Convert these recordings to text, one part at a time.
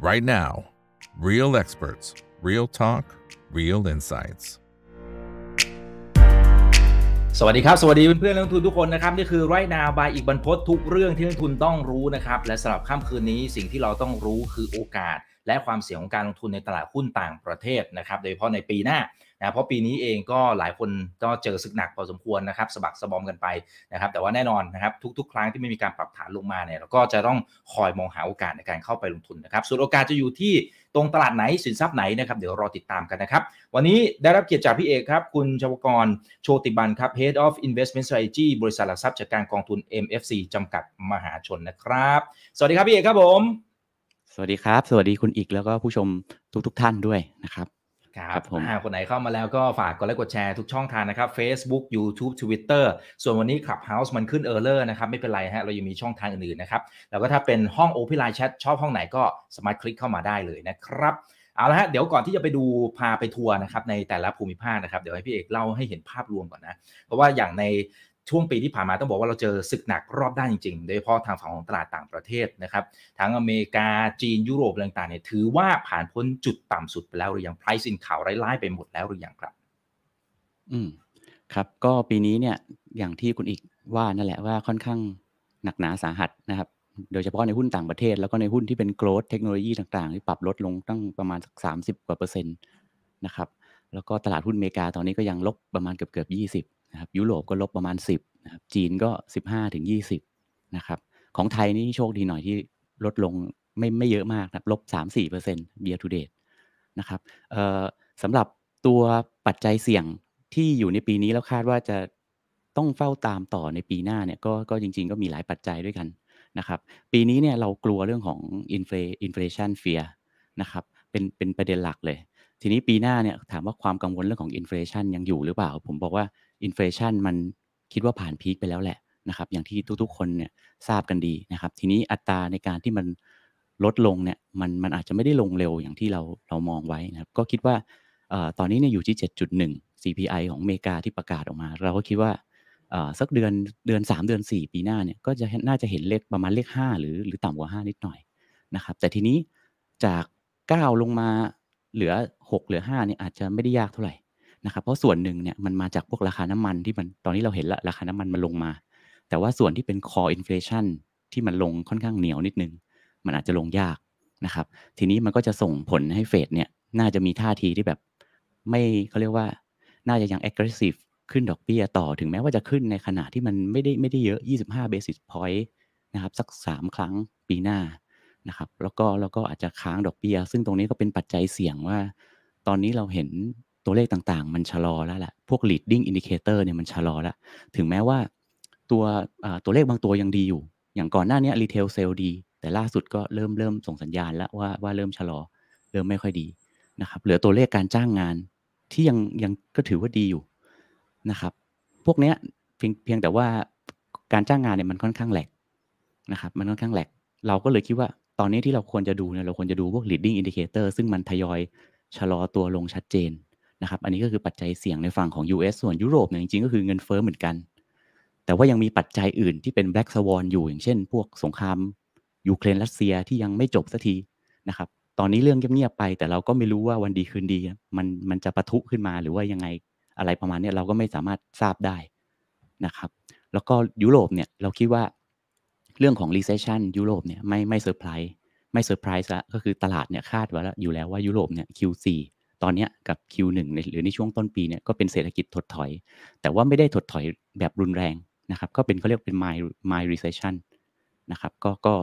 right now. Real experts, real talk, real insights. สวัสดีครับ สวัสดีเพื่อนๆนักลงทุนทุกคนนะครับ นี่คือไรนาบายอีกบรรพททุกเรื่องที่นักลงทุนต้องรู้นะครับ และสำหรับค่ำคืนนี้สิ่งที่เราต้องรู้คือโอกาส และความเสี่ยงของการลงทุนในตลาดหุ้นต่างประเทศนะครับ โดยเฉพาะในปีหน้า นะเพราะปีนี้เองก็หลายคนก็เจอศึกหนักพอสมควรนะครับสะบักสะบอมกันไปนะครับแต่ว่าแน่นอนนะครับทุกๆ ครั้งที่ไม่มีการปรับฐานลงมาเนี่ยเราก็จะต้องคอยมองหาโอกาสในการเข้าไปลงทุนนะครับส่วนโอกาสจะอยู่ที่ตรงตลาดไหนสินทรัพย์ไหนนะครับเดี๋ยวรอติดตามกันนะครับวันนี้ได้รับเกียรติจากพี่เอกครับคุณชวกรโชติบันครับ Head of Investment Strategy บริษัทหลักทรัพย์จัดการกองทุน MFC จำกัดมหาชนนะครับ สวัสดีครับพี่เอกครับผม สวัสดีครับ สวัสดีคุณอีกแล้วก็ผู้ชมทุกๆทท่านด้วยนะครับ ครับผมคนไหนเข้ามาแล้วก็ฝากกดไลค์กดแชร์ทุกช่องทางนะครับ Facebook YouTube Twitter ส่วนวันนี้ Clubhouse มันขึ้น Error นะครับ ไม่เป็นไรฮะเรายังมีช่องทางอื่นๆนะครับแล้วก็ถ้าเป็นห้อง Open Line Chat ชอบห้องไหนก็สามารถคลิกเข้ามาได้เลยนะครับเอาละฮะเดี๋ยวก่อนที่จะไปดูพาไปทัวร์นะครับในแต่ละภูมิภาคนะครับ เดี๋ยวให้พี่เอกเล่าให้เห็นภาพรวมก่อนนะ เพราะว่าอย่างใน ช่วงปีที่ผ่านมาต้องบอกว่าเราเจอศึกหนักรอบด้านจริงๆ โดยเฉพาะทางฝั่งของตลาดต่างประเทศนะครับ ทั้งอเมริกาจีนยุโรปต่างๆเนี่ยถือว่าผ่านพ้นจุดต่ำสุดไปแล้วหรือยัง price in ข่าวร้ายๆไปหมดแล้วหรือยังครับ อืมครับ ก็ปีนี้เนี่ยอย่างที่คุณอีกว่านั่นแหละว่าค่อนข้างหนักหนาสาหัสนะครับ โดยเฉพาะในหุ้นต่างประเทศ แล้วก็ในหุ้นที่เป็นโกลด์เทคโนโลยีต่างๆที่ปรับลดลงตั้งประมาณสักสามสิบกว่าเปอร์เซ็นต์นะครับแล้วก็ตลาดหุ้นอเมริกาตอนนี้ก็ยังลบประมาณเกือบเกือบยี่สิบ นะครับยุโรปก็ลบประมาณสิบนะครับจีนก็ 15ถึง20นะครับของไทยนี่โชคดีหน่อยที่ลดลงไม่ไม่เยอะมากนะลบ 3-4%เปอร์เซ็นต์ year to date นะครับสำหรับตัวปัจจัยเสี่ยงที่อยู่ในปีนี้แล้วคาดว่าจะต้องเฝ้าตามต่อในปีหน้าเนี่ยก็ก็จริง ๆ ก็มีหลายปัจจัยด้วยกันนะครับปีนี้เนี่ยเรากลัวเรื่องของ infla inflation fear นะครับเป็นเป็นประเด็นหลักเลย ทีนี้ปีหน้าเนี่ยถามว่าความกังวลเรื่องของ inflation ยังอยู่หรือเปล่า ผมบอกว่า inflation มันคิดว่าผ่าน peak ไปแล้วแหละนะครับ อย่างที่ทุกๆคนเนี่ยทราบกันดีนะครับ ทีนี้อัตราในการที่มันลดลงเนี่ยมันมันอาจจะไม่ได้ลงเร็วอย่างที่เราเรามองไว้นะครับ ก็คิดว่าตอนนี้เนี่ยอยู่ที่ 7.1 CPI ของอเมริกาที่ประกาศออกมา เราก็คิดว่าสักเดือนเดือน 3 เดือน 4 ปีหน้าเนี่ยก็จะน่าจะเห็นเลขประมาณเลข 5 หรือหรือต่ำกว่า 5 นิดหน่อยนะครับ แต่ทีนี้จาก 9 ลงมาเหลือ 6 เหลือ5เนี่ยอาจจะไม่ได้ยากเท่าไหร่ นะครับเพราะส่วนหนึ่งเนี่ยมันมาจากพวกราคาน้ำมันที่มันตอนนี้เราเห็นละราคาน้ำมันมันลงมา แต่ว่าส่วนที่เป็น core inflation ที่มันลงค่อนข้างเหนียวนิดนึง มันอาจจะลงยากนะครับ ทีนี้มันก็จะส่งผลให้เฟดเนี่ยน่าจะมีท่าทีที่แบบไม่เขาเรียกว่า น่าจะยัง aggressive ขึ้นดอกเบี้ยต่อถึงแม้ว่าจะขึ้นในขณะที่มันไม่ได้ไม่ได้เยอะ 25 basis point นะครับสัก 3 ครั้งปีหน้านะครับแล้วก็แล้วก็อาจจะค้างดอกเบี้ย ซึ่งตรงนี้ก็เป็นปัจจัยเสี่ยงว่า ตอนนี้เราเห็น ตัวเลขต่างๆ มันชะลอแล้วแหละพวก leading indicator เนี่ยมันชะลอแล้ว ถึงแม้ว่าตัวตัวเลขบางตัวยังดีอยู่ อย่างก่อนหน้านี้ retail sale ดี แต่ล่าสุดก็เริ่มเริ่มส่งสัญญาณแล้วว่าว่าเริ่มชะลอ เริ่มไม่ค่อยดีนะครับเหลือตัวเลขการจ้างงานที่ยังยังก็ถือว่าดีอยู่นะครับ พวกเนี้ยเพียงเพียงแต่ว่าการจ้างงานเนี่ยมันค่อนข้างแหลกนะครับมันค่อนข้างแหลก เราก็เลยคิดว่าตอนนี้ที่เราควรจะดูเนี่ยเราควรจะดูพวก leading indicator ซึ่งมันทยอยชะลอตัวลงชัดเจน นะครับอันนี้ก็คือปัจจัยเสี่ยงในฝั่งของ US ส่วนยุโรปเนี่ยจริงๆก็คือเงินเฟ้อเหมือนกัน แต่ว่ายังมีปัจจัยอื่นที่เป็น black swan อยู่อย่างเช่น พวกสงครามยูเครนรัสเซียที่ยังไม่จบสักทีนะครับตอนนี้เรื่องเงียบๆไป แต่เราก็ไม่รู้ว่าวันดีคืนดี มันมันจะปะทุขึ้นมาหรือว่ายังไงอะไรประมาณนี้เราก็ไม่สามารถทราบได้นะครับแล้วก็ยุโรปเนี่ยเราคิดว่าเรื่องของ recession ยุโรปเนี่ยไม่ไม่เซอร์ไพรส์ไม่เซอร์ไพรส์ละก็คือตลาดเนี่ยคาดไว้แล้วอยู่แล้วว่ายุโรปเนี่ย Q4 ตอนนี้กับ Q1 ในหรือในช่วงต้นปีเนี่ยก็เป็นเศรษฐกิจถดถอย แต่ว่าไม่ได้ถดถอยแบบรุนแรงนะครับก็เป็นเขาเรียกเป็น mild mild recession นะครับก็ก็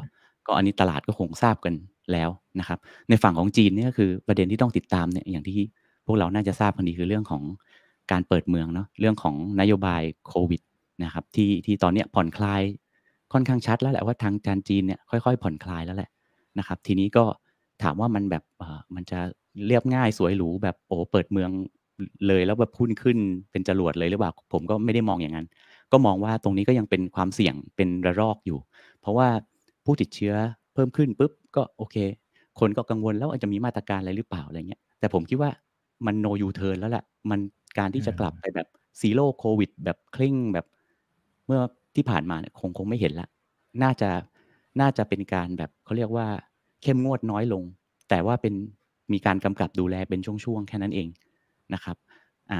ก็อันนี้ตลาดก็คงทราบกันแล้วนะครับในฝั่งของจีนเนี่ยคือประเด็นที่ต้องติดตามเนี่ยอย่างที่พวกเราน่าจะทราบกันดีคือเรื่องของการเปิดเมืองเนาะเรื่องของนโยบายโควิดนะครับที่ที่ตอนนี้ผ่อนคลายค่อนข้างชัดแล้วแหละว่าทางการจีนเนี่ยค่อยๆ ผ่อนคลายแล้วแหละนะครับทีนี้ก็ ถามว่ามันแบบมันจะเรียบง่ายสวยหรูแบบโอ้เปิดเมืองเลยแล้วแบบพุ่นขึ้นเป็นจรวดเลยหรือเปล่าผมก็ไม่ได้มองอย่างนั้น ก็มองว่าตรงนี้ก็ยังเป็นความเสี่ยงเป็นระลอกอยู่ เพราะว่าผู้ติดเชื้อเพิ่มขึ้นปุ๊บก็โอเค คนก็กังวลแล้วอาจจะมีมาตรการอะไรหรือเปล่าอะไรเงี้ยแต่ผมคิดว่ามันโนยูเทิร์นแล้วแหละมันการที่จะกลับไปแบบซีโร่โควิด แบบคลิ่งแบบ เมื่อที่ผ่านมาเนี่ยคงคงไม่เห็นละ น่าจะน่าจะเป็นการแบบเขาเรียกว่า เข้มงวดน้อยลง แต่ว่าเป็นมีการกำกับดูแลเป็นช่วงๆแค่นั้นเองนะครับอ่า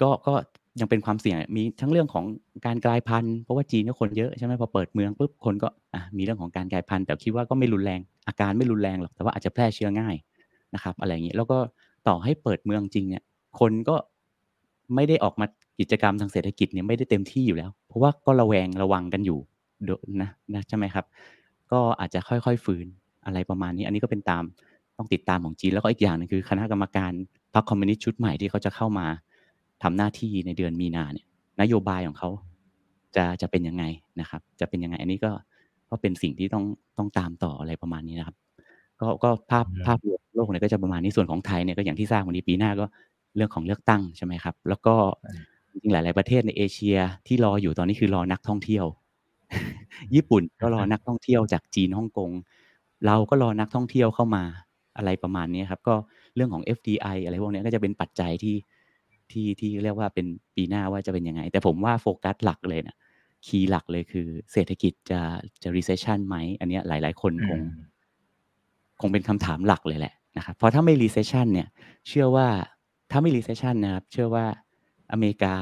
ก็ก็ยังเป็นความเสี่ยงมีทั้งเรื่องของการกลายพันธุ์เพราะว่าจีนก็คนเยอะใช่ไหมพอเปิดเมืองปุ๊บคนก็อะมีเรื่องของการกลายพันธุ์แต่คิดว่าก็ไม่รุนแรงอาการไม่รุนแรงหรอกแต่ว่าอาจจะแพร่เชื้อง่ายนะครับอะไรอย่างนี้แล้วก็ต่อให้เปิดเมืองจริงเนี่ยคนก็ไม่ได้ออกมากิจกรรมทางเศรษฐกิจเนี่ยไม่ได้เต็มที่อยู่แล้ว เพราะว่าก็ระแวงระวังกันอยู่นะนะใช่ไหมครับ ก็อาจจะค่อยๆฟื้น อะไรประมาณนี้ อันนี้ก็เป็นตามต้องติดตามของจีน แล้วก็อีกอย่างนึงคือ คณะกรรมการพรรคคอมมิวนิสต์ชุดใหม่ที่เขาจะเข้ามาทำหน้าที่ในเดือนมีนาเนี่ย นโยบายของเขาจะจะเป็นยังไงนะครับ จะเป็นยังไง อันนี้ก็ก็เป็นสิ่งที่ต้องต้องตามต่ออะไรประมาณนี้นะครับ ก็ก็ภาพภาพรวมโลกเนี่ยก็จะประมาณนี้ส่วนของไทยเนี่ยก็อย่างที่ทราบวันนี้ปีหน้าก็เรื่องของเลือกตั้งใช่ไหมครับ แล้วก็จริงหลาย ๆ ประเทศในเอเชียที่รออยู่ตอนนี้คือรอนักท่องเที่ยว ญี่ปุ่นก็รอนักท่องเที่ยวจากจีนฮ่องกง เราก็รอนักท่องเที่ยวเข้ามาอะไรประมาณนี้ครับ ก็เรื่องของ FDI อะไรพวกนี้ก็จะเป็นปัจจัยที่ที่ที่เรียกว่าเป็นปีหน้าว่าจะเป็นยังไง แต่ผมว่าโฟกัสหลักเลยนะคีย์หลักเลยคือเศรษฐกิจจะจะ recession ไหม อันนี้หลาย ๆ คนคง คงเป็นคำถามหลักเลยแหละนะครับเพราะถ้าไม่ recession เนี่ย เชื่อว่าถ้าไม่ recession นะครับ เชื่อว่าอเมริกา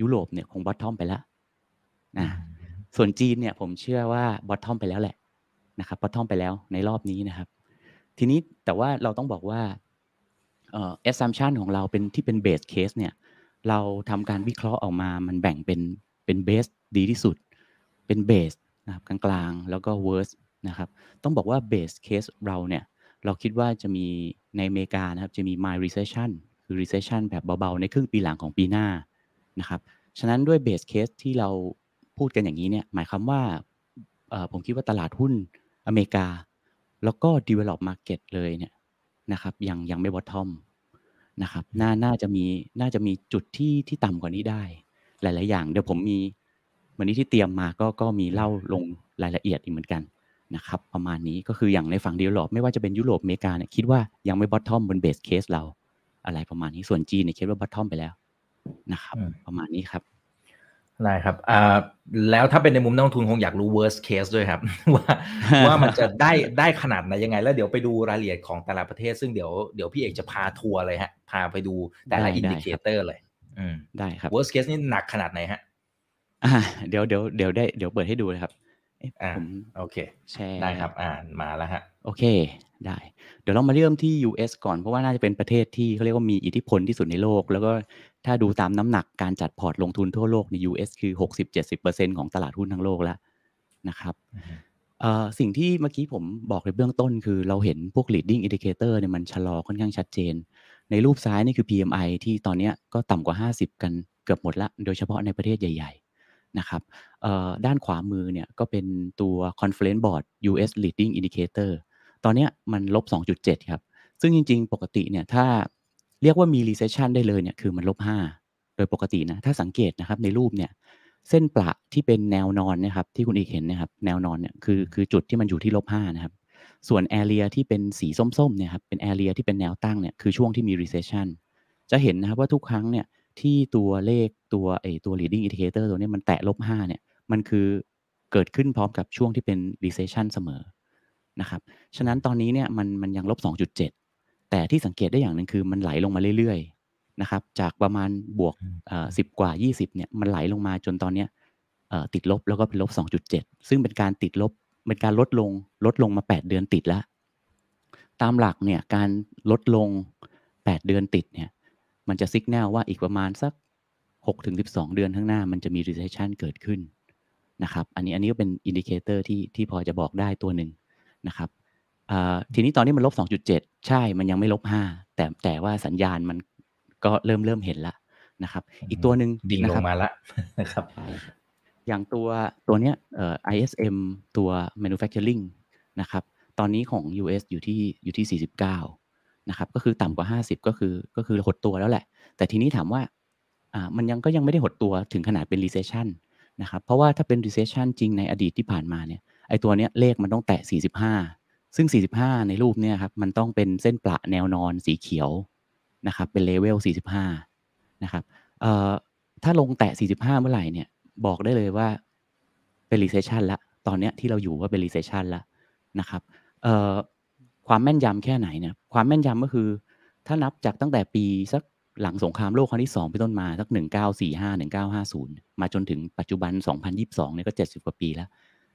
ยุโรปเนี่ยคง bottom ไปแล้วนะส่วนจีนเนี่ย ผมเชื่อว่า bottom ไปแล้วแหละ นะครับ bottom ไปแล้วในรอบนี้นะครับ ทีนี้แต่ว่าเราต้องบอกว่าเอ่อ assumption ของเราเป็นที่เป็น base case เนี่ยเราทำการวิเคราะห์ออกมามันแบ่งเป็นเป็น base ดีที่สุด เป็น base นะครับกลางๆ แล้วก็ worst นะครับ ต้องบอกว่า base case เราเนี่ยเราคิดว่าจะมีในอเมริกานะครับจะมี mild recession คือ recession แบบเบาๆ ในครึ่งปีหลังของปีหน้านะครับ ฉะนั้นด้วย base case ที่เราพูดกันอย่างนี้เนี่ยหมายความว่าผมคิดว่าตลาดหุ้น อเมริกา แล้วก็ develop market เลยเนี่ยนะครับยังยังไม่ bottom นะครับน่าน่าจะมีน่าจะมีจุดที่ที่ต่ำกว่านี้ได้ หลาย ๆ อย่าง เดี๋ยวผมมีวันนี้ที่เตรียมมาก็ก็มีเล่าลงรายละเอียดอีกเหมือนกันนะครับประมาณนี้ก็คืออย่างในฝั่ง developed ไม่ว่าจะเป็นยุโรปอเมริกาเนี่ยคิดว่ายังไม่ bottom บน base case เรา อะไรประมาณนี้ส่วนจีนเนี่ยคิดว่า bottom ไปแล้วนะครับ ประมาณนี้ครับ ได้ครับอ่าแล้วถ้าเป็นในมุมนักลงทุนคงอยากรู้ worst case ด้วยครับ ว่าว่ามันจะได้ได้ขนาดไหนยังไง แล้วเดี๋ยวไปดูรายละเอียดของแต่ละประเทศ ซึ่งเดี๋ยวเดี๋ยวพี่เอกจะพาทัวร์เลยฮะ พาไปดูแต่ละ indicator เลยอืมได้ครับ worst case นี่หนักขนาดไหนฮะอ่าเดี๋ยวเดี๋ยวเดี๋ยวได้เดี๋ยวเปิดให้ดูเลยครับอ่าโอเคแชร์ได้ครับ อ่านมาแล้วฮะโอเคได้ เดี๋ยวเรามาเริ่มที่ US ก่อนเพราะว่าน่าจะเป็นประเทศที่เขาเรียกว่ามีอิทธิพลที่สุดในโลก แล้วก็ ถ้าดูตามน้ำหนักการจัดพอร์ตลงทุนทั่วโลกใน US คือ 60-70%ของตลาดหุ้นทั้งโลกแล้วนะครับสิ่งที่เมื่อกี้ผมบอกในเบื้องต้นคือเราเห็นพวก leading indicator เนี่ยมันชะลอค่อนข้างชัดเจน ในรูปซ้ายนี่คือ PMI ที่ตอนนี้ก็ต่ำกว่า 50 กันเกือบหมดละ โดยเฉพาะในประเทศใหญ่ ๆ นะครับด้านขวามือเนี่ยก็เป็นตัว conference board US leading indicator ตอนนี้มันลบ 2.7 ครับ ซึ่งจริง ๆ ปกติเนี่ยถ้า เรียกว่ามี recession ได้เลยเนี่ยคือมันลบ5โดยปกตินะ ถ้าสังเกตนะครับในรูปเนี่ยเส้นประที่เป็นแนวนอนนะครับที่คุณอีกเห็นนะครับแนวนอนเนี่ยคือคือจุดที่มันอยู่ที่ลบ5นะครับส่วนแอเรียที่เป็นสีส้มๆเนี่ยครับเป็นแอเรียที่เป็นแนวตั้งเนี่ยคือช่วงที่มี recession จะเห็นนะครับว่าทุกครั้งเนี่ยที่ตัวเลขตัวไอตัว leading indicator ตัวนี้มันแตะลบ5เนี่ยมันคือเกิดขึ้นพร้อมกับช่วงที่เป็น recession เสมอนะครับ ฉะนั้นตอนนี้เนี่ยมันมันยังลบ 2.7 แต่ที่สังเกตได้อย่างหนึ่งคือมันไหลลงมาเรื่อยๆนะครับ จากประมาณบวกสิบกว่า 20เนี่ยมันไหลลงมาจนตอนเนี้ยติดลบแล้วก็เป็นลบ 2.7 ซึ่งเป็นการติดลบเป็นการลดลงลดลงมา 8 เดือนติดแล้ว ตามหลักเนี่ยการลดลง 8 เดือนติดเนี่ยมันจะสัญญาณว่าอีกประมาณสัก6-12 เดือนข้างหน้า มันจะมี recession เกิดขึ้นนะครับ อันนี้อันนี้ก็เป็น indicator ที่ที่พอจะบอกได้ตัวหนึ่งนะครับ ทีนี้ตอนนี้มันลบ 2.7 ใช่ มันยังไม่ลบ 5 แต่แต่ว่าสัญญาณมันก็เริ่มเริ่มเห็นแล้วนะครับ อีกตัวหนึ่งดิ่งลงมาแล้วนะครับอย่างตัวตัวเนี้ย ISM ตัว manufacturing นะครับ ตอนนี้ของ US อยู่ที่อยู่ที่ 49 นะครับ ก็คือต่ำกว่า 50 ก็คือก็คือหดตัวแล้วแหละ แต่ทีนี้ถามว่าอ่ามันยังก็ยังไม่ได้หดตัวถึงขนาดเป็น recession นะครับ เพราะว่าถ้าเป็น recession จริงในอดีตที่ผ่านมาเนี่ย ไอตัวเนี้ยเลขมันต้องแตะ 45 ซึ่ง 45 ในรูปเนี่ยครับมันต้องเป็นเส้นประแนวนอนสีเขียวนะครับเป็นเลเวล 45 นะครับเอ่อถ้าลงแตะ 45 เมื่อไหร่เนี่ยบอกได้เลยว่าเป็น recession ละตอนเนี้ยที่เราอยู่ว่าเป็น recession ละนะครับเอ่อความแม่นยำแค่ไหนเนี่ยความแม่นยำก็คือ ถ้านับจากตั้งแต่ปีสักหลังสงครามโลกครั้งที่สองเป็นต้นมาสักหนึ่งเก้าสี่ห้าหนึ่งเก้าห้าศูนย์มาจนถึงปัจจุบันสองพันยิบสองเนี่ยก็เจ็ดสิบกว่าปีแล้ว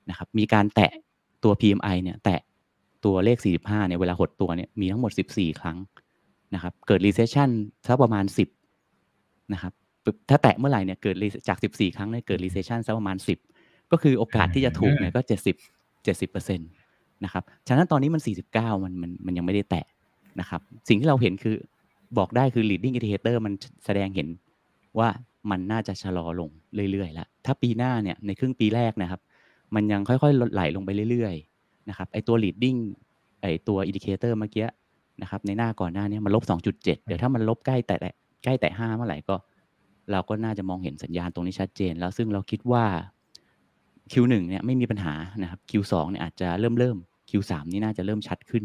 นะครับมีการแตะตัว PMI เนี่ยแตะ ตัวเลข 45เนี่ยเวลาหดตัวเนี่ยมีทั้งหมด 14 ครั้งนะครับ เกิด recession สักประมาณ 10นะครับถ้าแตะเมื่อไหร่เนี่ยเกิดจาก 14 ครั้งเนี่ยเกิด recession สักประมาณ 10 ก็คือโอกาสที่จะถูกเนี่ยก็ 70 70เปอร์เซ็นต์นะครับ ฉะนั้นตอนนี้มัน 49 มันมันมันยังไม่ได้แตะนะครับ สิ่งที่เราเห็นคือบอกได้คือ leading indicator มันแสดงเห็นว่ามันน่าจะชะลอลงเรื่อยๆแล้วถ้าปีหน้าเนี่ยในครึ่งปีแรกนะครับ มันยังค่อยๆลดไหลลงไปเรื่อยๆ นะครับไอตัว leading ไอตัว indicator เมื่อกี้นะครับในหน้าก่อนหน้านี้มันลบ 2.7 เดี๋ยวถ้ามันลบใกล้แต่ใกล้แต่5เมื่อไหร่ก็ เราก็น่าจะมองเห็นสัญญาณตรงนี้ชัดเจน แล้วซึ่งเราคิดว่า Q1 เนี่ยไม่มีปัญหานะครับ Q2 เนี่ยอาจจะเริ่มเริ่ม Q3 นี่น่าจะเริ่มชัดขึ้น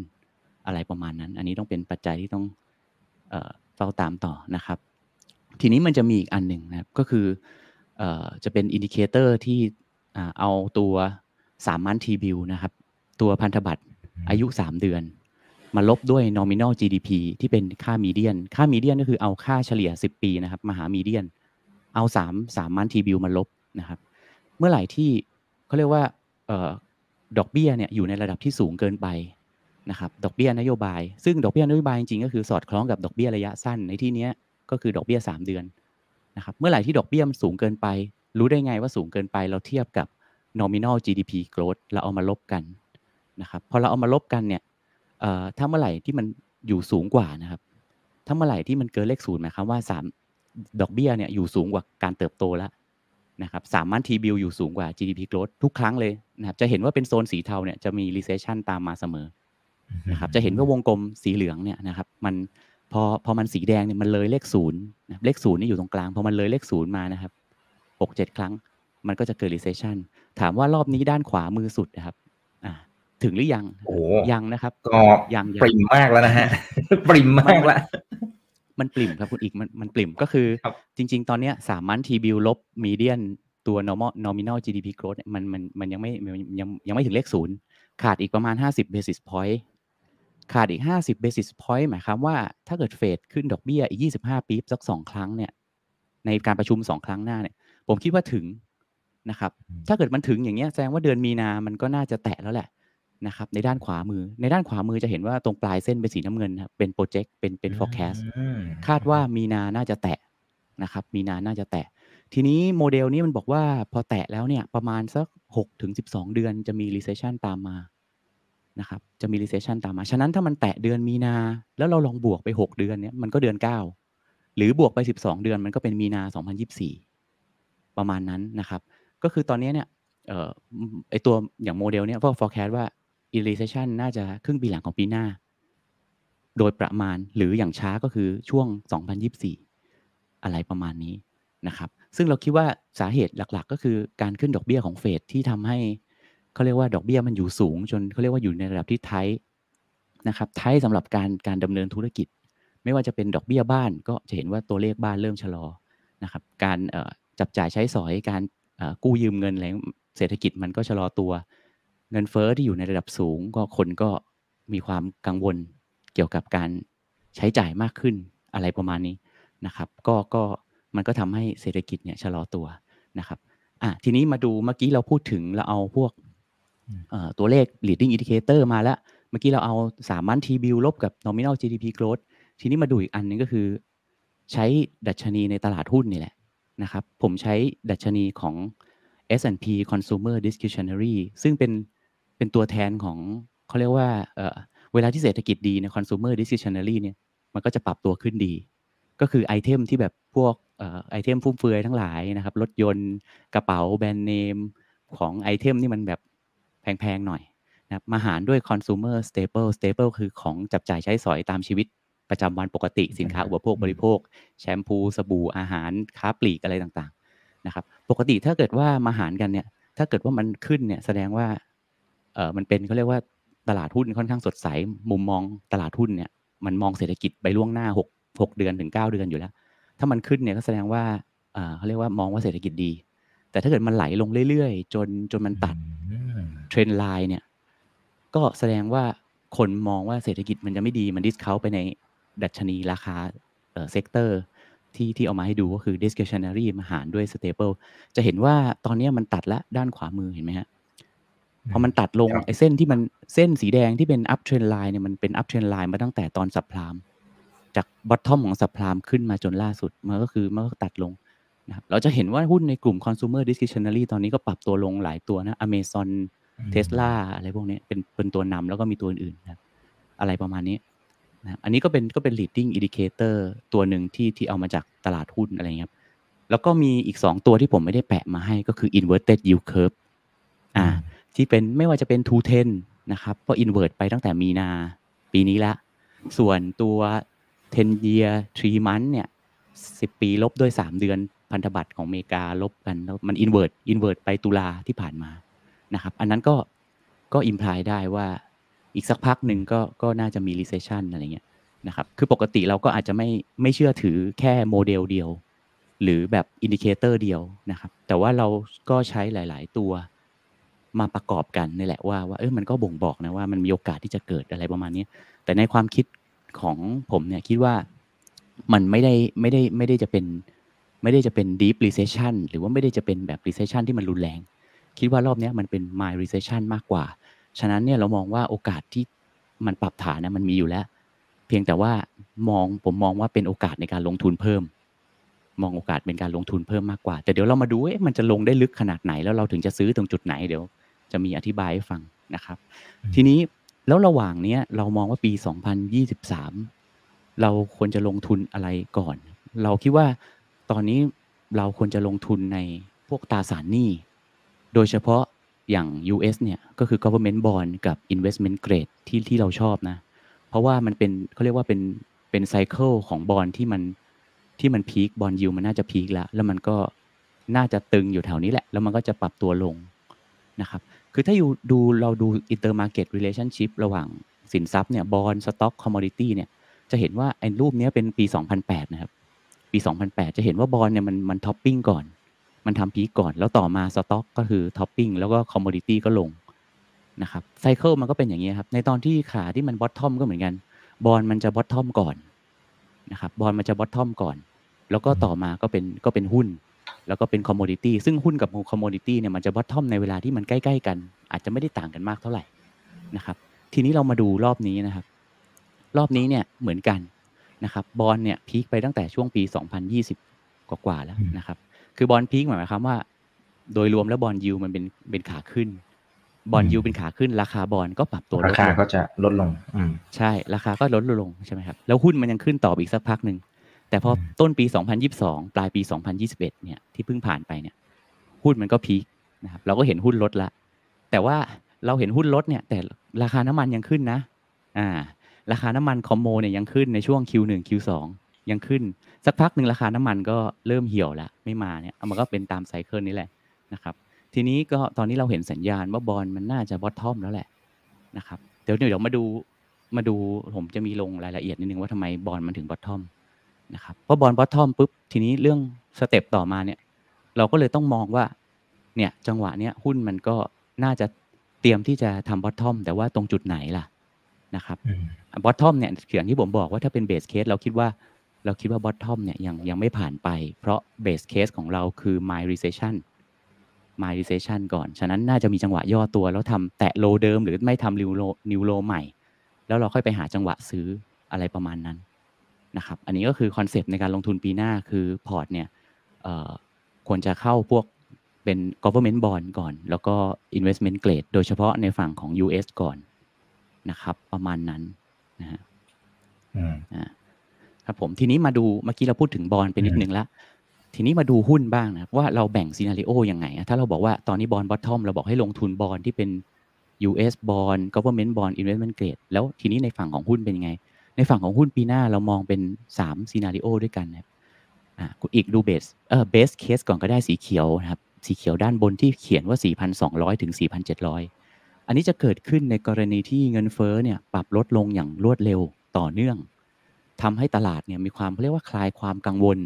อะไรประมาณนั้น อันนี้ต้องเป็นปัจจัยที่ต้องเฝ้าตามต่อนะครับ ทีนี้มันจะมีอีกอันหนึ่งนะครับ ก็คือจะเป็น indicator ที่เอาตัวสาม month T-bill นะครับ ตัวพันธบัตรอายุ 3 เดือน มาลบด้วย nominal GDP ที่เป็นค่า median ค่า median ก็คือเอาค่าเฉลี่ย 10 ปีนะครับมาหา median เอา3 3 month T-bill มาลบนะครับ เมื่อไหร่ที่เขาเรียกว่าดอกเบี้ยเนี่ยอยู่ในระดับที่สูงเกินไปนะครับดอกเบี้ยนโยบาย ซึ่งดอกเบี้ยนโยบายจริงๆก็คือสอดคล้องกับดอกเบี้ยระยะสั้นในที่นี้ก็คือดอกเบี้ย 3 เดือนนะครับเมื่อไหร่ที่ดอกเบี้ยมันสูงเกินไป รู้ได้ไงว่าสูงเกินไปเราเทียบกับ nominal GDP growth เราเอามาลบกัน นะครับพอเราเอามาลบกันเนี่ยถ้าเมื่อไหร่ที่มันอยู่สูงกว่านะครับ ถ้าเมื่อไหร่ที่มันเกินเลขศูนย์หมายความว่าสามดอกเบี้ยเนี่ยอยู่สูงกว่าการเติบโตแล้วนะครับสามมันทีบิลอยู่สูงกว่า GDP growth ทุกครั้งเลยนะครับ จะเห็นว่าเป็นโซนสีเทาเนี่ยจะมี recession ตามมาเสมอนะครับ จะเห็นว่าวงกลมสีเหลืองเนี่ยนะครับ มันพอพอมันสีแดงเนี่ยมันเลยเลขศูนย์เลขศูนย์นี่อยู่ตรงกลางพอมันเลยเลขศูนย์มานะครับหกเจ็ดครั้ง มันก็จะเกิด recession ถามว่ารอบนี้ด้านขวามือสุดนะครับอ่า ถึงหรือยังโอ้ยังนะครับก็ยังปริ่มมากแล้วนะฮะปริ่มมากแล้วมันปริ่มครับคุณอีกมันมันปริ่มก็คือ จริง ๆ ตอนเนี้ยสามมันทีบิลลบมีเดียนตัว normal nominal GDP growth มันมันมันยังไม่ยังยังไม่ถึงเลขศูนย์ขาดอีกประมาณ 50 basis point ขาดอีก 50 basis point หมายความว่าถ้าเกิดเฟดขึ้นดอกเบี้ยอีก 25 ปีสัก 2 ครั้งเนี่ยในการประชุม 2 ครั้งหน้าเนี่ย ผมคิดว่าถึงนะครับ ถ้าเกิดมันถึงอย่างเงี้ยแสดงว่าเดือนมีนา มันก็น่าจะแตะแล้วแหละ นะครับในด้านขวามือ ในด้านขวามือจะเห็นว่าตรงปลายเส้นเป็นสีน้ำเงินครับเป็นโปรเจกต์เป็นเป็น forecast คาดว่ามีนาน่าจะแตะนะครับมีนาน่าจะแตะ ทีนี้โมเดลนี้มันบอกว่าพอแตะแล้วเนี่ยประมาณสัก6ถึง12 เดือนจะมี recession ตามมานะครับจะมี recession ตามมา ฉะนั้นถ้ามันแตะเดือนมีนา แล้วเราลองบวกไป 6 เดือนเนี่ยมันก็เดือน 9 หรือบวกไป 12 เดือนมันก็เป็นมีนา 2024 ประมาณนั้นนะครับ ก็คือตอนนี้เนี่ยเอ่อไอตัวอย่างโมเดลเนี่ยพวก forecast ว่า recession น่าจะครึ่งปีหลังของปีหน้า โดยประมาณหรืออย่างช้าก็คือช่วง 2024 อะไรประมาณนี้นะครับ ซึ่งเราคิดว่าสาเหตุหลักๆ ก็คือการขึ้นดอกเบี้ยของเฟดที่ทำให้เขาเรียกว่าดอกเบี้ยมันอยู่สูง จนเขาเรียกว่าอยู่ในระดับที่ไทนะครับไทสำหรับการการดำเนินธุรกิจ ไม่ว่าจะเป็นดอกเบี้ยบ้านก็จะเห็นว่าตัวเลขบ้านเริ่มชะลอนะครับการจับจ่ายใช้สอยการกู้ยืมเงินอะไรเศรษฐกิจมันก็ชะลอตัว เงินเฟอ้อที่อยู่ในระดับสูง ก็คนก็มีความกังวลเกี่ยวกับการใช้จ่ายมากขึ้นอะไรประมาณนี้นะครับ ก็ก็มันก็ทำให้เศรษฐกิจเนี่ยชะลอตัวนะครับอะทีนี้มาดูเมื่อกี้เราพูดถึงเราเอาพวกตัวเลข leading indicator มาแล้ว เมื่อกี้เราเอาสามมันทีบิลลบกับ nominal GDP growth ทีนี้มาดูอีกอันนึงก็คือ ใช้ดัชนีในตลาดหุ้นนี่แหละนะครับ ผมใช้ดัชนีของ S&P Consumer Discretionary ซึ่งเป็น เป็นตัวแทนของเขาเรียกว่าเเวลาที่เศรษฐกิจดีใน Consumer Discretionary เนี่ยมันก็จะปรับตัวขึ้นดี ก็คือไอเทมที่แบบพวกไอเทมฟุ่มเฟือยทั้งหลายนะครับรถยนต์กระเป๋าแบรนด์เนมของไอเทมนี่มันแบบแพงๆหน่อยนะมาหารด้วย consumer staple staple คือของจับจ่ายใช้สอยตามชีวิตประจำวันปกติสินค้าอุปโภคบริโภค แชมพู สบู่อาหารค้าปลีกอะไรต่างๆนะครับปกติถ้าเกิดว่ามาหารกันเนี่ยถ้าเกิดว่ามันขึ้นเนี่ยแสดงว่า เออมันเป็นเขาเรียกว่าตลาดหุ้นค่อนข้างสดใส มุมมองตลาดหุ้นเนี่ยมันมองเศรษฐกิจไปล่วงหน้า6 6เดือนถึง 9 เดือนอยู่แล้ว ถ้ามันขึ้นเนี่ยก็แสดงว่าเขาเรียกว่ามองว่าเศรษฐกิจดี แต่ถ้าเกิดมันไหลลงเรื่อยๆ จนจนมันตัดเทรนไลน์เนี่ยก็แสดงว่าคนมองว่าเศรษฐกิจมันจะไม่ดีมันดิสเขาไปในดัชนีราคาเอ่อ sector ที่ที่เอามาให้ดูก็คือ discretionary มาหารด้วย staple จะเห็นว่าตอนเนี้ยมันตัดละด้านขวามือเห็นไหมฮะ พอมันตัดลงครับไอ้เส้นที่มันเส้นสีแดงที่เป็น up trend line เนี่ยมันเป็น up trend line มาตั้งแต่ตอน subprime จาก bottom ของ subprime ขึ้นมาจนล่าสุดมันก็คือมันก็ตัดลงนะครับเราจะเห็นว่าหุ้นในกลุ่ม consumer discretionary ตอนนี้ก็ปรับตัวลงหลายตัวนะ Amazon Tesla อะไรพวกนี้เป็นเป็นตัวนำแล้วก็มีตัวอื่นๆนะครับอะไรประมาณนี้นะครับอันนี้ก็เป็นก็เป็น leading indicator ตัวหนึ่งที่ที่เอามาจากตลาดหุ้นอะไรเงี้ยครับแล้วก็มีอีก 2 ตัวที่ผมไม่ได้แปะมาให้ก็คือ inverted yield curve อ่า ที่เป็นไม่ว่าจะเป็น210นะครับก็ invert ไปตั้งแต่มีนาปีนี้ละ ส่วนตัว10 year 3 month เนี่ย10 ปีลบด้วย 3 เดือนพันธบัตรของอเมริกาลบกันแล้วมัน invert invert ไปตุลาที่ผ่านมานะครับอันนั้นก็ก็ imply ได้ว่าอีกสักพักหนึ่งก็ก็น่าจะมี recession อะไรเงี้ยนะครับคือปกติเราก็อาจจะไม่ไม่เชื่อถือแค่โมเดลเดียว หรือแบบ indicator เดียวนะครับแต่ว่าเราก็ใช้หลาย ๆ ตัว มาประกอบกันนี่แหละว่าว่าเออมันก็บ่งบอกนะว่ามันมีโอกาสที่จะเกิดอะไรประมาณนี้แต่ในความคิดของผมเนี่ยคิดว่ามันไม่ได้ไม่ได้ไม่ได้จะเป็นไม่ได้จะเป็น deep recession หรือว่าไม่ได้จะเป็นแบบ recession ที่มันรุนแรง คิดว่ารอบนี้มันเป็น mild recession มากกว่า ฉะนั้นเนี่ยเรามองว่าโอกาสที่มันปรับฐานนะมันมีอยู่แล้ว เพียงแต่ว่ามองผมมองว่าเป็นโอกาสในการลงทุนเพิ่ม มองโอกาสเป็นการลงทุนเพิ่มมากกว่า แต่เดี๋ยวเรามาดูเอ๊ะมันจะลงได้ลึกขนาดไหนแล้วเราถึงจะซื้อตรงจุดไหนเดี๋ยว จะมีอธิบายให้ฟังนะครับ ทีนี้แล้วระหว่างเนี้ยเรามองว่าปี 2023 เราควรจะลงทุนอะไรก่อน เราคิดว่าตอนนี้เราควรจะลงทุนในพวกตราสารหนี้ โดยเฉพาะอย่าง US เนี่ยก็คือ government bond กับ investment grade ที่ที่เราชอบนะ เพราะว่ามันเป็นเขาเรียกว่าเป็นเป็นไซเคิลของบอลที่มันที่มันพีคบอลยูมันน่าจะพีคแล้ว แล้วมันก็น่าจะตึงอยู่แถวนี้แหละ แล้วมันก็จะปรับตัวลงนะครับ คือถ้าอยู่ดูเราดู intermarket relationship ระหว่างสินทรัพย์เนี่ยบอลสต็อกคอมม o ดิตี้เนี่ยจะเห็นว่าไอ้รูปเนี้ยเป็นปี 2008 นะครับ ปี 2008 จะเห็นว่าบอลเนี่ยมันมันท็อปปิ้งก่อน มันทำ peak ก่อน แล้วต่อมาสต็อกก็คือท็อปปิ้งแล้วก็คอมม o ดิตี้ก็ลงนะครับ cycle มันก็เป็นอย่างนี้ครับ ในตอนที่ขาที่มัน bottom ก็เหมือนกัน bond มันจะ bottom ก่อนนะครับ bond มันจะ bottom ก่อน แล้วก็ต่อมาก็เป็นก็เป็นหุ้น แล้วก็เป็นคอมม o ดิตี้ซึ่งหุ้นกับคอมม o ดิตี้เนี่ยมันจะ bottom ในเวลาที่มันใกล้ๆกัน อาจจะไม่ได้ต่างกันมากเท่าไหร่นะครับ ทีนี้เรามาดูรอบนี้นะครับ รอบนี้เนี่ยเหมือนกันนะครับบอลเนี่ยพีคไปตั้งแต่ช่วงปี 2020 กว่าๆแล้วนะครับ คือบอลพีคหมายความว่า โดยรวมแล้วบอลยูมันเป็นเป็นขาขึ้นบอลยูเป็นขาขึ้นราคาบอลก็ปรับตัวลราดคาลงก็จะลดลงอืมใช่ราคาก็ลดลงใช่ไหมครับแล้วหุ้นมันยังขึ้นต่ออีกสักพักหนึ่ง แต่พอต้นปี 2022 ปลายปี 2021 เนี่ยที่เพิ่งผ่านไปเนี่ยหุ้นมันก็ peak นะครับเราก็เห็นหุ้นลดละ แต่ว่าเราเห็นหุ้นลดเนี่ยแต่ราคาน้ำมันยังขึ้นนะอ่าราคาน้ำมัน commo เนี่ยยังขึ้นในช่วง Q1 Q2 ยังขึ้น สักพักหนึ่งราคาน้ำมันก็เริ่มเหี่ยวแล้วไม่มาเนี่ยเอามันก็เป็นตาม cycle นี้แหละนะครับทีนี้ก็ตอนนี้เราเห็นสัญญาณว่า bond มันน่าจะ bottom แล้วแหละนะครับเดี๋ยวเดี๋ยวมาดูมาดูผมจะมีลงรายละเอียดนิดนึงว่าทำไม bond มันถึง bottom นะครับเพราะ bond bottom ปุ๊บทีนี้เรื่อง step ต่อมาเนี่ยเราก็เลยต้องมองว่าเนี่ยจังหวะเนี้ยหุ้นมันก็น่าจะเตรียมที่จะทำ bottom แต่ว่าตรงจุดไหนล่ะนะครับอืม bottom เนี่ยอย่างที่ผมบอกว่าถ้าเป็น base case เราคิดว่าเราคิดว่า bottom เนี่ยยังยังไม่ผ่านไป เพราะ base case ของเราคือ mild recession mild recession ก่อน ฉะนั้นน่าจะมีจังหวะย่อตัว แล้วทำแตะ low เดิม หรือไม่ทำ new low new low ใหม่ แล้วเราค่อยไปหาจังหวะซื้ออะไรประมาณนั้น นะครับ อันนี้ก็คือคอนเซปต์ในการลงทุนปีหน้าคือพอร์ตเนี่ยเอ่อควรจะเข้าพวกเป็น government bond ก่อน แล้วก็ investment grade โดยเฉพาะในฝั่งของ US ก่อนนะครับ ประมาณนั้นนะฮะอืมอ่าครับผมทีนี้มาดูเมื่อกี้เราพูดถึงบอลไปนิดอืมนึงละทีนี้มาดูหุ้นบ้างนะครับว่าเราแบ่ง scenario ยังไงอะถ้าเราบอกว่าตอนนี้ bond bottom เราบอกให้ลงทุน bond ที่เป็น US บอล government bond investment grade แล้วทีนี้ในฝั่งของหุ้นเป็นยังไง ในฝั่งของหุ้นปีหน้าเรามองเป็น3 scenario ด้วยกันนะครับอ่าคุณเอกดู base เออ base case ก่อนก็ได้สีเขียวนะครับ สีเขียวด้านบนที่เขียนว่า 4,200 ถึง 4,700 อันนี้จะเกิดขึ้นในกรณีที่เงินเฟ้อเนี่ยปรับลดลงอย่างรวดเร็วต่อเนื่องทำให้ตลาดเนี่ยมีความเรียกว่าคลายความกังวล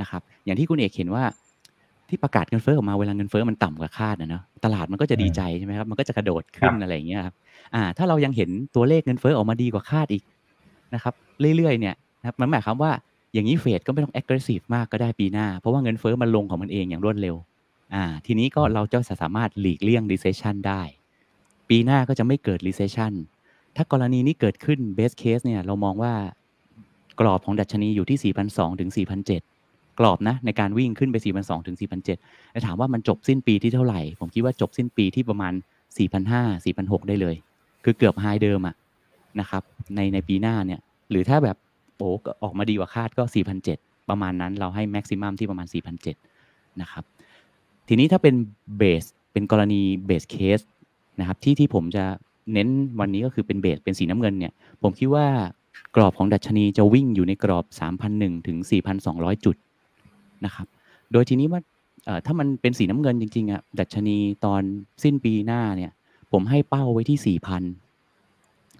นะครับอย่างที่คุณเอกเห็นว่าที่ประกาศเงินเฟ้อออกมาเวลาเงินเฟ้อมันต่ำกว่าคาดนะเนาะตลาดมันก็จะดีใจใช่ไหมครับมันก็จะกระโดดขึ้นอะไรอย่างเงี้ยครับอ่าถ้าเรายังเห็นตัวเลขเงินเฟ้อออกมาดีกว่าคาดอีก นะครับเรื่อยๆเนี่ยนะครับมันหมายความว่าอย่างนี้เฟดก็ไม่ต้อง aggressive มากก็ได้ปีหน้า เพราะว่าเงินเฟ้อมันลงของมันเองอย่างรวดเร็วอ่าทีนี้ก็เราจะสามารถหลีกเลี่ยง recession ได้ ปีหน้าก็จะไม่เกิด recession ถ้ากรณีนี้เกิดขึ้น best case เนี่ยเรามองว่ากรอบของดัชนีอยู่ที่ 4,200 ถึง 4,700 กรอบนะในการวิ่งขึ้นไป 4,200 ถึง 4,700แล้วถามว่ามันจบสิ้นปีที่เท่าไหร่ ผมคิดว่าจบสิ้นปีที่ประมาณ 4,500 4,600 ได้เลย คือเกือบไฮเดิมอะ นะครับในในปีหน้าเนี่ยหรือถ้าแบบโอ้ออกมาดีกว่าคาดก็ 4,700 ประมาณนั้นเราให้แม็กซิมัมที่ประมาณ 4,700 นะครับ ทีนี้ถ้าเป็นเบสเป็นกรณีเบสเคสนะครับที่ที่ผมจะเน้นวันนี้ก็คือเป็นเบสเป็นสีน้ำเงินเนี่ยผมคิดว่ากรอบของดัชนีจะวิ่งอยู่ในกรอบ 3,001 ถึง 4,200 จุดนะครับโดยทีนี้ว่าถ้ามันเป็นสีน้ำเงินจริงๆอะดัชนีตอนสิ้นปีหน้าเนี่ยผมให้เป้าไว้ที่ 4,000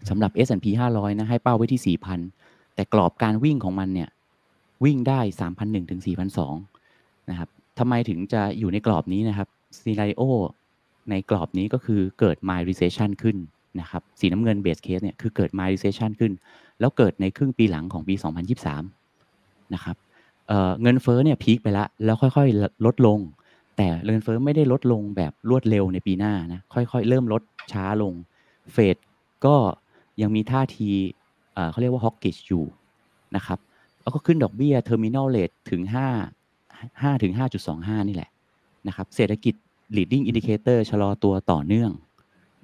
สำหรับ S&P 500 นะให้เป้าไว้ที่ 4,000 แต่กรอบการวิ่งของมันเนี่ยวิ่งได้ 3,001ถึง4,200นะครับทำไมถึงจะอยู่ในกรอบนี้นะครับซีไ n โอในกรอบนี้ก็คือเกิด mild recession ขึ้นนะครับสีน้ำเงิน base case เนี่ยคือเกิด mild recession ขึ้น แล้วเกิดในครึ่งปีหลังของปี 2023นะครับเเงินเฟ้อเนี่ยพีคไปแล้วแล้วค่อยๆ ลดลง แต่เงินเฟ้อไม่ได้ลดลงแบบรวดเร็วในปีหน้านะค่อยๆ เริ่มลดช้าลงเฟดก็ ยังมีท่าทีเขาเรียกว่า hawkish อยู่นะครับแล้วก็ขึ้นดอกเบี้ย terminal rate ถึง 5 5 ถึง 5.25 นี่แหละนะครับเศรษฐกิจ leading indicator ชะลอตัวต่อเนื่อง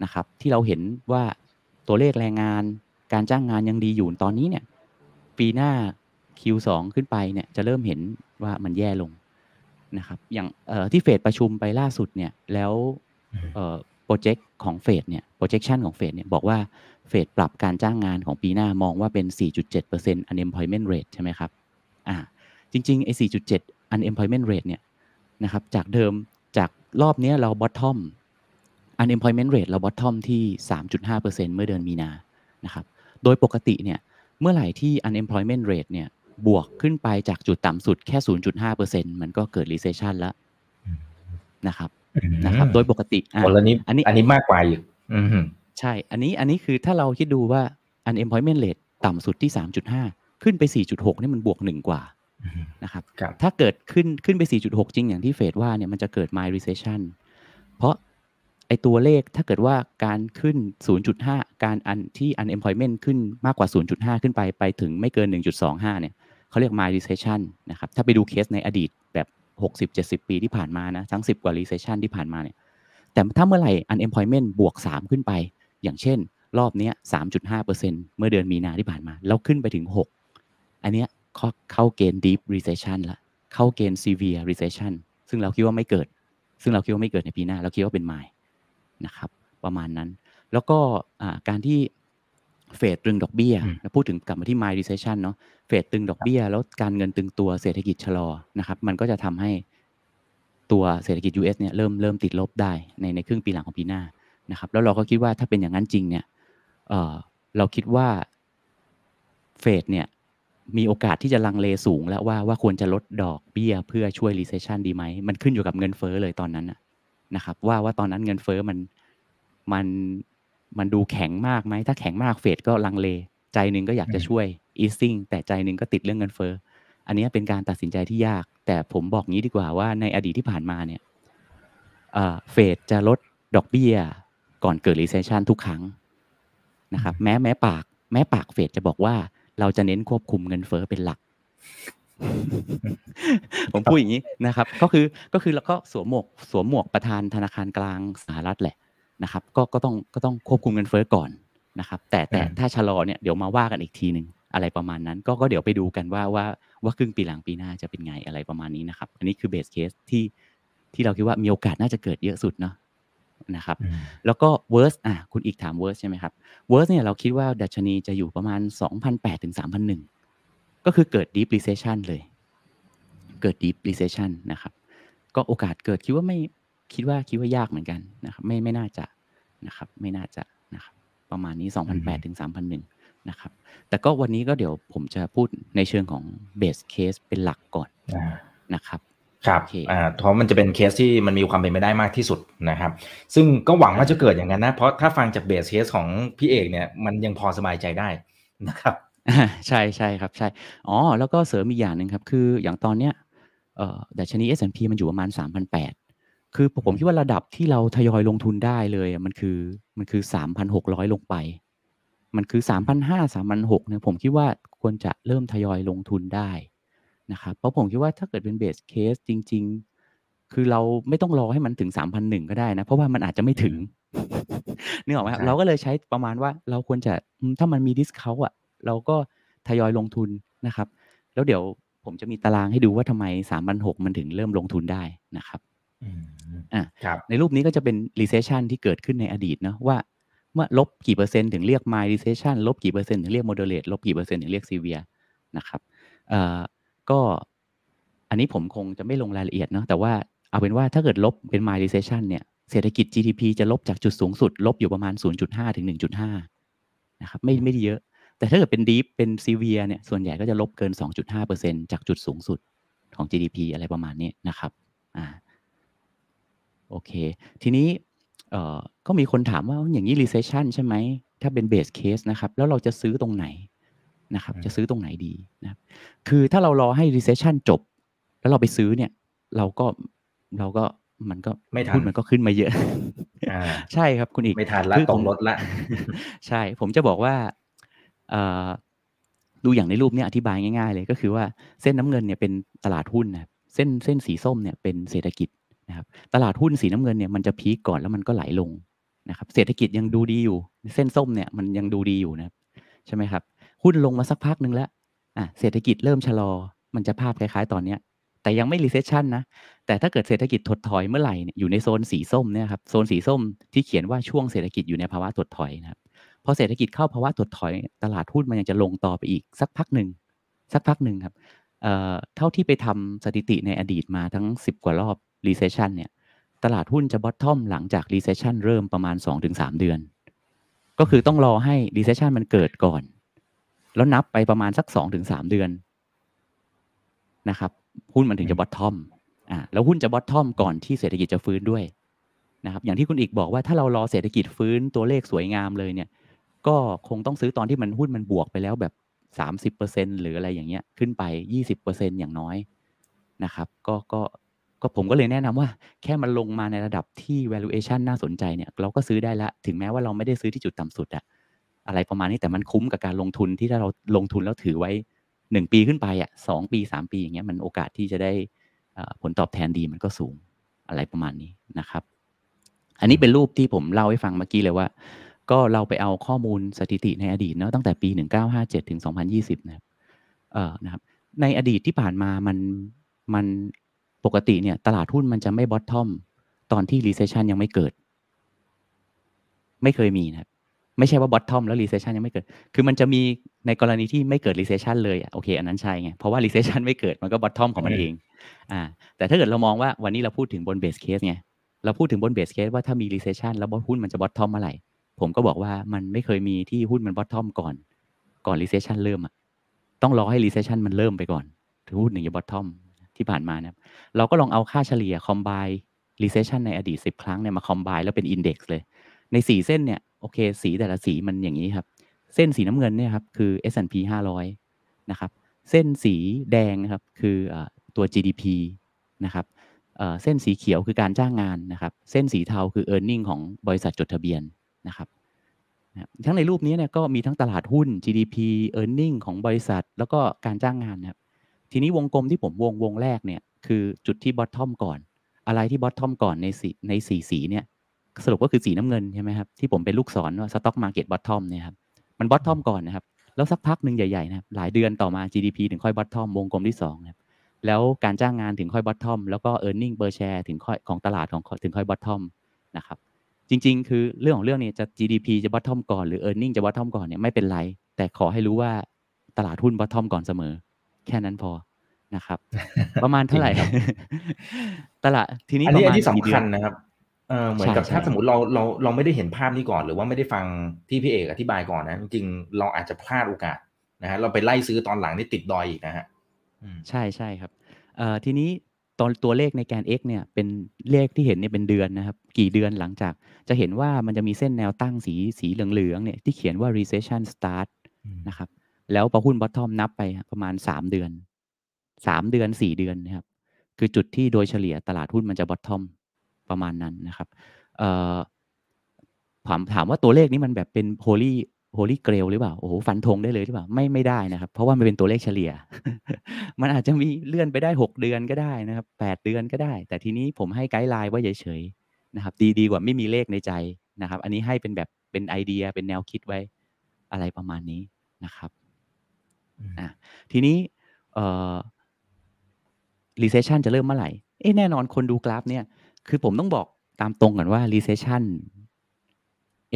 นะครับที่เราเห็นว่าตัวเลขแรงงานการจ้างงานยังดีอยู่ตอนนี้เนี่ยปีหน้า Q2 ขึ้นไปเนี่ยจะเริ่มเห็นว่ามันแย่ลงนะครับอย่างที่เฟดประชุมไปล่าสุดเนี่ยแล้ว โปรเจกต์ของเฟดเนี่ย projection ของเฟดเนี่ยบอกว่าเฟดปรับการจ้างงานของปีหน้ามองว่าเป็น 4.7% unemployment rate ใช่ไหมครับ อ่า จริงๆไอ้ 4.7 unemployment rate เนี่ยนะครับ จากเดิมจากรอบนี้เรา bottom unemployment rate เรา bottom ที่ 3.5%เมื่อเดือนมีนา นะครับ โดยปกติเนี่ย เมื่อไหร่ที่ unemployment rate เนี่ย บวกขึ้นไปจากจุดต่ำสุดแค่ 0.5%มันก็เกิด recession แล้วนะครับ นะครับโดยปกติอะอันนี้อันนี้อันนี้มากกว่าอีกใช่ อันนี้อันนี้คือถ้าเราคิดดูว่า unemployment rate ต่ำสุดที่ 3.5 ขึ้นไป 4.6นี่มันบวกหนึ่งกว่านะครับถ้าเกิดขึ้นขึ้นไป 4.6 จริงอย่างที่เฟดว่าเนี่ยมันจะเกิด mild recession เพราะไอตัวเลขถ้าเกิดว่าการขึ้น 0.5 การอันที่ unemployment ขึ้นมากกว่า 0.5 ขึ้นไปไปถึงไม่เกิน 1.25 เนี่ยเขาเรียก mild recession นะครับถ้าไปดูเคสในอดีต แบบ60-70 ปีที่ผ่านมานะทั้ง 10 กว่า recession ที่ผ่านมาเนี่ยแต่ถ้าเมื่อไหร่ unemployment บวก 3 ขึ้นไป อย่างเช่น รอบนี้3.5%เมื่อเดือนมีนาที่ผ่านมา แล้วขึ้นไปถึง 6 อันเนี้ยเข้าเกณฑ์ deep recession ละเข้าเกณฑ์ severe recession ซึ่งเราคิดว่าไม่เกิด ซึ่งเราคิดว่าไม่เกิดในปีหน้า เราคิดว่าเป็น mild นะครับ ประมาณนั้น แล้วก็การที่ เฟดตึงดอกเบี้ยพูดถึงกลับมาที่ my recession เนาะเฟดตึงดอกเบี้ย แล้วการเงินตึงตัวเศรษฐกิจชะลอนะครับมันก็จะทำให้ตัวเศรษฐกิจ US เนี่ยเริ่มเริ่มติดลบได้ในในครึ่งปีหลังของปีหน้านะครับแล้วเราก็คิดว่าถ้าเป็นอย่างนั้นจริงเนี่ยเเราคิดว่าเฟดเนี่ยมีโอกาสที่จะลังเลสูงแล้วว่าว่าควรจะลดดอกเบี้ยเพื่อช่วย recession ดีไหม มันขึ้นอยู่กับเงินเฟ้อเลยตอนนั้นนะครับว่าว่าตอนนั้นเงินเฟอ้อมันมัน มันดูแข็งมากไหมถ้าแข็งมากเฟดก็ลังเล ใจหนึ่งก็อยากจะช่วย easing แต่ใจหนึ่งก็ติดเรื่องเงินเฟอ้ออันนี้เป็นการตัดสินใจที่ยาก แต่ผมบอกงี้ดีกว่าว่าในอดีตที่ผ่านมาเนี่ยเฟดจะลดดอกเบี้ยก่อนเกิด recession ทุกครั้งนะครับ แม้แม้ปาก แม้ปากเฟดจะบอกว่าเราจะเน้นควบคุมเงินเฟอ้อเป็นหลัก ผมพูดอย่างนี้นะครับ ก็คือก็คือเราก็สวมหมวกสวมหมวกประธานธนาคารกลางสหรัฐแหละ นะครับก็ก็ต้องก็ต้องควบคุมเงินเฟ้อก่อนนะครับแต่แต่ถ้าชะลอเนี่ยเดี๋ยวมาว่ากันอีกทีหนึ่งอะไรประมาณนั้น ก็ก็เดี๋ยวไปดูกันว่าว่าว่าครึ่งปีหลังปีหน้าจะเป็นไงอะไรประมาณนี้นะครับ อันนี้คือ base case ที่ที่เราคิดว่ามีโอกาสน่าจะเกิดเยอะสุดเนาะนะครับแล้วก็ worst อะคุณเอกถาม worst ใช่ไหมครับ worst เนี่ยเราคิดว่าดัชนีจะอยู่ประมาณ 2,008ถึง3,001 ก็คือเกิด deep recession เลย เกิด deep recession นะครับ ก็โอกาสเกิดคิดว่าไม่ คิดว่าคิดว่ายากเหมือนกันนะครับ ไม่ไม่น่าจะนะครับ ไม่น่าจะนะครับ ประมาณนี้ 2008ถึง3001นะครับ แต่ก็วันนี้ก็เดี๋ยวผมจะพูดในเชิงของ base case เป็นหลักก่อนนะครับครับโอเคอ่าเพราะมันจะเป็นเคสที่มันมีความเป็นไปได้มากที่สุดนะครับ ซึ่งก็หวังว่าจะเกิดอย่างนั้นนะ เพราะถ้าฟังจากเบสเคสของพี่เอกเนี่ย มันยังพอสบายใจได้นะครับอ่าใช่ใช่ครับใช่ อ๋อ แล้วก็เสริมอีกอย่างหนึ่งครับ คืออย่างตอนเนี้ยเอ่อดัชนี S&P มันอยู่ประมาณ 3,800 คือผมคิดว่าระดับที่เราทยอยลงทุนได้เลยอะมันคือมันคือ3,600ลงไป มันคือ3,500 3,600เนี่ยผมคิดว่าควรจะเริ่มทยอยลงทุนได้นะครับเพราะผมคิดว่าถ้าเกิดเป็นเบสเคสจริง ๆ คือเราไม่ต้องรอให้มันถึง3,100ก็ได้นะ เพราะว่ามันอาจจะไม่ถึงนึกออกไหมครับใช่เราก็เลยใช้ประมาณว่าเราควรจะอืมถ้ามันมีดิสเขาอะ เราก็ทยอยลงทุนนะครับ แล้วเดี๋ยวผมจะมีตารางให้ดูว่าทำไม3,600มันถึงเริ่มลงทุนได้นะครับ อืมอะครับในรูปนี้ก็จะเป็น recession ที่เกิดขึ้นในอดีตเนาะว่าเมื่อลบกี่เปอร์เซ็นต์ถึงเรียก mild recession ลบกี่เปอร์เซ็นต์ถึงเรียก moderate ลบกี่เปอร์เซ็นต์ถึงเรียก severe นะครับเอ่อก็อันนี้ผมคงจะไม่ลงรายละเอียดเนาะแต่ว่าเอาเป็นว่าถ้าเกิดลบเป็น mild recession เนี่ยเศรษฐกิจ GDP จะลบจากจุดสูงสุด ลบอยู่ประมาณ 0.5 ถึง 1.5 นะครับไม่ไม่ได้เยอะ แต่ถ้าเกิดเป็น deep เป็น severe เนี่ยส่วนใหญ่ก็จะลบเกิน 2.5%จากจุดสูงสุดของ GDP อะไรประมาณนี้นะครับอ่า โอเค ทีนี้เอ่อก็มีคนถามว่าอย่างนี้ recession ใช่ไหม ถ้าเป็น base case นะครับ แล้วเราจะซื้อตรงไหนนะครับอืมจะซื้อตรงไหนดีนะครับ คือถ้าเรารอให้ recession จบ แล้วเราไปซื้อเนี่ย เราก็เราก็มันก็ไม่ทันหุ้นมันก็ขึ้นมาเยอะอ่าใช่ครับคุณอีกไม่ทันละคือตผกมรถละ ใช่ ผมจะบอกว่าเอ่อดูอย่างในรูปเนี่ยอธิบายง่ายๆเลยก็คือว่าเส้นน้ำเงินเนี่ยเป็นตลาดหุ้นนะครับเส้นเส้นสีส้มเนี่ยเป็นเศรษฐกิจ นะครับตลาดหุ้นสีน้ำเงินเนี่ยมันจะพีคก่อนแล้วมันก็ไหลลงนะครับเศรษฐกิจยังดูดีอยู่ เส้นส้มเนี่ยมันยังดูดีอยู่นะใช่ไหมครับหุ้นลงมาสักพักหนึ่งแล้วอะเศรษฐกิจเริ่มชะลอ มันจะภาพคล้ายๆ ตอนเนี้ยแต่ยังไม่ recession นะ แต่ถ้าเกิดเศรษฐกิจถดถอยเมื่อไหร่เนี่ยอยู่ในโซนสีส้มเนี่ยครับ โซนสีส้มที่เขียนว่าช่วงเศรษฐกิจอยู่ในภาวะถดถอยนะครับ พอเศรษฐกิจเข้าภาวะถดถอย ตลาดหุ้นมันยังจะลงต่อไปอีกสักพักหนึ่งสักพักหนึ่งครับ เอ่อ เท่าที่ไปทำสถิติในอดีตมาทั้ง 10 กว่ารอบ recession เนี่ยตลาดหุ้นจะ bottom หลังจาก recession เริ่มประมาณ 2-3 เดือน ก็คือต้องรอให้ recession มันเกิดก่อน แล้วนับไปประมาณสัก 2-3 เดือนนะครับหุ้นมันถึงจะ bottom อ่าแล้วหุ้นจะ bottom ก่อนที่เศรษฐกิจจะฟื้นด้วยนะครับอย่างที่คุณอีกบอกว่าถ้าเรารอเศรษฐกิจฟื้นตัวเลขสวยงามเลยเนี่ยก็คงต้องซื้อตอนที่มันหุ้นมันบวกไปแล้วแบบสามสิบเปอร์เซ็นหรืออะไรอย่างเงี้ยขึ้นไปยี่สิบเปอร์เซ็นอย่างน้อยนะครับ ก็ก็ ก็ผมก็เลยแนะนำว่าแค่มันลงมาในระดับที่ valuation น่าสนใจเนี่ยเราก็ซื้อได้ละ ถึงแม้ว่าเราไม่ได้ซื้อที่จุดต่ำสุดอะอะไรประมาณนี้แต่มันคุ้มกับการลงทุนที่ถ้าเราลงทุนแล้วถือไว้หนึ่งปีขึ้นไปอะสองปีสามปีอย่างเงี้ยมันโอกาสที่จะได้อ่อผลตอบแทนดีมันก็สูงอะไรประมาณนี้นะครับ อันนี้เป็นรูปที่ผมเล่าให้ฟังเมื่อกี้เลยว่า ก็เราไปเอาข้อมูลสถิติในอดีตเนาะตั้งแต่ปี 1957 ถึง 2020 นะครับเอ่อนะครับในอดีตที่ผ่านมามันมัน ปกติเนี่ยตลาดหุ้นมันจะไม่บอททอมตอนที่ recession ยังไม่เกิด ไม่เคยมีนะครับไม่ใช่ว่าบอททอมแล้ว recession ยังไม่เกิด คือมันจะมีในกรณีที่ไม่เกิด recession เลยอะโอเค อันนั้นใช่ไง เพราะว่า recession ไม่เกิดมันก็บอททอมของมันเอง อ่า แต่ถ้าเกิดเรามองว่าวันนี้เราพูดถึงบน base case ไง เราพูดถึงบน base case ว่าถ้ามี recession แล้วหุ้นมันจะ bottom เมื่อไหร่ ผมก็บอกว่ามันไม่เคยมีที่หุ้นมัน bottom ก่อน ก่อน recession เริ่มอะ ต้องรอให้ recession มันเริ่มไปก่อนถึงหุ้นถึงจะ bottom ที่ ที่ผ่านมานะครับเราก็ลองเอาค่าเฉลี่ย combine recession ในอดีต 10 ครั้งเนี่ยมา combine แล้วเป็น index เลย ใน 4 เส้นเนี่ยโอเค สีแต่ละสีมันอย่างนี้ครับ เส้นสีน้ำเงินเนี่ยครับคือ S&P 500 นะครับ เส้นสีแดงนะครับคือตัว GDP นะครับเส้นสีเขียวคือการจ้างงานนะครับ เส้นสีเทาคือ e a r n i n g ของบริษัทจดทะเบียนนะครับนะครับทั้งในรูปนี้เนี่ยก็มีทั้งตลาดหุ้น GDP e a r n i n g ของบริษัท แล้วก็การจ้างงานนะครับ ทีนี้วงกลมที่ผมวงวงแรกเนี่ยคือจุดที่ bottom ก่อน อะไรที่ bottom ก่อนในสีในสีสีเนี่ยสรุปก็คือสีน้ำเงินใช่ไหมครับที่ผมเป็นลูกศรว่า stock market bottom เนี่ยครับมัน bottom ก่อนนะครับแล้วสักพักหนึ่งใหญ่ๆนะครับหลายเดือนต่อมา GDP ถึงค่อย bottom วงกลมที่สองนะครับแล้วการจ้างงานถึงค่อย bottom แล้วก็ earning per share ถึงค่อยของตลาดของถึงค่อย bottom นะครับจริง ๆ คือเรื่องของเรื่องเนี่ยจะ GDP จะ bottom ก่อนหรือ earning จะ bottom ก่อนเนี่ยไม่เป็นไร แต่ขอให้รู้ว่าตลาดหุ้น bottom ก่อนเสมอ แค่นั้นพอนะครับ ประมาณเท่าไหร่จริงครับตลาดทีนี้อันประนี้อัมานณที่สำกี่เดืคัอญนนะครับเออเหมือนกับใช่ถ้าใช่สมมติเราเราเราไม่ได้เห็นภาพนี้ก่อน หรือว่าไม่ได้ฟังที่พี่เอกอธิบายก่อนนะ จริงๆเราอาจจะพลาดโอกาสนะฮะเราไปไล่ซื้อตอนหลังนี่ติดดอยอีกนะฮะอืมใช่ใช่ครับเอ่อทีนี้ตอนตัวเลขในแกน x เนี่ยเป็นเลขที่เห็นเนี่ยเป็นเดือนนะครับ กี่เดือนหลังจาก จะเห็นว่ามันจะมีเส้นแนวตั้งสีสีเหลืองๆเนี่ยที่เขียนว่า recession start นะครับ แล้วพอหุ้น bottom นับไปประมาณ3เดือน3เดือน4เดือนนะครับ คือจุดที่โดยเฉลี่ยตลาดหุ้นมันจะ bottom ประมาณนั้นนะครับถามถามว่าตัวเลขนี้มันแบบเป็น holy holy grail หรือเปล่า โอ้โห ฟันธงได้เลยหรือเปล่า ไม่ ไม่ได้นะครับ เพราะว่ามันเป็นตัวเลขเฉลี่ย มันอาจจะมีเลื่อนไปได้ 6 เดือนก็ได้นะครับ8เดือนก็ได้ แต่ทีนี้ผมให้ไกด์ไลน์ว่าเฉยๆนะครับ ดีดีกว่าไม่มีเลขในใจนะครับ อันนี้ให้เป็นแบบเป็นไอเดีย เป็นแนวคิดไว้อะไรประมาณนี้นะครับ อะทีนี้เอ่อ recession จะเริ่มเมื่อไหร่ เอ๊ะแน่นอนคนดูกราฟเนี่ย คือผมต้องบอกตามตรงก่อนว่า recession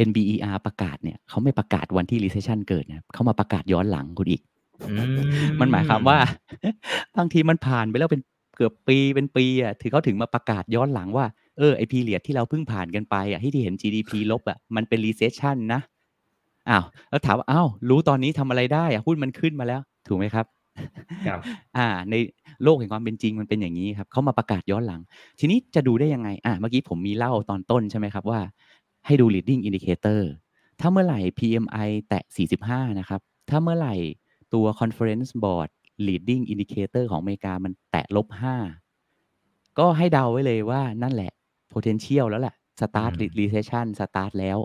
NBER ประกาศเนี่ยเขาไม่ประกาศวันที่ recession เกิดนะเขามาประกาศย้อนหลังคุณอีกอืมันหมายความว่าบางทีมันผ่านไปแล้วเป็นเกือบปีเป็นปีอะถือเขาถึงมาประกาศย้อนหลังว่าเออไอพีเรียดที่เราเพิ่งผ่านกันไปอะที่ที่เห็น GDP ลบอะมันเป็น recession นะ อ้าวแล้วถามว่าอ้าวรู้ตอนนี้ทำอะไรได้อะหุ้นมันขึ้นมาแล้ว ถูกไหมครับครับอ่า ในโลกแห่งความเป็นจริงมันเป็นอย่างนี้ครับเขามาประกาศย้อนหลัง ทีนี้จะดูได้ยังไงอ่าเมื่อกี้ผมมีเล่าตอนต้นใช่ไหมครับว่า ให้ดู leading indicator ถ้าเมื่อไหร่ PMI แตะ 45 นะครับ ถ้าเมื่อไหร่ตัว conference board leading indicator ของอเมริกามันแตะลบ 5 ก็ให้เดาไว้เลยว่านั่นแหละ potential แล้วแหละ start อืม recession start แล้ว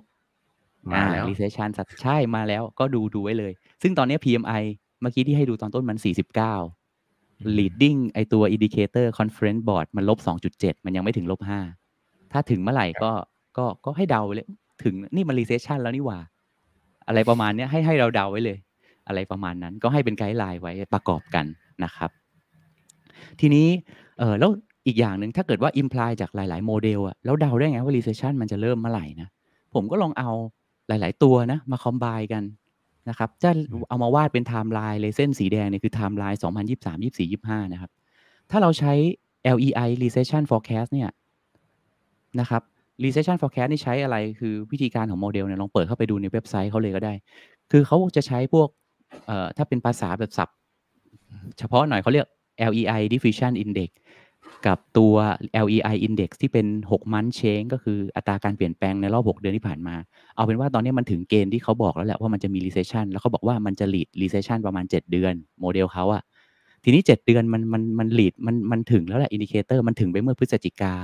มาแล้วอ่ recession ใช่มาแล้วก็ดูดูไว้เลย ซึ่งตอนนี้ PMI เมื่อกี้ที่ให้ดูตอนต้นมัน 49 leading ไอตัว indicator conference board มันลบ 2.7 มันยังไม่ถึงลบ 5 ถ้าถึงเมื่อไหร่ก็ก็ก็ให้เดาไว้เลยถึงนี่มัน recession แล้วนี่หว่า อะไรประมาณเนี้ยให้ให้เราเดาไว้เลย อะไรประมาณนั้นก็ให้เป็น guideline ไว้ประกอบกันนะครับ ทีนี้เออแล้วอีกอย่างหนึ่งถ้าเกิดว่า imply จากหลาย ๆ โมเดลอะแล้วเดาได้ไงว่า recession มันจะเริ่มเมื่อไหร่นะ ผมก็ลองเอา หลาย ๆ ตัวนะมา combine กันนะครับจะเอามาวาดเป็นไทม์ไลน์เลยเส้นสีแดงเนี่ยคือไทม์ไลน์2023 24 25 นะครับ ถ้าเราใช้ LEI recession forecast เนี่ยนะครับ recession forecast นี่ใช้อะไรคือวิธีการของโมเดลเนี่ยลองเปิดเข้าไปดูในเว็บไซต์เขาเลยก็ได้ คือเขาจะใช้พวกเอ่อถ้าเป็นภาษาแบบศัพท์ เฉพาะหน่อยเขาเรียก LEI diffusion index กับตัว LEI index ที่เป็น6 month change ก็คืออัตราการเปลี่ยนแปลงในรอบ 6 เดือนที่ผ่านมา เอาเป็นว่าตอนนี้มันถึงเกณฑ์ที่เขาบอกแล้วแหละว่ามันจะมี recession แล้วเขาบอกว่ามันจะ lead recession ประมาณ 7 เดือน โมเดลเขาอะทีนี้ 7 เดือนมันมันมัน lead มันมันถึงแล้วแหละ indicator มันถึงไปเมื่อพฤศจิกา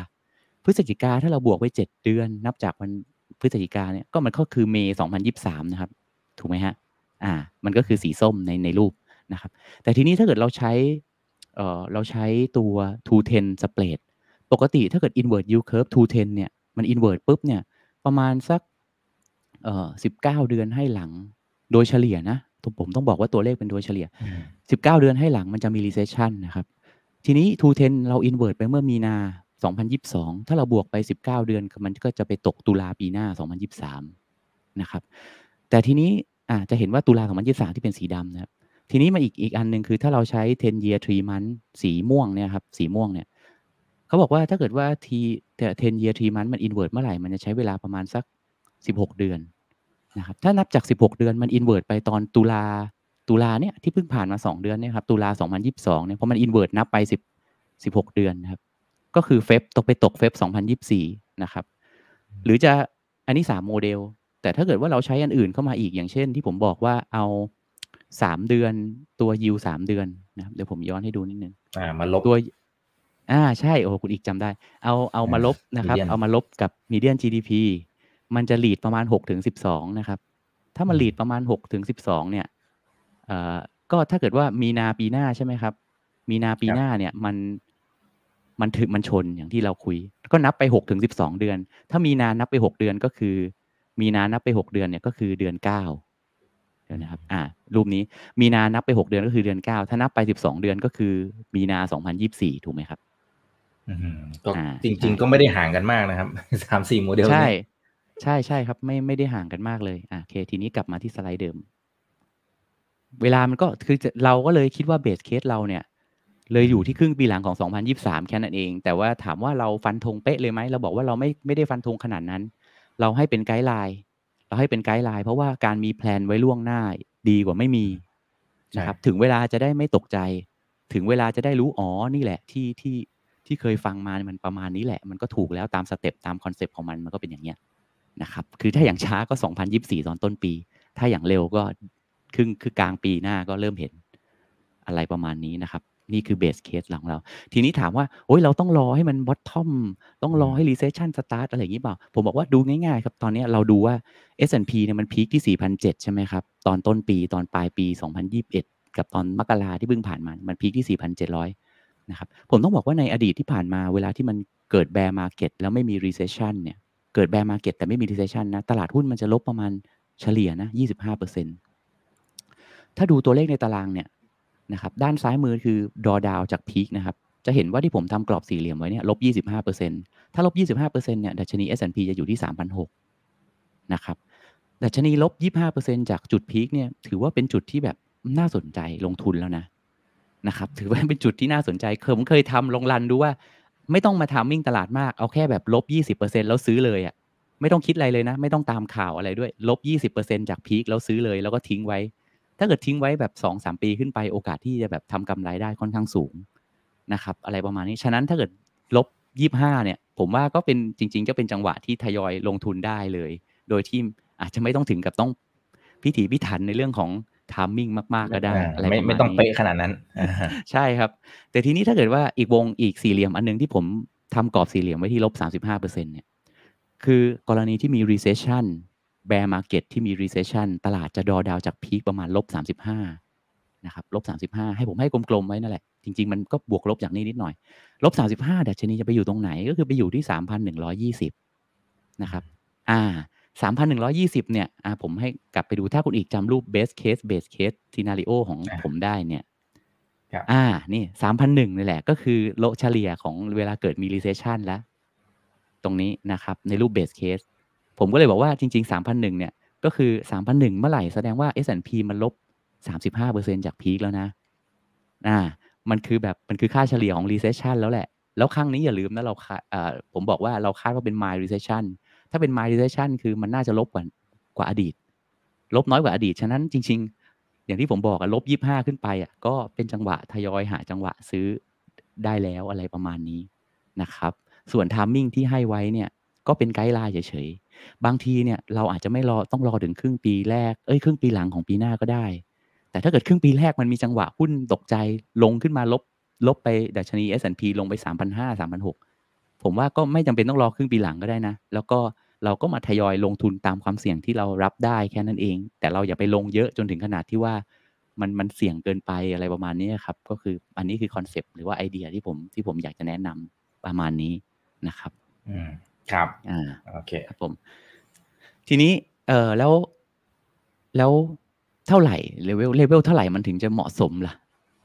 พฤศจิกาถ้าเราบวกไว้7เดือน นับจากวันพฤศจิกาเนี่ยก็มันก็คือเมย์2023 นะครับ ถูกไหมฮะ อ่า มันก็คือสีส้มในในรูปนะครับ แต่ทีนี้ถ้าเกิดเราใช้ เอ่อเราใช้ตัว 210 spread ปกติถ้าเกิด invert yield curve 210 เนี่ย มัน invert ปุ๊บเนี่ย ประมาณสักเอ่อ19 เดือนให้หลัง โดยเฉลี่ยนะผมต้องบอกว่าตัวเลขเป็นโดยเฉลี่ยอืม19 เดือนให้หลังมันจะมี recession นะครับ ทีนี้ 210 เรา invert ไปเมื่อมีนา 2022 ถ้าเราบวกไป 19 เดือนมันก็จะไปตกตุลาปีหน้า 2023 นะครับ แต่ทีนี้อ่าจะเห็นว่าตุลา2023 ที่เป็นสีดำนะครับ ทีนี้มาอีกอีกอันหนึ่งคือถ้าเราใช้ 10 year 3 month สีม่วงเนี่ยครับสีม่วงเนี่ยเขาบอกว่าถ้าเกิดว่าทีแต่10 year 3 month มัน invert เมื่อไหร่มันจะใช้เวลาประมาณสัก 16 เดือนนะครับถ้านับจาก 16 เดือนมัน invert ไปตอนตุลาตุลาเนี่ยที่เพิ่งผ่านมา 2 เดือนเนี่ยครับตุลา 2022เนี่ยเพราะมัน invert นับไป 10 16 เดือนนะครับก็คือเฟบตกไปตกเฟบ2024นะครับหรือจะอันนี้ 3 โมเดล แต่ถ้าเกิดว่าเราใช้อันอื่นเข้ามาอีกอย่างเช่น ที่ผมบอกว่าเอา 3เดือนตัวยิว3เดือนนะครับเดี๋ยวผมย้อนให้ดูนิดนึงอ่ามาลบตัวอ่าใช่โอ้คุณอีกจำได้ เอาเอามาลบนะครับ median เอามาลบกับ median GDP มันจะ lead ประมาณ6ถึง12นะครับ ถ้ามัน lead ประมาณ6ถึง12เนี่ยเอ่อก็ถ้าเกิดว่ามีนาปีหน้าใช่ไหมครับ มีนาปีหน้าเนี่ยมันมันถึงมันชนอย่างที่เราคุย ก็นับไป6ถึง12เดือน ถ้ามีนานับไป6เดือนก็คือ มีนานับไป6เดือนเนี่ยก็คือเดือน9เดี๋ยวนะครับอ่ารูปนี้มีนานับไป 6 เดือนก็คือเดือน 9 ถ้านับไป 12 เดือนก็คือ มีนา 2024 ถูกไหมครับอืมก็อ่าจริง ๆ ก็ไม่ได้ห่างกันมากนะครับสามสี่โมเดลใช่เนี่ยใช่ใช่ครับ ไม่ไม่ได้ห่างกันมากเลยอะโอเค ทีนี้กลับมาที่สไลด์เดิม เวลามันก็คือจะเราก็เลยคิดว่าเบสเคสเราเนี่ยเลยอยู่ที่ครึ่งปีหลังของ 2023 แค่นั้นเอง แต่ว่าถามว่าเราฟันธงเป๊ะเลยไหม เราบอกว่าเราไม่ไม่ได้ฟันธงขนาดนั้น เราให้เป็น guideline เราให้เป็น guideline เพราะว่าการมี plan ไว้ล่วงหน้าดีกว่าไม่มีนะครับถึงเวลาจะได้ไม่ตกใจ ถึงเวลาจะได้รู้อ๋อนี่แหละที่ที่ที่เคยฟังมามันประมาณนี้แหละ มันก็ถูกแล้วตามสเต็ปตามคอนเซปต์ของมันมันก็เป็นอย่างเงี้ยนะครับคือถ้าอย่างช้าก็ 2024 ตอนต้นปี ถ้าอย่างเร็วก็ครึ่งคือกลางปีหน้าก็เริ่มเห็นอะไรประมาณนี้นะครับ นี่คือ base case ของเรา ทีนี้ถามว่าโอ้ยเราต้องรอให้มัน bottomต้องรอให้ recession start อะไรอย่างนี้เปล่า ผมบอกว่าดูง่ายๆครับ ตอนนี้เราดูว่า S&P เนี่ยมัน peak ที่4,700ใช่ไหมครับ ตอนต้นปีตอนปลายปี 2021 กับตอนมกราที่เพิ่งผ่านมา มัน peak ที่ 4,700 นะครับ ผมต้องบอกว่าในอดีตที่ผ่านมาเวลาที่มันเกิด bear market แล้วไม่มี recession เนี่ยเกิด bear market แต่ไม่มี recession นะตลาดหุ้นมันจะลบประมาณเฉลี่ยนะ25%ถ้าดูตัวเลขในตารางเนี่ย นะครับด้านซ้ายมือคือdrawdown จาก peak นะครับจะเห็นว่าที่ผมทำกรอบสี่เหลี่ยมไว้เนี่ยลบ25%ถ้าลบ 25%เนี่ยดัชนี S&P จะอยู่ที่ 3,600นะครับดัชนีลบ 25%จากจุด peak เนี่ยถือว่าเป็นจุดที่แบบน่าสนใจลงทุนแล้วนะนะครับถือว่าเป็นจุดที่น่าสนใจเคยผมเคยทำลอง run ดูว่า ไม่ต้องมา timing ตลาดมากเอาแค่แบบลบ 20%แล้วซื้อเลยอะ่ะไม่ต้องคิดอะไรเลยนะ ไม่ต้องตามข่าวอะไรด้วยลบ 20%จาก peak แล้วซื้อเลย แล้วก็ทิ้งไว้ ถ้าเกิดทิ้งไว้แบบ2อสปีขึ้นไปโอกาสที่จะแบบทำกำไรได้ค่อนข้างสูงนะครับ อะไรประมาณนี้ ฉะนั้นถ้าเกิดลบ 25 เนี่ย ผมว่าก็เป็นจริง ๆ ก็เป็นจังหวะที่ทยอยลงทุนได้เลย โดยที่อาจจะไม่ต้องถึงกับต้องพิถีพิถันในเรื่องของทามมิ่งมาก ๆ ก็ได้อะไรไม่ไม่ต้องเป๊ะขนาดนั้นใช่ครับ แต่ทีนี้ถ้าเกิดว่าอีกวงอีกสี่เหลี่ยมอันนึงที่ผมทำกรอบสี่เหลี่ยมไว้ที่ลบสามสิบห้าเปอร์เซ็นเนี่ยคือกรณีที่มี recession bear market ที่มี recession ตลาดจะดอดาวจากพีคประมาณลบสามสิบห้านะครับลบสามสิบห้าให้ผมให้กลมๆไว้นั่นแหละ จริง ๆ มันก็บวกลบจากนี้นิดหน่อยลบสามสิบห้าดัชนีจะไปอยู่ตรงไหนก็คือไปอยู่ที่สามพันหนึ่งร้อยี่สิบนะครับอ่าสามพันหนึ่งร้อยี่สิบเนี่ยอ่าผมให้กลับไปดูถ้าคุณอีกจำรูป base case base case scenario ของผมได้เนี่ยอ่า นี่สามพันหนึ่งนี่แหละ ก็คือโลเฉลี่ยของเวลาเกิดมี recession แล้ว ตรงนี้นะครับ ในรูป base case ผมก็เลยบอกว่าจริงๆสามพันหนึ่งเนี่ยก็คือสามพันหนึ่งเมื่อไหร่แสดงว่า S&P มันลบสามสิบห้าเปอร์เซ็นจากพีคแล้วนะอ่ามันคือแบบมันคือค่าเฉลี่ยของ recession แล้วแหละ แล้วครั้งนี้อย่าลืมนะเราคาอ่าผมบอกว่าเราคาดว่าเป็น mild recession ถ้าเป็น mild recession คือมันน่าจะลบกว่ากว่าอดีต ลบน้อยกว่าอดีต ฉะนั้นจริง ๆ อย่างที่ผมบอกอะลบยี่ห้าขึ้นไปอะก็เป็นจังหวะทยอยหาจังหวะซื้อได้แล้วอะไรประมาณนี้นะครับ ส่วน timing ที่ให้ไว้เนี่ยก็เป็นไกด์ไลน์เฉยๆ บางทีเนี่ยเราอาจจะไม่รอต้องรอถึงครึ่งปีแรกเอ้ยครึ่งปีหลังของปีหน้าก็ได้ แต่ถ้าเกิดครึ่งปีแรกมันมีจังหวะหุ้นตกใจลงขึ้นมาลบลบไปดัชนี S&P ลงไป 3,500 3,600ผมว่าก็ไม่จำเป็นต้องรอครึ่งปีหลังก็ได้นะ แล้วก็เราก็มาทยอยลงทุนตามความเสี่ยงที่เรารับได้แค่นั้นเอง แต่เราอย่าไปลงเยอะจนถึงขนาดที่ว่ามันมันเสี่ยงเกินไปอะไรประมาณนี้ครับ ก็คืออันนี้คือคอนเซปต์หรือว่าไอเดียที่ผมที่ผมอยากจะแนะนำประมาณนี้นะครับ อืม ครับอ่าโอเคครับผม ทีนี้ เออแล้ว แล้วเท่าไหร่เลเวลเลเวลเท่าไหร่มันถึงจะเหมาะสมล่ะ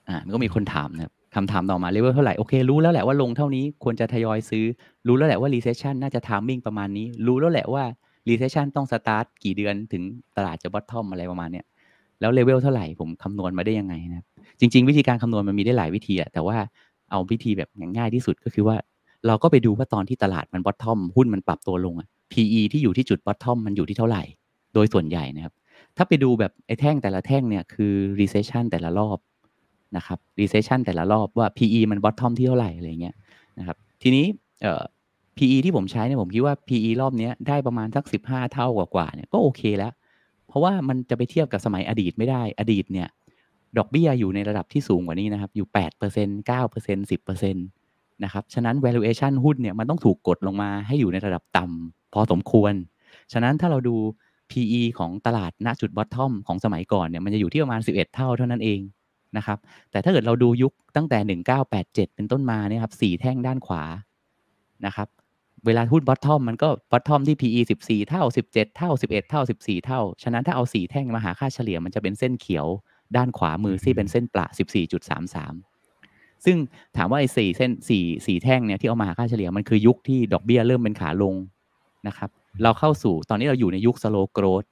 อ่ามันก็มีคนถามนะครับคำถามต่อมาเลเวลเท่าไหร่โอเครู้แล้วแหละว่าลงเท่านี้ควรจะทยอยซื้อ รู้แล้วแหละว่า recession น่าจะ timing ประมาณนี้ รู้แล้วแหละว่า recession ต้อง start กี่เดือนถึงตลาดจะ bottom อะไรประมาณเนี้ยแล้วเลเวลเท่าไหร่ผมคำนวณมาได้ยังไงนะครับจริง ๆ วิธีการคำนวณมันมีได้หลายวิธีอะแต่ว่าเอาวิธีแบบง่ายที่สุดก็คือว่า เราก็ไปดูว่าตอนที่ตลาดมัน bottom หุ้นมันปรับตัวลงอะ PE ที่อยู่ที่จุด bottom มันอยู่ที่เท่าไหร่ โดยส่วนใหญ่นะครับ ถ้าไปดูแบบไอ้แท่งแต่ละแท่งเนี่ยคือ recession แต่ละรอบนะครับ recession แต่ละรอบว่า PE มัน bottom ที่เท่าไหร่อะไรเงี้ยนะครับทีนี้เอ่อ PE ที่ผมใช้เนี่ยผมคิดว่า PE รอบนี้ได้ประมาณสัก 15 เท่ากว่าๆเนี่ยก็โอเคแล้ว เพราะว่ามันจะไปเทียบกับสมัยอดีตไม่ได้อดีตเนี่ยดอกเบี้ยอยู่ในระดับที่สูงกว่านี้นะครับ อยู่ 8% 9% 10% นะครับ ฉะนั้น valuation หุ้นเนี่ยมันต้องถูกกดลงมาให้อยู่ในระดับต่ำพอสมควร ฉะนั้นถ้าเราดู PE ของตลาดณจุด bottom ของสมัยก่อนเนี่ยมันจะอยู่ที่ประมาณ 11 เท่าเท่านั้นเองนะครับ แต่ถ้าเกิดเราดูยุคตั้งแต่ 1987 เป็นต้นมาเนี่ยครับสีแท่งด้านขวานะครับเวลาหุ้น bottom มันก็ bottom ที่ PE 14 เท่า 17 เท่า 11 เท่า 14 เท่า ฉะนั้นถ้าเอา 4 แท่งมาหาค่าเฉลี่ยมันจะเป็นเส้นเขียวด้านขวามือที่เป็นเส้นประ 14.33 ซึ่งถามว่าไอ้สี่เส้นสี่สี่แท่งเนี่ยที่เอามาหาค่าเฉลี่ยมันคือยุคที่ดอกเบี้ยเริ่มเป็นขาลงนะครับเราเข้าสู่ตอนนี้เราอยู่ในยุค slow growth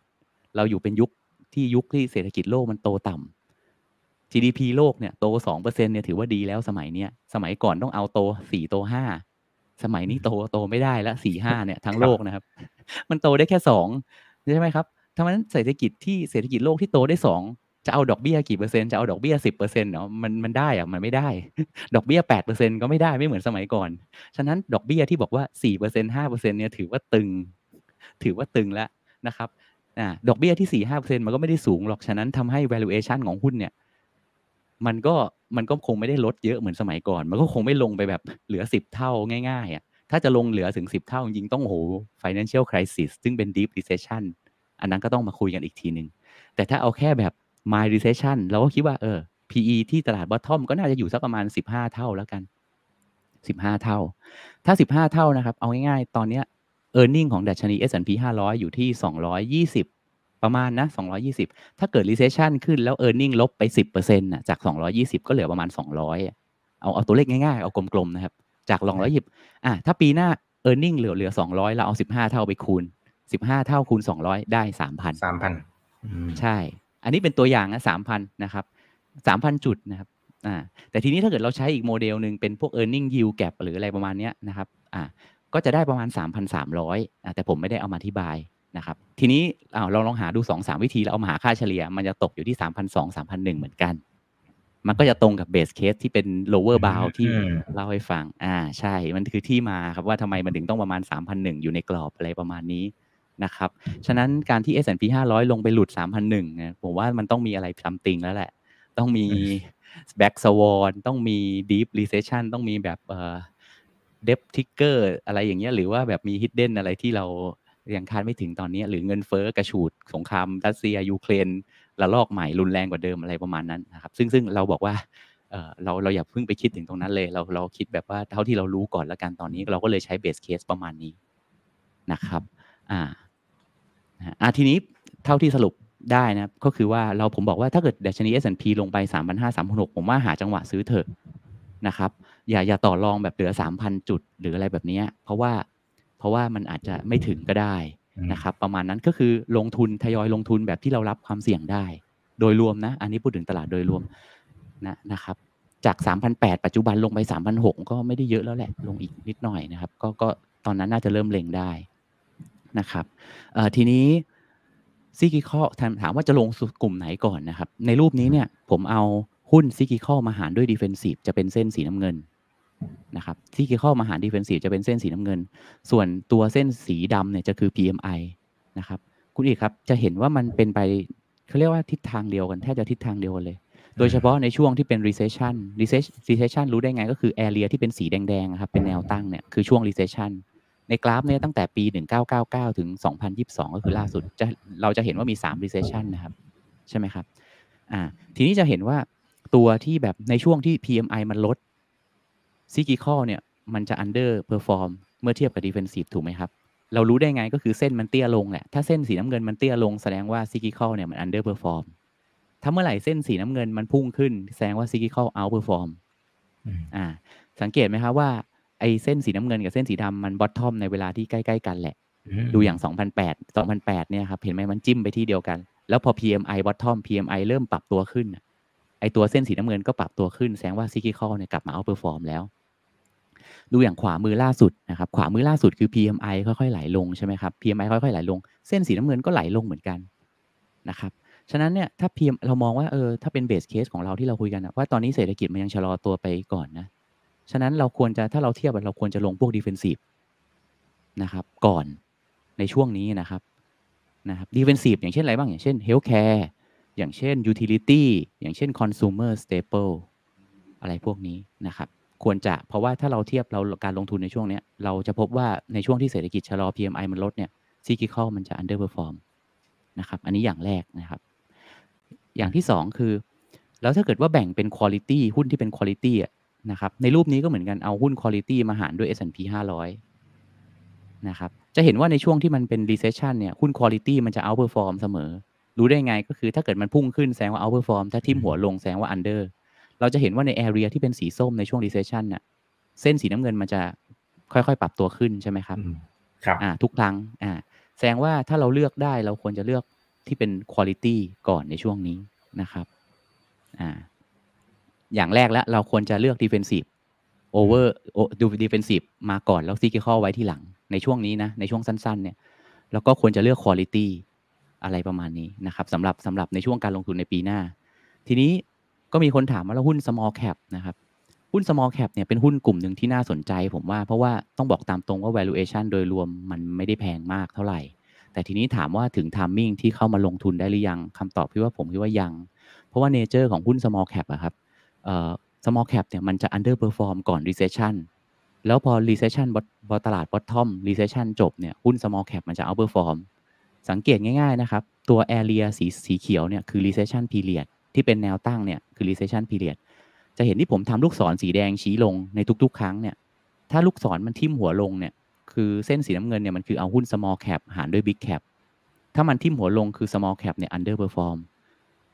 เราอยู่เป็นยุคที่ยุคที่เศรษฐกิจโลกมันโตต่ำ GDP โลกเนี่ยโตสองเปอร์เซ็นเนี่ยถือว่าดีแล้วสมัยเนี้ยสมัยก่อนต้องเอาโตสี่โตห้าสมัยนี้โตโตไม่ได้แล้วสี่ห้าเนี่ยทั้งโลกนะครับ มันโตได้แค่สองใช่ไหมครับทั้งนั้นเศรษฐกิจที่เศรษฐกิจโลกที่โตได้สอง จะเอาดอกเบี้ยกี่เปอร์เซ็นต์จะเอาดอกเบี้ยสิบเปอร์เซ็นต์เนาะมันมันได้อะมันไม่ได้ ดอกเบี้ยแปดเปอร์เซ็นต์ก็ไม่ได้ไม่เหมือนสมัยก่อน ฉะนั้นดอกเบี้ยที่บอกว่าสี่เปอร์เซ็นต์ห้าเปอร์เซ็นต์เนี่ยถือว่าตึง ถือว่าตึงแล้วนะครับอ่าดอกเบี้ยที่สี่ห้าเปอร์เซ็นต์มันก็ไม่ได้สูงหรอกฉะนั้นทำให้ valuation ของหุ้นเนี่ย มันก็มันก็คงไม่ได้ลดเยอะเหมือนสมัยก่อน มันก็คงไม่ลงไปแบบเหลือสิบเท่าง่ายๆอะถ้าจะลงเหลือถึงสิบเท่าจริงต้องโห financial crisis ซึ่งเป็น deep recession อันนั้นก็ต้องมาคุยกันอีกทีหนึ่งแต่ถ้าเอาแค่แบบ my recession เราก็คิดว่าเออ PE ที่ตลาด bottom ก็น่าจะอยู่สักประมาณ 15 เท่าแล้วกัน 15 เท่า ถ้า 15 เท่านะครับ เอาง่ายๆ ตอนเนี้ย e a r n i n g ของดัชนี S&P 500 อยู่ที่ 220 ประมาณนะ 220 ถ้าเกิด recession ขึ้นแล้ว e a r n i n g ลบไป 10%นะจาก 220 ก็เหลือประมาณ 200 เอาเอาตัวเลขง่ายๆ เอากลมๆ นะครับ จาก220อะถ้าปีหน้า e a r n i n g เหลือเหลือ 200 เราเอา 15 เท่าไปคูณ 15 เท่าคูณ 200 ได้ 3,000 3,000ใช่ อันนี้เป็นตัวอย่างนะ3,000นะครับ3,000จุดนะครับอ่าแต่ทีนี้ถ้าเกิดเราใช้อีกโมเดลหนึ่งเป็นพวก e a r n i n g yield gap หรืออะไรประมาณเนี้ยนะครับอ่าก็จะได้ประมาณ 3,300อ่าแต่ผมไม่ได้เอามาอธิบายนะครับทีนี้อ้าวเราลองหาดู 2-3 วิธีแล้วเอามาหาค่าเฉลี่ย มันจะตกอยู่ที่ 3,200 3,100เหมือนกัน มันก็จะตรงกับเบสเคสที่เป็น lower bound ที่อืมเล่าให้ฟังอ่าใช่มันคือที่มาครับว่าทำไมมันถึงต้องประมาณ3,100อยู่ในกรอบอะไรประมาณนี้ นะครับ ฉะนั้นการที่ S&P 500 ลงไปหลุด 3,001นะผมว่ามันต้องมีอะไรซัมติงแล้วแหละ ต้องมี back swan ต้องมี deep recession ต้องมีแบบเอ่อ debt ticker อะไรอย่างเงี้ยหรือว่าแบบมี hidden อะไรที่เรายังคาดไม่ถึงตอนนี้ หรือเงินเฟ้อกระฉูดสงครามรัสเซียยูเครนระลอกใหม่รุนแรงกว่าเดิมอะไรประมาณนั้นนะครับ ซึ่งซึ่งเราบอกว่าเออเราเราอย่าเพิ่งไปคิดถึงตรงนั้นเลย เราเราคิดแบบว่าเท่าที่เรารู้ก่อนแล้วกันตอนนี้ เราก็เลยใช้ base case ประมาณนี้นะครับ อ่า นะฮะอ่าทีนี้เท่าที่สรุปได้นะครับก็คือว่าเราผมบอกว่าถ้าเกิดดัชนี S&P ลงไป 3,500 3,600ผมว่าหาจังหวะซื้อเถอะนะครับ อย่าอย่าต่อรองแบบเหลือ 3,000 จุด หรืออะไรแบบเนี้ยเพราะว่าเพราะว่ามันอาจจะไม่ถึงก็ได้นะครับ ประมาณนั้นก็คือลงทุนทยอยลงทุนแบบที่เรารับความเสี่ยงได้ โดยรวมนะ อันนี้พูดถึงตลาดโดยรวมนะนะครับจาก3,800ปัจจุบันลงไป3,600ก็ไม่ได้เยอะแล้วแหละ ลงอีกนิดหน่อยนะครับ ก็ก็ตอนนั้นน่าจะเริ่มเล็งได้ นะครับทีนี้ซิกิคอถามว่าจะลงกลุ่มไหนก่อนนะครับ ในรูปนี้เนี่ยผมเอาหุ้น cyclical มาหารด้วย defensive จะเป็นเส้นสีน้ำเงินนะครับ cyclical มาหาร defensive จะเป็นเส้นสีน้ำเงิน ส่วนตัวเส้นสีดำเนี่ยจะคือ PMI นะครับคุณเอกครับจะเห็นว่ามันเป็นไปเขาเรียกว่าทิศทางเดียวกันแทบจะทิศทางเดียวกันเลย โดยเฉพาะในช่วงที่เป็น recession recession รู้ได้ไงก็คือ area ที่เป็นสีแดงๆครับเป็นแนวตั้งเนี่ยคือช่วง recession ในกราฟเนี่ยตั้งแต่ปี 1999 ถึง 2022 ก็คือล่าสุดจะเราจะเห็นว่ามี 3 recession นะครับ ใช่ไหมครับอ่าทีนี้จะเห็นว่าตัวที่แบบในช่วงที่ PMI มันลด cyclical เนี่ย มันจะ under perform เมื่อเทียบกับ defensive ถูกไหมครับ เรารู้ได้ไงก็คือเส้นมันเตี้ยลงแหละ ถ้าเส้นสีน้ำเงินมันเตี้ยลงแสดงว่า cyclical เนี่ยมัน under perform ถ้าเมื่อไหร่เส้นสีน้ำเงินมันพุ่งขึ้น แสดงว่า cyclical out perform อืมอ่าสังเกตไหมครับว่า ไอ้เส้นสีน้ำเงินกับเส้นสีดำมัน bottom ในเวลาที่ใกล้ๆกันแหละ ดูอย่าง 2008 2008เนี่ยครับเห็นไหมมันจิ้มไปที่เดียวกัน แล้วพอ PMI bottom PMI เริ่มปรับตัวขึ้นน่ะไอตัวเส้นสีน้ำเงินก็ปรับตัวขึ้นแสดงว่า cyclical เนี่ยกลับมา outperform แล้ว ดูอย่างขวามือล่าสุดนะครับขวามือล่าสุดคือ PMI ค่อยๆไหลลงใช่ไหมครับ PMI ค่อยๆไหลลง เส้นสีน้ำเงินก็ไหลลงเหมือนกันนะครับฉะนั้นเนี่ยถ้า PM เรามองว่าเออถ้าเป็น base case ของเราที่เราคุยกันนะว่าตอนนี้เศรษฐกิจมันยังชะลอตัวไปก่อนนะ ฉะนั้นเราควรจะถ้าเราเทียบเราควรจะลงพวก defensive นะครับก่อนในช่วงนี้นะครับนะครับ defensive อย่างเช่นอะไรบ้าง อย่างเช่น healthcare อย่างเช่น utility อย่างเช่น consumer staple อะไรพวกนี้นะครับควรจะเพราะว่าถ้าเราเทียบเราการลงทุนในช่วงเนี้ยเราจะพบว่าในช่วงที่เศรษฐกิจชะลอ PMI มันลดเนี่ย cyclical มันจะ underperform นะครับอันนี้อย่างแรกนะครับ อย่างที่สองคือ แล้วถ้าเกิดว่าแบ่งเป็น quality หุ้นที่เป็น quality อะ นะครับในรูปนี้ก็เหมือนกันเอาหุ้น quality มาหารด้วย S&P 500นะครับจะเห็นว่าในช่วงที่มันเป็น recession เนี่ยหุ้น quality มันจะ outperform เสมอ รู้ได้ไงก็คือถ้าเกิดมันพุ่งขึ้นแสดงว่า outperform ถ้าทิ่มหัวลงแสดงว่า under เราจะเห็นว่าใน area ที่เป็นสีส้มในช่วง recession น่ะเส้นสีน้ำเงินมันจะค่อยๆ ปรับตัวขึ้นใช่ไหมครับอืมครับอ่าทุกครั้งอ่าแสดงว่าถ้าเราเลือกได้เราควรจะเลือกที่เป็นคุณ i t y ก่อนในช่วงนี้นะครับอ่า อย่างแรกแล้วเราควรจะเลือก defensive over ดู defensive มาก่อนแล้ว cyclical ไว้ที่หลัง ในช่วงนี้นะ ในช่วงสั้น ๆ เนี่ย แล้วก็ควรจะเลือก quality อะไรประมาณนี้นะครับสำหรับสำหรับในช่วงการลงทุนในปีหน้า ทีนี้ก็มีคนถามว่าแล้วหุ้น small cap นะครับหุ้น small cap เนี่ยเป็นหุ้นกลุ่มหนึ่งที่น่าสนใจผมว่าเพราะว่าต้องบอกตามตรงว่า valuation โดยรวมมันไม่ได้แพงมากเท่าไหร่ แต่ทีนี้ถามว่าถึง timing ที่เข้ามาลงทุนได้หรือยังคำตอบพี่ว่าผมคิดว่ายัง เพราะว่า nature ของหุ้น small cap อะครับ small cap เนี่ยมันจะ underperform ก่อน recession แล้วพอ recession พอตลาด bottom recession จบเนี่ยหุ้น small cap มันจะ outperform สังเกตง่ายๆนะครับ ตัว area สีสีเขียวเนี่ยคือ recession period ที่เป็นแนวตั้งเนี่ยคือ recession period จะเห็นที่ผมทำลูกศรสีแดงชี้ลงในทุกๆ ครั้งเนี่ยถ้าลูกศรมันทิ่มหัวลงเนี่ยคือเส้นสีน้ำเงินเนี่ยมันคือเอาหุ้น small cap หารด้วย big cap ถ้ามันทิ่มหัวลงคือ small cap เนี่ย underperform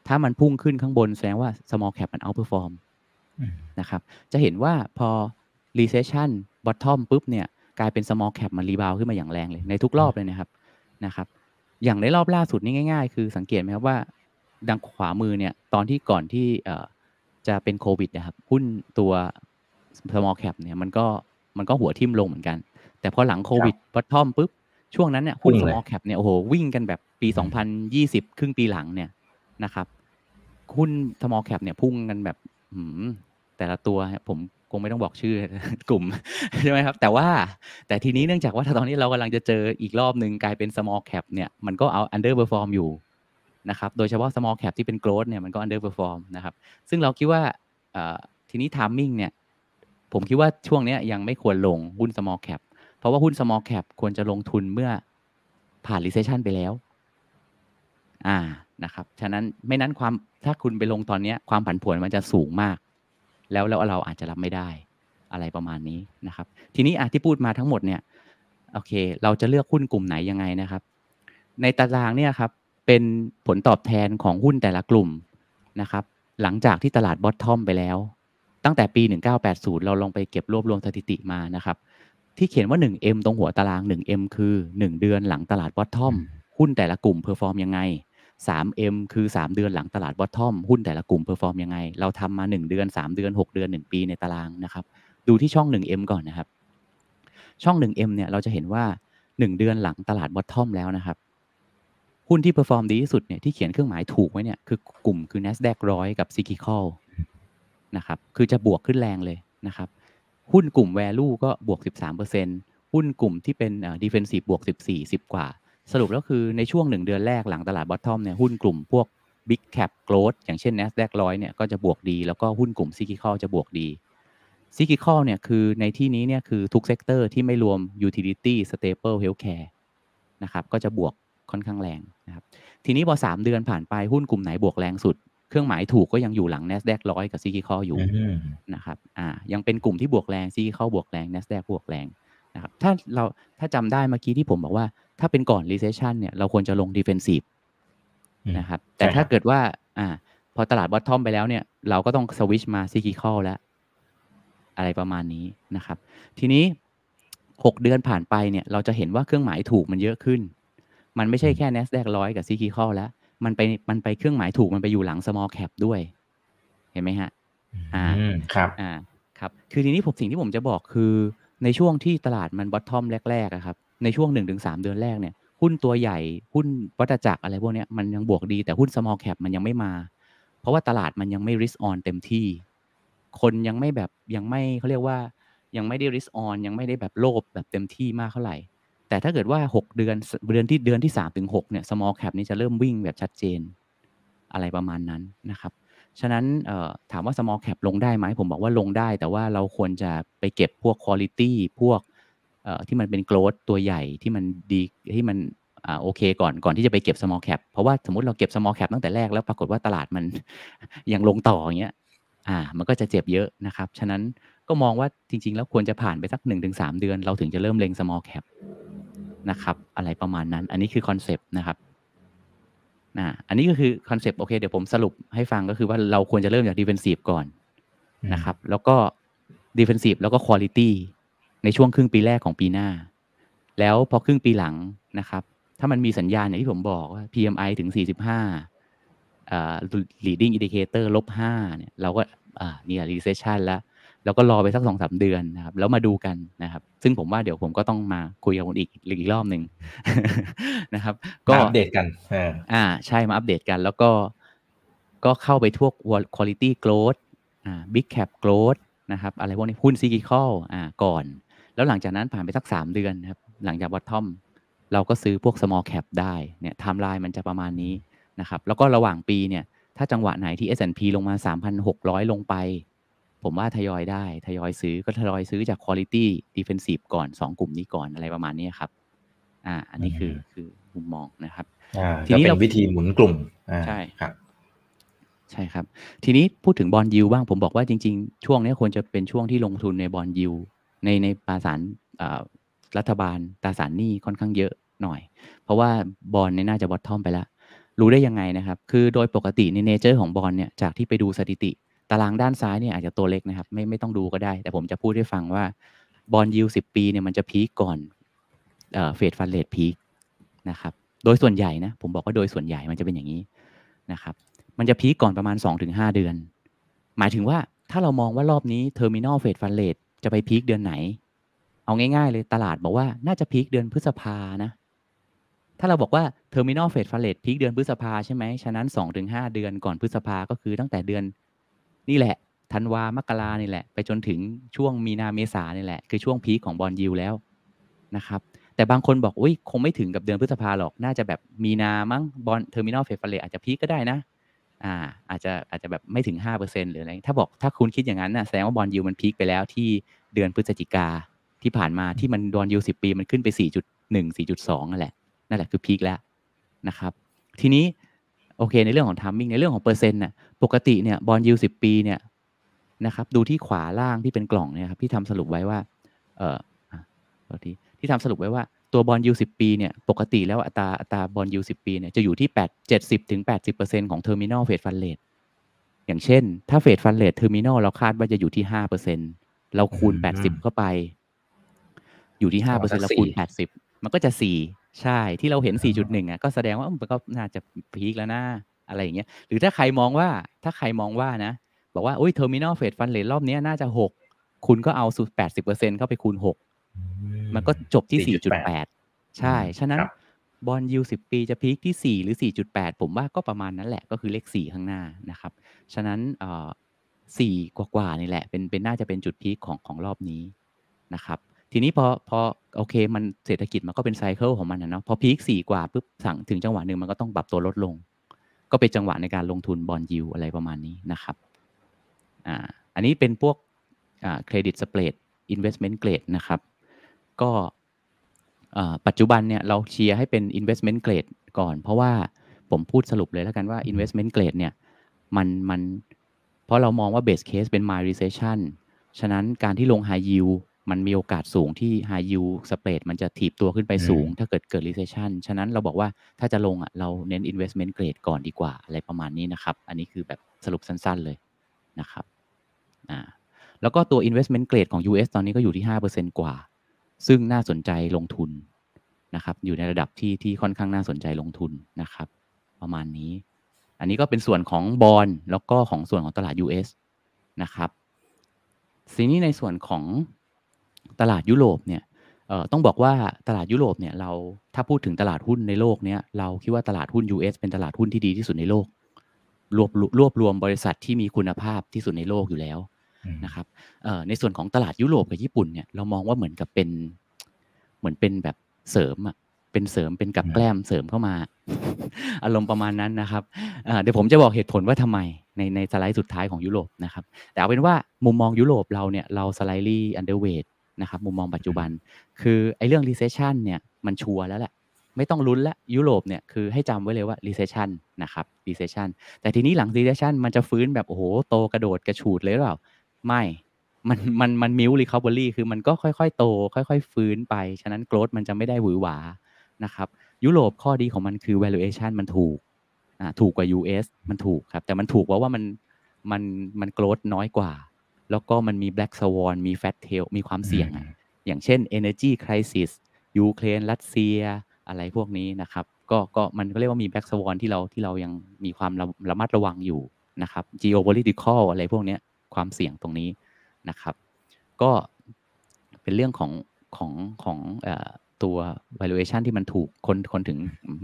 ถ้ามันพุ่งขึ้นข้างบนแสดงว่า small cap มัน outperform นะครับ จะเห็นว่าพอ recession bottom ปุ๊บเนี่ย กลายเป็น small cap มันรีบาวขึ้นมาอย่างแรงเลย ในทุกรอบเลยนะครับนะครับ อย่างในรอบล่าสุดนี่ง่าย ๆ คือสังเกตไหมครับว่าดังขวามือเนี่ย ตอนที่ก่อนที่จะเป็นโควิดนะครับ หุ้นตัว small cap เนี่ยมันก็มันก็หัวทิ่มลงเหมือนกัน แต่พอหลังโควิด bottom ปุ๊บช่วงนั้นเนี่ยหุ้น small cap เนี่ยโอ้โหวิ่งกันแบบปี 2020 ครึ่งปีหลังเนี่ย นะครับหุ้น small cap เนี่ยพุ่งกันแบบแต่ละตัวผมคงไม่ต้องบอกชื่อกลุ่มใช่ไหมครับ แต่ว่าแต่ทีนี้เนื่องจากว่าตอนนี้เรากำลังจะเจออีกรอบหนึ่งกลายเป็น small cap เนี่ยมันก็เอา underperform อยู่นะครับ โดยเฉพาะ small cap ที่เป็น growth เนี่ยมันก็ underperform นะครับ ซึ่งเราคิดว่าทีนี้ timing เนี่ยผมคิดว่าช่วงนี้ยังไม่ควรลงหุ้น small cap เพราะว่าหุ้น small cap ควรจะลงทุนเมื่อผ่าน recession ไปแล้ว อ่า นะครับ ฉะนั้นไม่นั้นความถ้าคุณไปลงตอนนี้ความผันผวนมันจะสูงมาก แล้วแล้วเราอาจจะรับไม่ได้อะไรประมาณนี้นะครับ ทีนี้อะที่พูดมาทั้งหมดเนี่ยโอเค เราจะเลือกหุ้นกลุ่มไหนยังไงนะครับ ในตารางเนี่ยครับเป็นผลตอบแทนของหุ้นแต่ละกลุ่มนะครับ หลังจากที่ตลาด bottom ไปแล้ว ตั้งแต่ปี 1980 เราลองไปเก็บรวบรวมสถิติมานะครับ ที่เขียนว่า 1M ตรงหัวตาราง 1M คือ 1 เดือนหลังตลาด bottom หุ้นแต่ละกลุ่ม perform ยังไง 3M คือ 3 เดือนหลังตลาด bottom หุ้นแต่ละกลุ่ม perform ยังไง เราทำมา 1 เดือน 3 เดือน 6 เดือน 1 ปีในตารางนะครับ ดูที่ช่อง 1M ก่อนนะครับ ช่อง 1M เนี่ยเราจะเห็นว่า 1 เดือนหลังตลาด bottom แล้วนะครับ หุ้นที่ perform ดีที่สุดเนี่ยที่เขียนเครื่องหมายถูกไว้เนี่ยคือกลุ่มคือ NASDAQ ร้อยกับ c i c l นะครับ คือจะบวกขึ้นแรงเลยนะครับ หุ้นกลุ่ม value ก็บวก 13%หุ้นกลุ่มที่เป็น defensive บวก 14 10 กว่า สรุปแล้วคือในช่วงหนึ่งเดือนแรกหลังตลาด bottom เนี่ยหุ้นกลุ่มพวก Big Cap Growth อย่างเช่น NASDAQ ร้อยเนี่ยก็จะบวกดี แล้วก็หุ้นกลุ่ม cyclical จะบวกดีcyclical เนี่ยคือในที่นี้เนี่ยคือทุก sector ที่ไม่รวม Utility Staple Healthcare นะครับก็จะบวกค่อนข้างแรงนะครับทีนี้พอ 3 เดือนผ่านไปหุ้นกลุ่มไหนบวกแรงสุด เครื่องหมายถูกก็ยังอยู่หลัง NASDAQ ร้อยกับ cyclical อยู่นะครับอ่ายังเป็นกลุ่มที่บวกแรง cyclical บวกแรง NASDAQ บวกแรงนะครับถ้าเราถ้าจำได้เมื่อกี้ที่ผมบอกว่า ถ้าเป็นก่อน recession เนี่ยเราควรจะลง defensive นะครับ แต่ถ้าเกิดว่า อ่า พอตลาด bottom ไปแล้วเนี่ย เราก็ต้อง switch มา cyclical แล้ว อะไรประมาณนี้นะครับ ทีนี้หกเดือนผ่านไปเนี่ย เราจะเห็นว่าเครื่องหมายถูกมันเยอะขึ้น มันไม่ใช่แค่ NASDAQ ร้อยกับ cyclical แล้ว มันไปมันไปเครื่องหมายถูกมันไปอยู่หลัง small cap ด้วย เห็นไหมฮะ อ่าครับ อ่า ครับ คือทีนี้ผมสิ่งที่ผมจะบอกคือในช่วงที่ตลาดมัน bottom แรกๆครับ ในช่วง 1-3 เดือนแรกเนี่ยหุ้นตัวใหญ่หุ้นวัตจักรอะไรพวกนี้มันยังบวกดีแต่หุ้น small cap มันยังไม่มา เพราะว่าตลาดมันยังไม่ risk on เต็มที่ คนยังไม่แบบยังไม่เขาเรียกว่ายังไม่ได้ risk on ยังไม่ได้แบบโลภแบบเต็มที่มากเท่าไหร่ แต่ถ้าเกิดว่า 6 เดือนเดือนที่เดือนที่3ถึง6เนี่ย small cap นี่จะเริ่มวิ่งแบบชัดเจนอะไรประมาณนั้นนะครับฉะนั้นถามว่า small cap ลงได้ไหมผมบอกว่าลงได้ แต่ว่าเราควรจะไปเก็บพวก quality พวก ที่มันเป็น growth ตัวใหญ่ที่มันดีที่มันโอเคก่อนก่อนที่จะไปเก็บ small cap เพราะว่าสมมติเราเก็บ small cap ตั้งแต่แรกแล้วปรากฏว่าตลาดมันยังลงต่ออย่างเงี้ยอ่ามันก็จะเจ็บเยอะนะครับ ฉะนั้นก็มองว่าจริง ๆ แล้วควรจะผ่านไปสัก 1-3 เดือน เราถึงจะเริ่มเล็ง small cap นะครับอะไรประมาณนั้น อันนี้คือคอนเซปต์นะครับนะอันนี้ก็คือคอนเซปต์โอเคเดี๋ยวผมสรุปให้ฟังก็คือว่าเราควรจะเริ่มจาก defensive ก่อนนะครับ แล้วก็ defensive แล้วก็ quality ในช่วงครึ่งปีแรกของปีหน้า แล้วพอครึ่งปีหลังนะครับ ถ้ามันมีสัญญาณอย่างที่ผมบอกว่า PMI ถึง 45อ่า leading indicator ลบ5เนี่ยเราก็อ่านี่ recession แล้วแล้วก็รอไปสักสองสามเดือนนะครับ แล้วมาดูกันนะครับ ซึ่งผมว่าเดี๋ยวผมก็ต้องมาคุยกับคุณอีกอีกรอบหนึ่งนะครับ ก็อัปเดตกันอ่า ใช่มาอัปเดตกัน แล้วก็ก็เข้าไปทั่ว quality growth อ่า big cap growth นะครับ อะไรพวกนี้หุ้น cyclical อ่าก่อน แล้วหลังจากนั้นผ่านไปสักสามเดือนครับหลังจาก bottom เราก็ซื้อพวก small cap ได้เนี่ยไทม์ไลน์มันจะประมาณนี้นะครับแล้วก็ระหว่างปีเนี่ยถ้าจังหวะไหนที่ S&P ลงมา 3,600 ลงไป ผมว่าทยอยได้ทยอยซื้อก็ทยอยซื้อจาก Quality Defensive ก่อน 2 กลุ่มนี้ก่อนอะไรประมาณนี้ครับอ่าอันนี้คือคือมุมมองนะครับทีนี้เราวิธีหมุนกลุ่มใช่ครับใช่ครับ ทีนี้พูดถึง bond yield บ้างผมบอกว่าจริง ๆ ช่วงนี้ควรจะเป็นช่วงที่ลงทุนใน bond yield ในในตราสารรัฐบาลตราสารหนี้ค่อนข้างเยอะหน่อย เพราะว่า bond นี่น่าจะ bottom ไปแล้ว รู้ได้ยังไงนะครับ คือโดยปกติในเนเจอร์ของบอลเนี่ยจากที่ไปดูสถิติ ตารางด้านซ้ายเนี่ยอาจจะตัวเล็กนะครับ ไม่ไม่ต้องดูก็ได้ แต่ผมจะพูดให้ฟังว่าbond yield สิบปีเนี่ยมันจะ peak ก่อน Fed funds rate peak นะครับโดยส่วนใหญ่นะผมบอกว่าโดยส่วนใหญ่มันจะเป็นอย่างนี้นะครับ มันจะ peak ก่อนประมาณ 2-5 เดือน หมายถึงว่าถ้าเรามองว่ารอบนี้ terminal Fed funds rate จะไป peak เดือนไหน เอาง่าย ๆ เลยตลาดบอกว่าน่าจะ peak เดือนพฤษภานะ ถ้าเราบอกว่า Terminal Fed f u n Rate พีคเดือนพฤษภาใช่ไหมฉะนั้น 2-5 เดือนก่อนพฤษภาก็คือตั้งแต่เดือน นี่แหละธันวามกรานี่แหละ ไปจนถึงช่วงมีนาเมษานี่แหละ คือช่วง peak ของ bond yield แล้วนะครับแต่บางคนบอกอุ้ยคงไม่ถึงกับเดือนพฤษภาหรอก น่าจะแบบมีนามั้ง bond terminal Fed funds rate อาจจะ peak ก็ได้นะ อ่าอาจจะอาจจะแบบไม่ถึง 5%หรืออะไรถ้าบอกถ้าคุณคิดอย่างนั้นนะแสดงว่า bond yield มัน peak ไปแล้วที่เดือนพฤศจิกาที่ผ่านมาที่มัน bond yield 10ปีมันขึ้นไป 4.1 4.2นั่นแหละนั่นแหละคือ peak แล้วนะครับทีนี้โอเคในเรื่องของ timing ในเรื่องของเปอร์เซ็นต์น่ะปกติเนี่ย bond yield สิบปีเนี่ยนะครับดูที่ขวาล่างที่เป็นกล่องเนี่ยครับที่ทำสรุปไว้ว่าเอ่อที่ที่ทำสรุปไว้ว่า ตัว bond yield สิบปีเนี่ยปกติแล้วอัตราอัตรา bond yield สิบปีเนี่ยจะอยู่ที่แปดเจ็ดสิบถึงแปดสิบเปอร์เซ็นของ terminal Fed funds rate อย่างเช่น ถ้า Fed funds rate terminal เราคาดว่าจะอยู่ที่ห้าเปอร์เซ็นเราคูณแปดสิบเข้าไป อยู่ที่ห้าเปอร์เซ็นเราคูณแปดสิบมันก็จะสี่ใช่ที่เราเห็น4.1อะก็แสดงว่ามันก็น่าจะ peak แล้วนะอะไรอย่างเงี้ยหรือถ้าใครมองว่าถ้าใครมองว่านะ บอกว่าอุ้ย terminal Fed funds rate รอบนี้น่าจะ6คุณก็เอาสูตร80%เข้าไปคูณ6 มันก็จบที่ 4.8 ใช่ ฉะนั้น bond yield สิบปีจะ peak ที่ 4 หรือ 4.8 ผมว่าก็ประมาณนั้นแหละก็คือเลข 4 ข้างหน้านะครับ ฉะนั้นเอ่อสี่กว่าๆนี่แหละเป็นเป็นน่าจะเป็นจุด peak ของของรอบนี้นะครับ ทีนี้พอพอโอเคมันเศรษฐกิจมันก็เป็น cycle ของมันนะเนาะพอ peak สี่กว่าปุ๊บสักถึงจังหวะหนึ่งมันก็ต้องปรับตัวลดลง ก็เป็นจังหวะในการลงทุน bond yield อะไรประมาณนี้นะครับอ่าอันนี้เป็นพวกอ่า credit spread investment grade นะครับ ก็ปัจจุบันเนี่ยเราเชียร์ให้เป็น investment grade ก่อน เพราะว่าผมพูดสรุปเลยแล้วกันว่า investment grade เนี่ยมันมันเพราะเรามองว่า base case เป็น mild recession ฉะนั้นการที่ลง high yield มันมีโอกาสสูงที่ high yield spread มันจะถีบตัวขึ้นไปสูง ถ้าเกิดเกิด recession ฉะนั้นเราบอกว่าถ้าจะลงอะเราเน้น investment grade ก่อนดีกว่า อะไรประมาณนี้นะครับ อันนี้คือแบบสรุปสั้นๆเลยนะครับอ่าแล้วก็ตัว investment grade ของ US ตอนนี้ก็อยู่ที่ 5%กว่า ซึ่งน่าสนใจลงทุนนะครับ อยู่ในระดับที่ที่ค่อนข้างน่าสนใจลงทุนนะครับ ประมาณนี้ อันนี้ก็เป็นส่วนของบอลแล้วก็ของส่วนของตลาด US นะครับสีนี้ในส่วนของตลาดยุโรปเนี่ยต้องบอกว่าตลาดยุโรปเนี่ยเราถ้าพูดถึงตลาดหุ้นในโลกเนี้ยเราคิดว่าตลาดหุ้น US เป็นตลาดหุ้นที่ดีที่สุดในโลก รวบรวบรวมบริษัทที่มีคุณภาพที่สุดในโลกอยู่แล้ว นะครับในส่วนของตลาดยุโรปกับญี่ปุ่นเนี่ยเรามองว่าเหมือนกับเป็นเหมือนเป็นแบบเสริมอะเป็นเสริมเป็นกับแกล้มเสริมเข้ามา อารมณ์ประมาณนั้นนะครับเดี๋ยวผมจะบอกเหตุผลว่าทำไมในในสไลด์สุดท้ายของยุโรปนะครับแต่เอาเป็นว่ามุมมองยุโรปเราเนี่ยเรา slightly underweight นะครับมุมมองปัจจุบัน คือไอ้เรื่อง recession เนี่ยมันชัวร์แล้วแหละไม่ต้องลุ้นละยุโรปเนี่ยคือให้จำไว้เลยว่า recession นะครับ recession แต่ทีนี้หลัง recession มันจะฟื้นแบบ โอ้โห โตกระโดดกระฉูดเลยหรือเปล่า ไม่ มันมันมันมิวรีคาบอรี่คือมันก็ค่อยๆ โต ค่อยๆ ฟื้นไป ฉะนั้นโกรดมันจะไม่ได้หวือหวานะครับยุโรปข้อดีของมันคือ valuation มันถูกอ่าถูกกว่า US มันถูกครับแต่มันถูกเพราะว่ามันมันมันโกรดน้อยกว่า แล้วก็มันมี Black Swan มี Fat Tail มีความเสี่ยงอย่างเช่น Energy Crisis ยูเครนรัสเซียอะไรพวกนี้นะครับ ก็ก็มันก็เรียกว่ามี Black Swan ที่เราที่เรายังมีความระระมัดระวังอยู่นะครับ geopolitical อะไรพวกนี้ ความเสี่ยงตรงนี้นะครับ ก็เป็นเรื่องของของของอตัว valuation ที่มันถูกคนคนถึง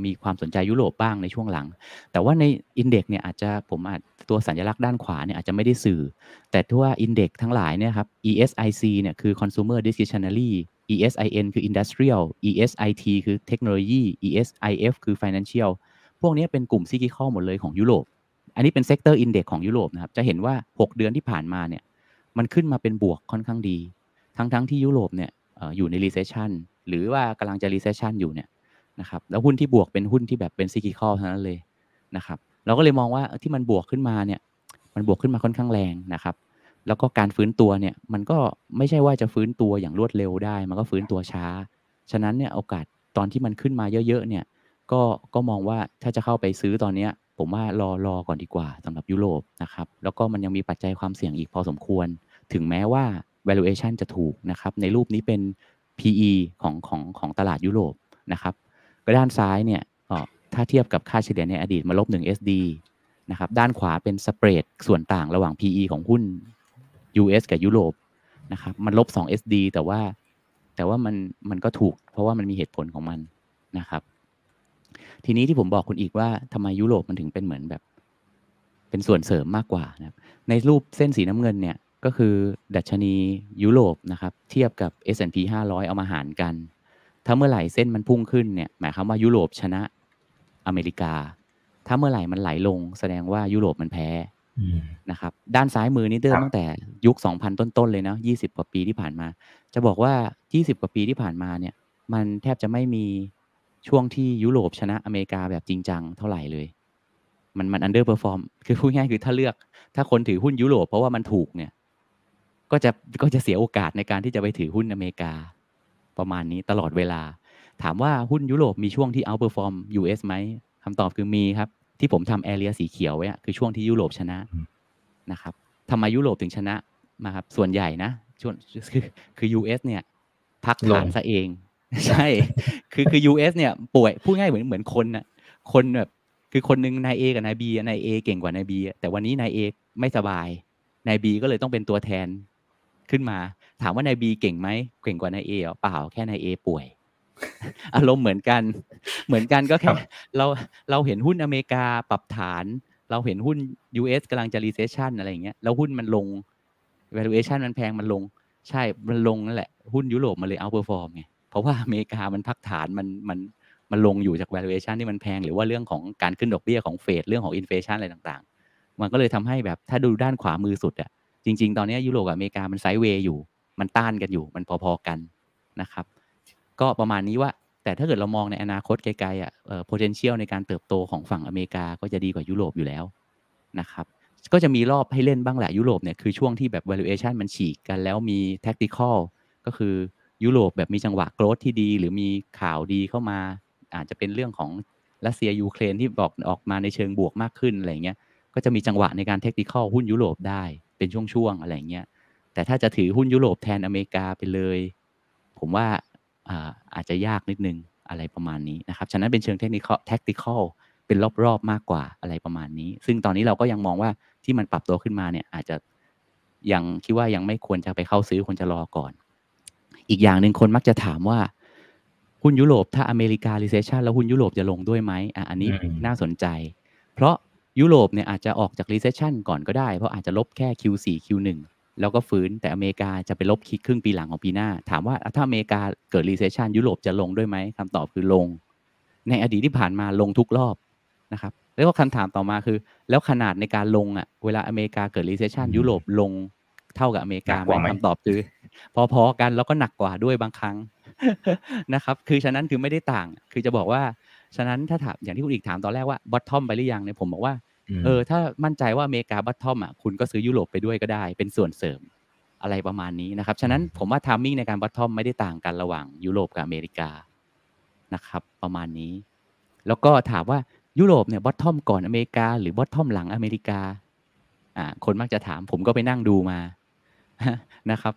มีความสนใจยุโรปบ้างในช่วงหลัง แต่ว่าในอินเด็กเนี่ยอาจจะผมอาจตัวสัญลักษณ์ด้านขวาเนี่ยอาจจะไม่ได้สื่อ แต่ทั่วอินเด็กทั้งหลายเนี่ยครับ ESIC เนี่ยคือ consumer discretionary ESIN คือ industrial ESIT คือ technology ESIF คือ financial พวกนี้เป็นกลุ่ม cyclical หมดเลยของยุโรป อันนี้เป็น sector index ของยุโรปนะครับ จะเห็นว่า 6 เดือนที่ผ่านมาเนี่ย มันขึ้นมาเป็นบวกค่อนข้างดี ทั้งๆทที่ยุโรปเนี่ยอยู่ใน recession หรือว่ากำลังจะ recession อยู่เนี่ยนะครับ แล้วหุ้นที่บวกเป็นหุ้นที่แบบเป็น cyclical เท่านั้นเลยนะครับ เราก็เลยมองว่าที่มันบวกขึ้นมาเนี่ย มันบวกขึ้นมาค่อนข้างแรงนะครับ แล้วก็การฟื้นตัวเนี่ย มันก็ไม่ใช่ว่าจะฟื้นตัวอย่างรวดเร็วได้ มันก็ฟื้นตัวช้า ฉะนั้นเนี่ยโอกาสตอนที่มันขึ้นมาเยอะๆเนี่ย ก็ก็มองว่าถ้าจะเข้าไปซื้อตอนเนี้ย ผมว่ารอรอก่อนดีกว่าสำหรับยุโรปนะครับแล้วก็มันยังมีปัจจัยความเสี่ยงอีกพอสมควร ถึงแม้ว่า valuation จะถูกนะครับในรูปนี้เป็น PE ของของของตลาดยุโรปนะครับก็ด้านซ้ายเนี่ยถ้าเทียบกับค่าเฉลี่ยในอดีตมาลบ1 SD นะครับด้านขวาเป็นสเปรดส่วนต่างระหว่าง PE ของหุ้น US กับยุโรปนะครับมันลบ2 SD แต่ว่าแต่ว่ามันมันก็ถูกเพราะว่ามันมีเหตุผลของมันนะครับ ทีนี้ที่ผมบอกคุณอีกว่าทำไมยุโรปมันถึงเป็นเหมือนแบบ เป็นส่วนเสริมมากกว่านะครับ ในรูปเส้นสีน้ำเงินเนี่ยก็คือดัชนียุโรปนะครับ เทียบกับ S&P 500 เอามาหารกัน ถ้าเมื่อไหร่เส้นมันพุ่งขึ้นเนี่ยหมายความว่ายุโรปชนะอเมริกา ถ้าเมื่อไหร่มันไหลลง แสดงว่ายุโรปมันแพ้นะครับ ด้านซ้ายมือนี่เดิมตั้งแต่ยุค 2000 ต้นๆเลยนะ20 กว่าปีที่ผ่านมา จะบอกว่า 20 กว่าปีที่ผ่านมาเนี่ย มันแทบจะไม่มี ช่วงที่ยุโรปชนะอเมริกาแบบจริงจังเท่าไหร่เลย มันมัน underperform คือพูดง่ายคือถ้าเลือก ถ้าคนถือหุ้นยุโรปเพราะว่ามันถูกเนี่ย ก็จะก็จะเสียโอกาสในการที่จะไปถือหุ้นอเมริกา ประมาณนี้ตลอดเวลา ถามว่าหุ้นยุโรปมีช่วงที่ outperform US ไหมคำตอบคือมีครับ ที่ผมทำแอเรียสีเขียวไว้คือช่วงที่ยุโรปชนะนะครับทำไมยุโรปถึงชนะมาครับส่วนใหญ่นะช่วงคือคือ US เนี่ยพักฐานซะเอง ใช่ คือคือ US เนี่ย ป่วยพูดง่ายเหมือนเหมือนคนน่ะ คนแบบคือคนหนึ่งนายเอกับนายบีนายเอเก่งกว่านายบีแต่วันนี้นายเอไม่สบายนายบีก็เลยต้องเป็นตัวแทนขึ้นมา ถามว่านายบีเก่งไหมเก่งกว่านายเอเปล่าแค่นายเอป่วย อารมณ์เหมือนกัน เหมือนกันก็แค่เราเราเห็นหุ้นอเมริกาปรับฐาน เราเห็นหุ้น US กำลังจะ recession อะไรอย่างเงี้ยแล้วหุ้นมันลง valuation มันแพงมันลง ใช่มันลงนั่นแหละ หุ้นยุโรปมันเลย outperform ไง เพราะว่าอเมริกามันพักฐานมันมันมันลงอยู่จาก valuation ที่มันแพง หรือว่าเรื่องของการขึ้นดอกเบี้ยของเฟดเรื่องของ inflation อะไรต่างๆ มันก็เลยทำให้แบบถ้าดูด้านขวามือสุดอะจริง ๆ ตอนนี้ยุโรปกับอเมริกามัน sideway อยู่ มันต้านกันอยู่ มันพอๆกันนะครับ ก็ประมาณนี้ว่า แต่ถ้าเกิดเรามองในอนาคตไกลๆอะเอ่อ potential ในการเติบโตของฝั่งอเมริกาก็จะดีกว่ายุโรปอยู่แล้วนะครับ ก็จะมีรอบให้เล่นบ้างแหละยุโรปเนี่ยคือช่วงที่แบบ valuation มันฉีกกันแล้วมี tactical ก็คือ ยุโรปแบบมีจังหวะโกรธที่ดี หรือมีข่าวดีเข้ามา อาจจะเป็นเรื่องของรัสเซียยูเครนที่บอกออกมาในเชิงบวกมากขึ้นอะไรเงี้ยก็จะมีจังหวะในการเทคนิคหุ้นยุโรปได้เป็นช่วงๆอะไรเงี้ยแต่ถ้าจะถือหุ้นยุโรปแทนอเมริกาไปเลย ผมว่าอาอาจจะยากนิดนึงอะไรประมาณนี้นะครับฉะนั้นเป็นเชิงเทคนิคแท็กติคอลเป็นรอบๆมากกว่าอะไรประมาณนี้ ซึ่งตอนนี้เราก็ยังมองว่าที่มันปรับตัวขึ้นมาเนี่ยอาจจะยังคิดว่ายังไม่ควรจะไปเข้าซื้อควรจะรอก่อน อีกอย่างหนึ่งคนมักจะถามว่าหุ้นยุโรปถ้าอเมริกา recession แล้วหุ้นยุโรปจะลงด้วยไหมอะอันนี้น่าสนใจ เพราะยุโรปเนี่ยอาจจะออกจาก recession ก่อนก็ได้ เพราะอาจจะลบแค่ Q4 Q1 แล้วก็ฟื้นแต่อเมริกาจะไปลบครึ่งปีหลังของปีหน้า ถามว่าถ้าอเมริกาเกิด recession ยุโรปจะลงด้วยไหมคำตอบคือลง ในอดีตที่ผ่านมาลงทุกรอบนะครับแล้วก็คำถามต่อมาคือ แล้วขนาดในการลงอะเวลาอเมริกาเกิด recession ยุโรปลงเท่ากับอเมริกาไหมคำตอบคือ พอๆกันแล้วก็หนักกว่าด้วยบางครั้งนะครับ คือฉะนั้นคือไม่ได้ต่าง คือจะบอกว่า ฉะนั้นถ้าถามอย่างที่คุณอีกถามตอนแรกว่า bottom ไปหรือยังเนี่ยผมบอกว่าเออถ้ามั่นใจว่าอเมริกา bottom อะคุณก็ซื้อยุโรปไปด้วยก็ได้ เป็นส่วนเสริมอะไรประมาณนี้นะครับ ฉะนั้นผมว่า timing ในการ bottom ไม่ได้ต่างกันระหว่างยุโรปกับอเมริกานะครับ ประมาณนี้ แล้วก็ถามว่ายุโรปเนี่ย bottom ก่อนอเมริกา หรือ bottom หลังอเมริกาอ่าคนมักจะถามผมก็ไปนั่งดูมานะครับ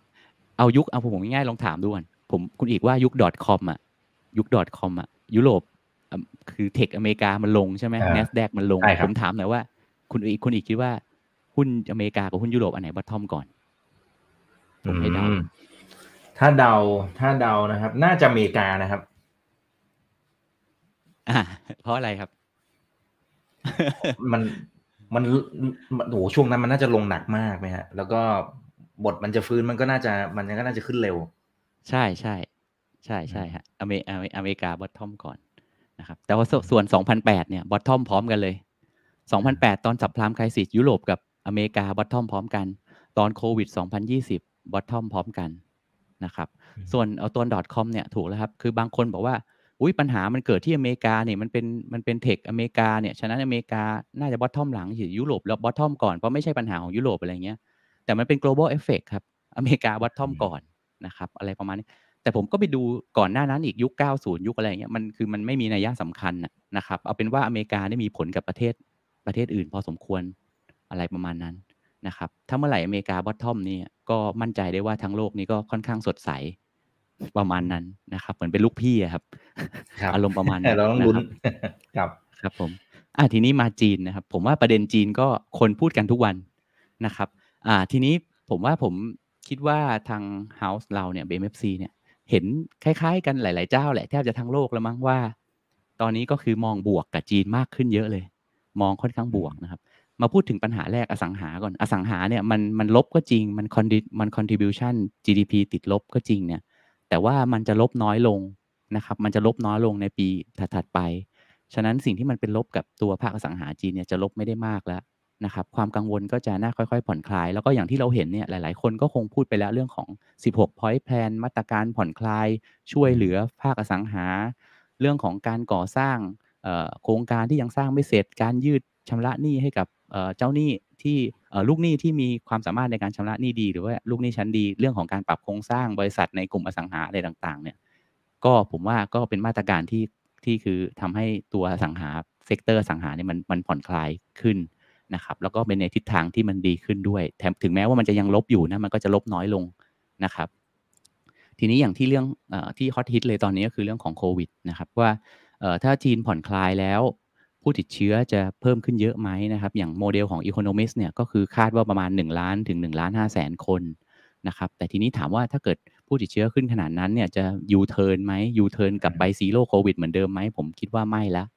เอายุคเอาผมง่ายๆลองถามดูก่อนผมคุณอีกว่ายุค .com อะยุค .com อะยุโรปคือเทคอเมริกามันลงใช่ไหม n a s d a q มันลง ผมถามหน่อยว่า คุณอีกคุณอีกคิดว่าหุ้นอเมริกากับหุ้นยุโรปอันไหนบัตทอมก่อนผมให้เดาอืมถ้าเดาถ้าเดานะครับ น่าจะอเมริกานะครับอ่าเพราะอะไรครับ มันมันมันโอ้โหช่วงนั้นมันน่าจะลงหนักมากไหมฮะ แล้วก็ บทมันจะฟื้นมันก็น่าจะมันก็น่าจะขึ้นเร็ว ใช่ใช่ใช่ใช่ฮะอเมอเมอเมริกา bottom ก่อนนะครับ แต่ว่าส่วนส่วน 2008 เนี่ย bottom พร้อมกันเลย 2008 ตอน subprime crisis ยุโรปกับอเมริกา bottom พร้อมกัน ตอนโควิด 2020 bottom พร้อมกันนะครับอืมส่วนเอาตัว .com เนี่ยถูกแล้วครับ คือบางคนบอกว่าอุ้ยปัญหามันเกิดที่อเมริกาเนี่ยมันเป็นมันเป็น tech อเมริกาเนี่ยฉะนั้นอเมริกาน่าจะ bottom หลังหรือยุโรปแล้ว bottom ก่อนเพราะไม่ใช่ปัญหาของยุโรปอะไรเงี้ย แต่มันเป็น global effect ครับ อเมริกา bottom ก่อนนะครับ อะไรประมาณนี้ แต่ผมก็ไปดูก่อนหน้านั้นอีกยุค 90 ยุคอะไรอย่างเงี้ยมันคือมันไม่มีนัยสำคัญน่ะนะครับ เอาเป็นว่าอเมริกาได้มีผลกับประเทศประเทศอื่น พอสมควรอะไรประมาณนั้นนะครับ ถ้าเมื่อไหร่อเมริกา bottom นี่ก็มั่นใจได้ว่าทั้งโลกนี้ก็ค่อนข้างสดใสประมาณนั้นนะครับ เหมือนเป็นลูกพี่อะครับครับอารมณ์ประมาณนั้นเราต้องลุ้นนะครับครับครับผมอ่าทีนี้มาจีนนะครับ ผมว่าประเด็นจีนก็คนพูดกันทุกวันนะครับ อ่าทีนี้ผมว่าผมคิดว่าทาง House เราเนี่ย BMFC เนี่ยเห็นคล้าย ๆ กันหลาย ๆ เจ้าแหละแทบจะทั้งโลกแล้วมั้งว่า ตอนนี้ก็คือมองบวกกับจีนมากขึ้นเยอะเลย มองค่อนข้างบวกนะครับ มาพูดถึงปัญหาแรกอสังหาก่อนอสังหาเนี่ยมันมันลบก็จริงมันคอนดิมัน contribution GDP ติดลบก็จริงเนี่ยแต่ว่ามันจะลบน้อยลงนะครับ มันจะลบน้อยลงในปีถัดๆไป ฉะนั้นสิ่งที่มันเป็นลบกับตัวภาคอสังหาจีนเนี่ยจะลบไม่ได้มากแล้ว นะครับความกังวลก็จะน่าค่อยๆ ผ่อนคลาย แล้วก็อย่างที่เราเห็นเนี่ยหลายๆ คนก็คงพูดไปแล้วเรื่องของ 16 point plan มาตรการผ่อนคลาย ช่วยเหลือภาคอสังหา เรื่องของการก่อสร้างโครงการที่ยังสร้างไม่เสร็จการยืดชำระหนี้ให้กับเจ้าหนี้ที่ลูกหนี้ที่มีความสามารถในการชำระหนี้ดี หรือว่าลูกหนี้ชั้นดี เรื่องของการปรับโครงสร้างบริษัทในกลุ่มอสังหาอะไรต่างๆเนี่ยก็ผมว่าก็เป็นมาตรการที่ที่คือทำให้ตัวอสังหา sector อสังหาเนี่ยมันมันผ่อนคลายขึ้น นะครับแล้วก็เป็นในทิศทางที่มันดีขึ้นด้วยแถมถึงแม้ว่ามันจะยังลบอยู่นะมันก็จะลบน้อยลงนะครับ ทีนี้อย่างที่เรื่องเออที่ฮอตฮิตเลยตอนนี้ก็คือเรื่องของโควิดนะครับว่าเอ่อถ้าจีนผ่อนคลายแล้ว ผู้ติดเชื้อจะเพิ่มขึ้นเยอะไหมนะครับอย่างโมเดลของ Economist เนี่ยก็คือคาดว่าประมาณ 1 ล้านถึง1ล้าน5แสนคนนะครับแต่ทีนี้ถามว่าถ้าเกิดผู้ติดเชื้อขึ้นขนาดนั้นเนี่ยจะยูเทิร์นไหมยูเทิร์นกลับไป Zero COVID เหมือนเดิมไหมผมคิดว่าไม่แล้ว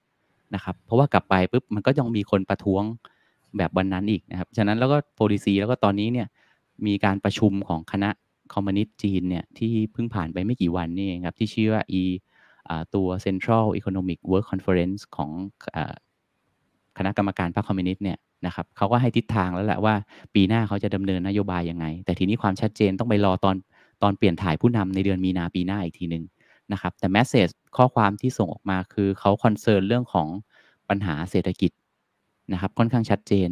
นะครับเพราะว่ากลับไปปุ๊บมันก็ยังมีคนประท้วง แบบวันนั้นอีกนะครับ ฉะนั้นแล้วก็ policy แล้วก็ตอนนี้เนี่ยมีการประชุมของคณะคอมมิวนิสต์จีนเนี่ยที่เพิ่งผ่านไปไม่กี่วันนี่เองครับ ที่ชื่อว่า e อ่าตัว Central Economic Work Conference ของคณะกรรมการพรรคคอมมิวนิสต์เนี่ยนะครับเขาก็ให้ทิศทางแล้วแหละว่าปีหน้าเขาจะดำเนินนโยบายยังไง แต่ทีนี้ความชัดเจนต้องไปรอตอนตอนเปลี่ยนถ่ายผู้นำในเดือนมีนาปีหน้าอีกทีหนึ่งนะครับแต่ message ข้อความที่ส่งออกมาคือเขา concern เรื่องของปัญหาเศรษฐกิจ นะครับค่อนข้างชัดเจน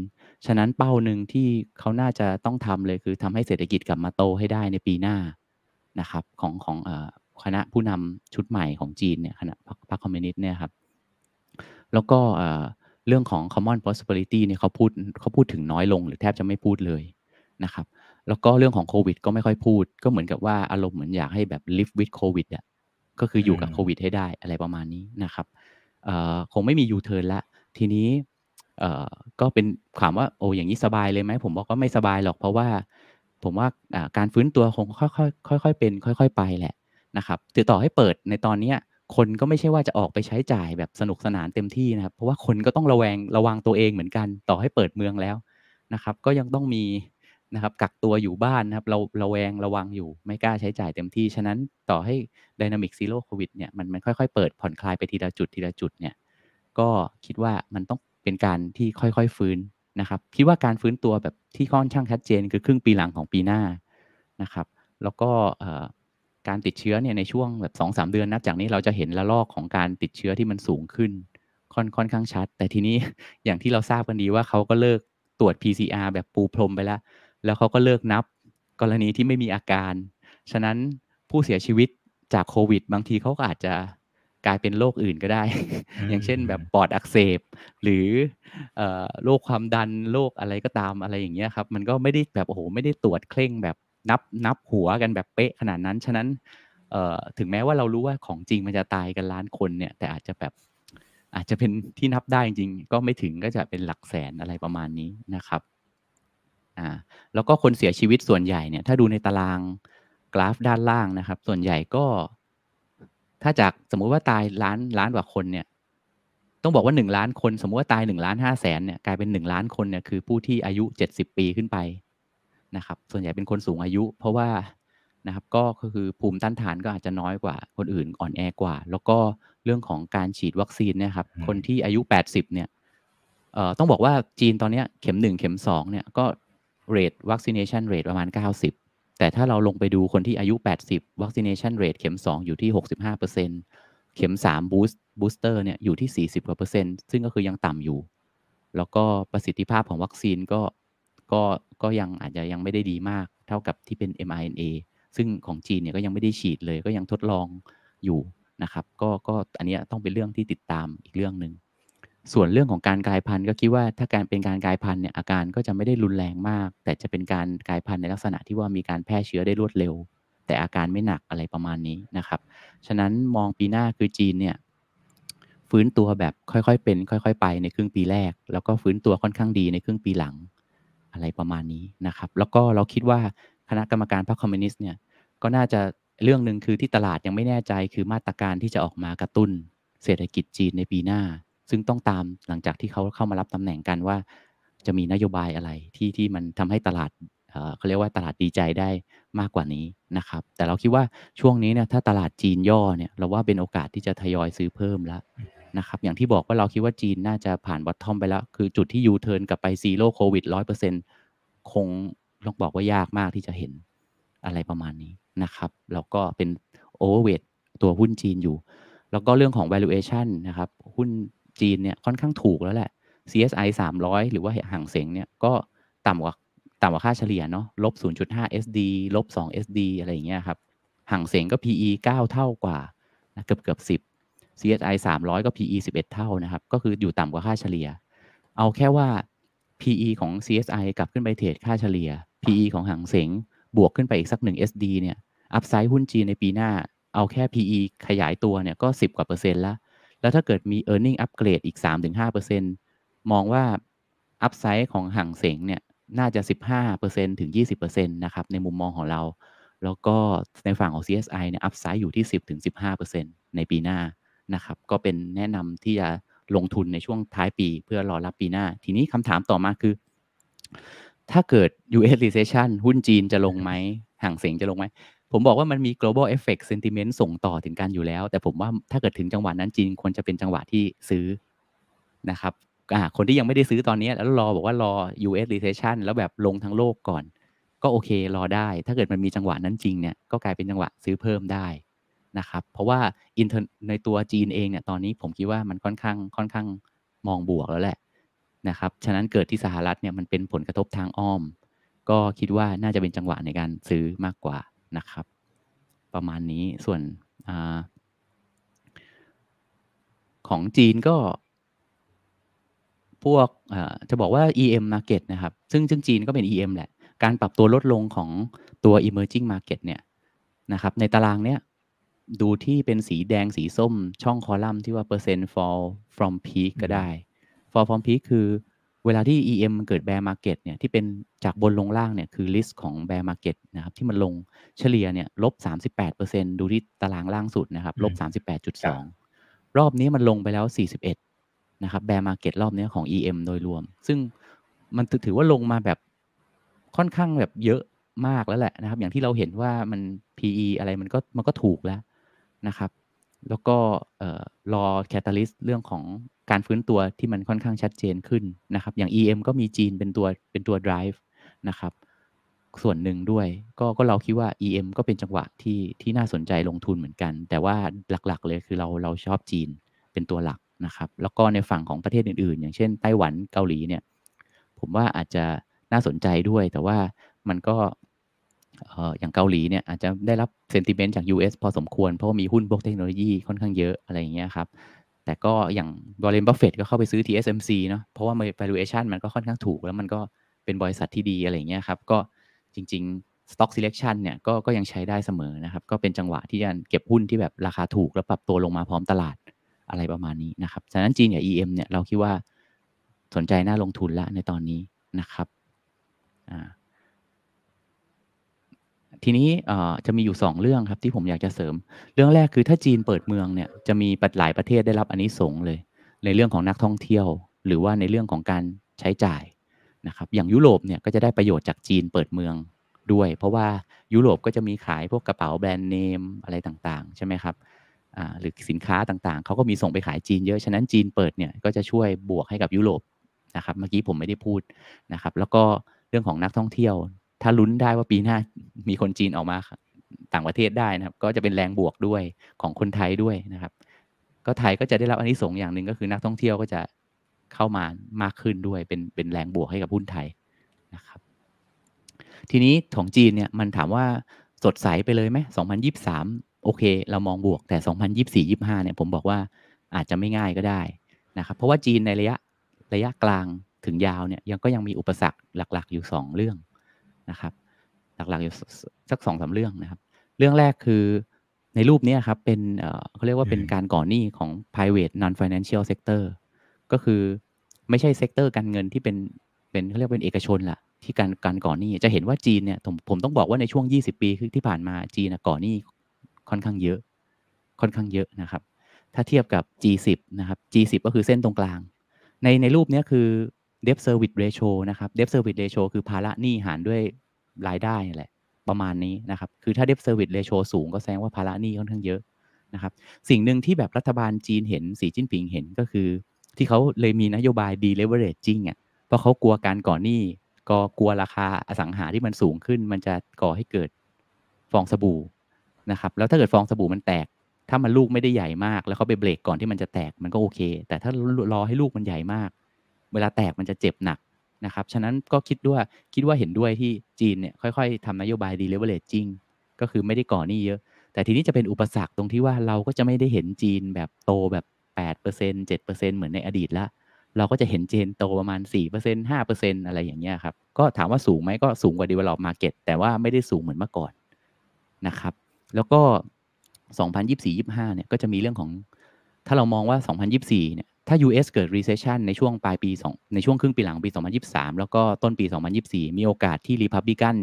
ฉะนั้นเป้าหนึ่งที่เขาน่าจะต้องทำเลยคือทำให้เศรษฐกิจกลับมาโตให้ได้ในปีหน้านะครับของของเอ่อคณะผู้นำชุดใหม่ของจีนเนี่ยคณะพรรคพรรคคอมมิวนิสต์เนี่ยครับแล้วก็เอ่อเรื่องของ common prosperity เนี่ยเขาพูดเขาพูดถึงน้อยลงหรือแทบจะไม่พูดเลยนะครับแล้วก็เรื่องของโควิดก็ไม่ค่อยพูด ก็เหมือนกับว่าอารมณ์เหมือนอยากให้แบบ live with covid อะก็คืออยู่กับอืมโควิดให้ได้อะไรประมาณนี้นะครับเอ่อคงไม่มียูเทิร์นละทีนี้ เอ่อก็เป็นถามว่าโอ้อย่างนี้สบายเลยไหมผมบอกว่าไม่สบายหรอกเพราะว่า ผมว่าการฟื้นตัวคงค่อยๆค่อยๆเป็น ค่อย ๆ ไปแหละนะครับถือต่อให้เปิดในตอนเนี้ยคนก็ไม่ใช่ว่าจะออกไปใช้จ่ายแบบสนุกสนานเต็มที่นะครับ เพราะว่าคนก็ต้องระแวงระวังตัวเองเหมือนกัน ต่อให้เปิดเมืองแล้วนะครับ ก็ยังต้องมีนะครับกักตัวอยู่บ้านนะครับเราระแวงระวังอยู่ไม่กล้าใช้จ่ายเต็มที่ ฉะนั้นต่อให้ Dynamic Zero COVID เนี่ยมันมันค่อยๆ เปิดผ่อนคลายไปทีละจุดทีละจุดเนี่ยก็คิดว่ามันต้อง เป็นการที่ค่อยๆฟื้นนะครับ คิดว่าการฟื้นตัวแบบที่ค่อนข้างชัดเจน คือครึ่งปีหลังของปีหน้านะครับ แล้วก็การติดเชื้อเนี่ยในช่วงแบบสองสามเดือนนับจากนี้เราจะเห็นระลอกของการติดเชื้อที่มันสูงขึ้น ค่อนค่อนข้างชัด แต่ทีนี้อย่างที่เราทราบกันดีว่าเขาก็เลิกตรวจ PCR แบบปูพรมไปแล้ว แล้วเขาก็เลิกนับกรณีที่ไม่มีอาการ ฉะนั้นผู้เสียชีวิตจากโควิด บางทีเขาก็อาจจะ กลายเป็นโรคอื่นก็ได้ อย่างเช่นแบบปอดอักเสบ หรือเอ่อโรคความดันโรคอะไรก็ตามอะไรอย่างเงี้ยครับ มันก็ไม่ได้แบบโอ้โหไม่ได้ตรวจเคร่งแบบนับนับหัวกันแบบเป๊ะขนาดนั้น ฉะนั้นเอ่อถึงแม้ว่าเรารู้ว่าของจริงมันจะตายกันล้านคนเนี่ยแต่อาจจะแบบอาจจะเป็นที่นับได้จริงๆก็ไม่ถึงก็จะเป็นหลักแสนอะไรประมาณนี้นะครับอ่าแล้วก็คนเสียชีวิตส่วนใหญ่เนี่ยถ้าดูในตารางกราฟด้านล่างนะครับ ส่วนใหญ่ก็ ถ้าจากสมมุติว่าตายล้านล้านกว่าคนเนี่ย ต้องบอกว่าหนึ่งล้านคน สมมติว่าตายหนึ่งล้านห้าแสนเนี่ยกลายเป็นหนึ่งล้านคนเนี่ยคือผู้ที่อายุเจ็ดสิบปีขึ้นไปนะครับ ส่วนใหญ่เป็นคนสูงอายุ เพราะว่านะครับก็คือภูมิต้านทานก็อาจจะน้อยกว่า คนอื่นอ่อนแอกว่า แล้วก็เรื่องของการฉีดวัคซีนเนี่ยครับอืมคนที่อายุ 80 เนี่ยเอ่อต้องบอกว่าจีนตอนเนี้ยเข็ม 1 เข็ม 2 เนี่ยก็เรทวัคซีน a t ชันเรทประมาณ 90 แต่ถ้าเราลงไปดูคนที่อายุ 80วัคซีน a t ชันเรทเข็ม 2 อยู่ที่ 65%เข็ม3 boost booster เนี่ยอยู่ที่ 40กว่าเปอร์เซ็นต์ซึ่งก็คือยังต่ำอยู่ แล้วก็ประสิทธิภาพของวัคซีนก็ก็ก็ยังอาจจะยังไม่ได้ดีมาก เท่ากับที่เป็น mRNA ซึ่งของจีนเนี่ยก็ยังไม่ได้ฉีดเลยก็ยังทดลองอยู่นะครับ ก็ก็อันนี้ต้องเป็นเรื่องที่ติดตามอีกเรื่องหนึ่ง ส่วนเรื่องของการกลายพันธุ์ก็คิดว่าถ้าการเป็นการกลายพันธุ์เนี่ยอาการก็จะไม่ได้รุนแรงมาก แต่จะเป็นการกลายพันธุ์ในลักษณะที่ว่ามีการแพร่เชื้อได้รวดเร็ว แต่อาการไม่หนักอะไรประมาณนี้นะครับ ฉะนั้นมองปีหน้าคือจีนเนี่ยฟื้นตัวแบบค่อยๆเป็น ค่อย ๆ ไปในครึ่งปีแรก แล้วก็ฟื้นตัวค่อนข้างดีในครึ่งปีหลังอะไรประมาณนี้นะครับ แล้วก็เราคิดว่าคณะกรรมการพรรคคอมมิวนิสต์เนี่ยก็น่าจะเรื่องหนึ่งคือที่ตลาดยังไม่แน่ใจคือมาตรการที่จะออกมากระตุ้นเศรษฐกิจจีนในปีหน้า ซึ่งต้องตามหลังจากที่เขาเข้ามารับตำแหน่งกันว่า จะมีนโยบายอะไรที่ที่มันทำให้ตลาดเขาเรียกว่าตลาดดีใจได้มากกว่านี้นะครับ แต่เราคิดว่าช่วงนี้เนี่ยถ้าตลาดจีนย่อเนี่ยเราว่าเป็นโอกาสที่จะทยอยซื้อเพิ่มแล้วนะครับ อย่างที่บอกว่าเราคิดว่าจีนน่าจะผ่าน bottom ไปแล้ว คือจุดที่ยูเทิร์นกลับไป Zero COVID ร้อยเปอร์เซ็นคงต้องบอกว่ายากมากที่จะเห็นอะไรประมาณนี้นะครับ แล้วก็เป็น overweight ตัวหุ้นจีนอยู่ แล้วก็เรื่องของ valuation นะครับ หุ้น จีนเนี่ยค่อนข้างถูกแล้วแหละ CSI 300 หรือว่าห่างเสงเนี่ยก็ต่ำกว่าต่ำกว่าค่าเฉลี่ยเนาะลบ 0.5 SD ลบ 2 SD อะไรอย่างเงี้ยครับห่างเสงก็ PE 9 เท่ากว่านะเกือบเกือบ 10 CSI 300 ก็ PE 11 เท่านะครับ ก็คืออยู่ต่ำกว่าค่าเฉลี่ย เอาแค่ว่า PE ของ CSI กลับขึ้นไปเทรดค่าเฉลี่ย PE ของห่างเสงบวกขึ้นไปอีกสัก 1 SD เนี่ยอัพไซด์หุ้นจีนในปีหน้า เอาแค่ PE ขยายตัวเนี่ยก็ 10 กว่าเปอร์เซ็นต์ล้ว แล้วถ้าเกิดมี e a r n i n g upgrade อีก 3-5%มองว่า upside ของห่างเสงเนี่ยน่าจะ 15%ถึง 20%นะครับในมุมมองของเรา แล้วก็ในฝั่งของ CSI เนี่ย upside อยู่ที่ 10-15%ในปีหน้านะครับก็เป็นแนะนำที่จะลงทุนในช่วงท้ายปีเพื่อรอรับปีหน้า ทีนี้คำถามต่อมาคือ ถ้าเกิด US recession หุ้นจีนจะลงไหมห่างเสงจะลงไหม ผมบอกว่ามันมี global effect sentiment ส่งต่อถึงกันอยู่แล้ว แต่ผมว่าถ้าเกิดถึงจังหวะนั้นจีนควรจะเป็นจังหวะที่ซื้อนะครับอ่าคนที่ยังไม่ได้ซื้อตอนนี้แล้วรอบอกว่ารอ US recession แล้วแบบลงทั้งโลกก่อน ก็โอเครอได้ ถ้าเกิดมันมีจังหวะนั้นจริงเนี่ยก็กลายเป็นจังหวะซื้อเพิ่มได้นะครับเพราะว่าอินเทอร์ในตัวจีนเองเนี่ยตอนนี้ผมคิดว่ามันค่อนข้างค่อนข้างมองบวกแล้วแหละนะครับฉะนั้นเกิดที่สหรัฐเนี่ยมันเป็นผลกระทบทางอ้อม ก็คิดว่าน่าจะเป็นจังหวะในการซื้อมากกว่า นะครับ ประมาณนี้ส่วนอาของจีนก็พวกอ่าจะบอกว่า EM market นะครับ ซึ่งซึ่งจีนก็เป็น EM แหละ การปรับตัวลดลงของตัว emerging market เนี่ยนะครับในตารางเนี้ยดูที่เป็นสีแดงสีส้มช่องคอลัมน์ที่ว่าเปอร์เซ็นต์ fall from peak ก็ได้ fall from peak คือ เวลาที่ EM มันเกิด bear market เนี่ยที่เป็นจากบนลงล่างเนี่ยคือ list ของ bear market นะครับที่มันลงเฉลี่ยเนี่ยลบ 38%ดูที่ตารางล่างสุดนะครับลบ 38.2 รอบนี้มันลงไปแล้ว 41 นะครับ bear market รอบนี้ของ EM โดยรวม ซึ่งมันถือว่าลงมาแบบค่อนข้างแบบเยอะมากแล้วแหละนะครับ อย่างที่เราเห็นว่ามัน PE อะไรมันก็มันก็ถูกแล้วนะครับ แล้วก็เอ่อรอแคตตาลิสต์เรื่องของ การฟื้นตัวที่มันค่อนข้างชัดเจนขึ้นนะครับ อย่าง EM ก็มีจีนเป็นตัวเป็นตัว drive นะครับ ส่วนหนึ่งด้วย ก็ก็เราคิดว่า EM ก็เป็นจังหวะที่ที่น่าสนใจลงทุนเหมือนกัน แต่ว่าหลักๆ เลยคือเราเราชอบจีนเป็นตัวหลักนะครับ แล้วก็ในฝั่งของประเทศอื่น ๆ อย่างเช่นไต้หวันเกาหลีเนี่ย ผมว่าอาจจะน่าสนใจด้วย แต่ว่ามันก็เอ่ออย่างเกาหลีเนี่ยอาจจะได้รับเซนติเมนต์จาก US พอสมควร เพราะว่ามีหุ้นพวกเทคโนโลยีค่อนข้างเยอะอะไรอย่างเงี้ยครับ แต่ก็อย่างบร r เ n นบัฟเฟตก็เข้าไปซื้อ TSMC เนาะเพราะว่า valuation มันก็ค่อนข้างถูก แล้วมันก็เป็นบริษัทที่ดีอะไรเงี้ยครับ ก็จริง ๆ stock selection เนี่ยก็ก็ยังใช้ได้เสมอนะครับ ก็เป็นจังหวะที่จะเก็บหุ้นที่แบบราคาถูก แล้วปรับตัวลงมาพร้อมตลาดอะไรประมาณนี้นะครับ ฉะนั้นจีนกับ EM เนี่ยเราคิดว่าสนใจน่าลงทุนละในตอนนี้นะครับอ่า ทีนี้จะมีอยู่ 2 เรื่องครับที่ผมอยากจะเสริม เรื่องแรกคือถ้าจีนเปิดเมืองเนี่ยจะมีหลายประเทศได้รับอันนี้สงเลย ในเรื่องของนักท่องเที่ยว หรือว่าในเรื่องของการใช้จ่ายนะครับอย่างยุโรปเนี่ยก็จะได้ประโยชน์จากจีนเปิดเมืองด้วย เพราะว่ายุโรปก็จะมีขายพวกกระเป๋าแบรนด์เนมอะไรต่างๆ ใช่ไหมครับหรือสินค้าต่างๆ เขาก็มีส่งไปขายจีนเยอะ ฉะนั้นจีนเปิดเนี่ยก็จะช่วยบวกให้กับยุโรปนะครับ เมื่อกี้ผมไม่ได้พูดนะครับ แล้วก็เรื่องของนักท่องเที่ยว ถ้าลุ้นได้ว่าปีหน้ามีคนจีนออกมาต่างประเทศได้นะครับ ก็จะเป็นแรงบวกด้วยของคนไทยด้วยนะครับ ก็ไทยก็จะได้รับอันนี้สงอย่างหนึ่งก็คือนักท่องเที่ยวก็จะเข้ามามากขึ้นด้วยเป็นเป็นแรงบวกให้กับหุ้นไทยนะครับ ทีนี้ของจีนเนี่ยมันถามว่าสดใสไปเลยไหม2023 โอเค เรามองบวกแต่ 2024 25 เนี่ยผมบอกว่าอาจจะไม่ง่ายก็ได้นะครับ เพราะว่าจีนในระยะระยะกลางถึงยาวเนี่ยยังก็ยังมีอุปสรรคหลัก ๆ อยู่ 2 เรื่อง นะครับหลักๆอยู่สักสองสามเรื่องนะครับ เรื่องแรกคือในรูปนี้ครับเป็นเขาเรียกว่าเป็นการก่อหนี้ของ private non financial sector ก็คือไม่ใช่ sector การเงินที่เป็นเป็นเขาเรียกเป็นเอกชนละที่การการก่อหนี้จะเห็นว่าจีนเนี่ยผมผมต้องบอกว่าในช่วง 20 ปีที่ผ่านมาจีนก่อหนี้ค่อนข้างเยอะ ค่อนข้างเยอะนะครับ ถ้าเทียบกับ G10 นะครับ G10 ก็คือเส้นตรงกลาง ในในรูปนี้คือ debt service ratio นะครับ debt service ratio คือภาระหนี้หารด้วยรายได้แหละประมาณนี้นะครับ คือถ้า debt service ratio สูงก็แสดงว่าภาระหนี้ค่อนข้างเยอะนะครับ สิ่งหนึ่งที่แบบรัฐบาลจีนเห็นสีจิ้นผิงเห็นก็คือ ที่เขาเลยมีนโยบาย deleveraging อะเพราะเขากลัวการก่อหนี้ก็กลัวราคาอสังหาที่มันสูงขึ้น มันจะก่อให้เกิดฟองสบู่นะครับ แล้วถ้าเกิดฟองสบู่มันแตก ถ้ามันลูกไม่ได้ใหญ่มาก แล้วเขาไปเบรกก่อนที่มันจะแตกมันก็โอเค แต่ถ้ารอให้ลูกมันใหญ่มาก เวลาแตกมันจะเจ็บหนักนะครับ ฉะนั้นก็คิดด้วยคิดว่าเห็นด้วยที่จีนเนี่ยค่อยๆทำนโยบาย deleveraging ก็คือไม่ได้ก่อหนี้เยอะ แต่ทีนี้จะเป็นอุปสรรคตรงที่ว่าเราก็จะไม่ได้เห็นจีนแบบโตแบบ8% 7%เหมือนในอดีตละเราก็จะเห็นจีนโตประมาณ 4% 5%อะไรอย่างเงี้ยครับ ก็ถามว่าสูงไหมก็สูงกว่า develop market แต่ว่าไม่ได้สูงเหมือนเมื่อก่อนนะครับ แล้วก็ 2024-25เนี่ยก็จะมีเรื่องของ ถ้าเรามองว่า 2024เนี่ย ถ้า US เกิด recession ในช่วงปลายปี2ในช่วงครึ่งปีหลังปี 2023 แล้วก็ต้นปี 2024 มีโอกาสที่ Republican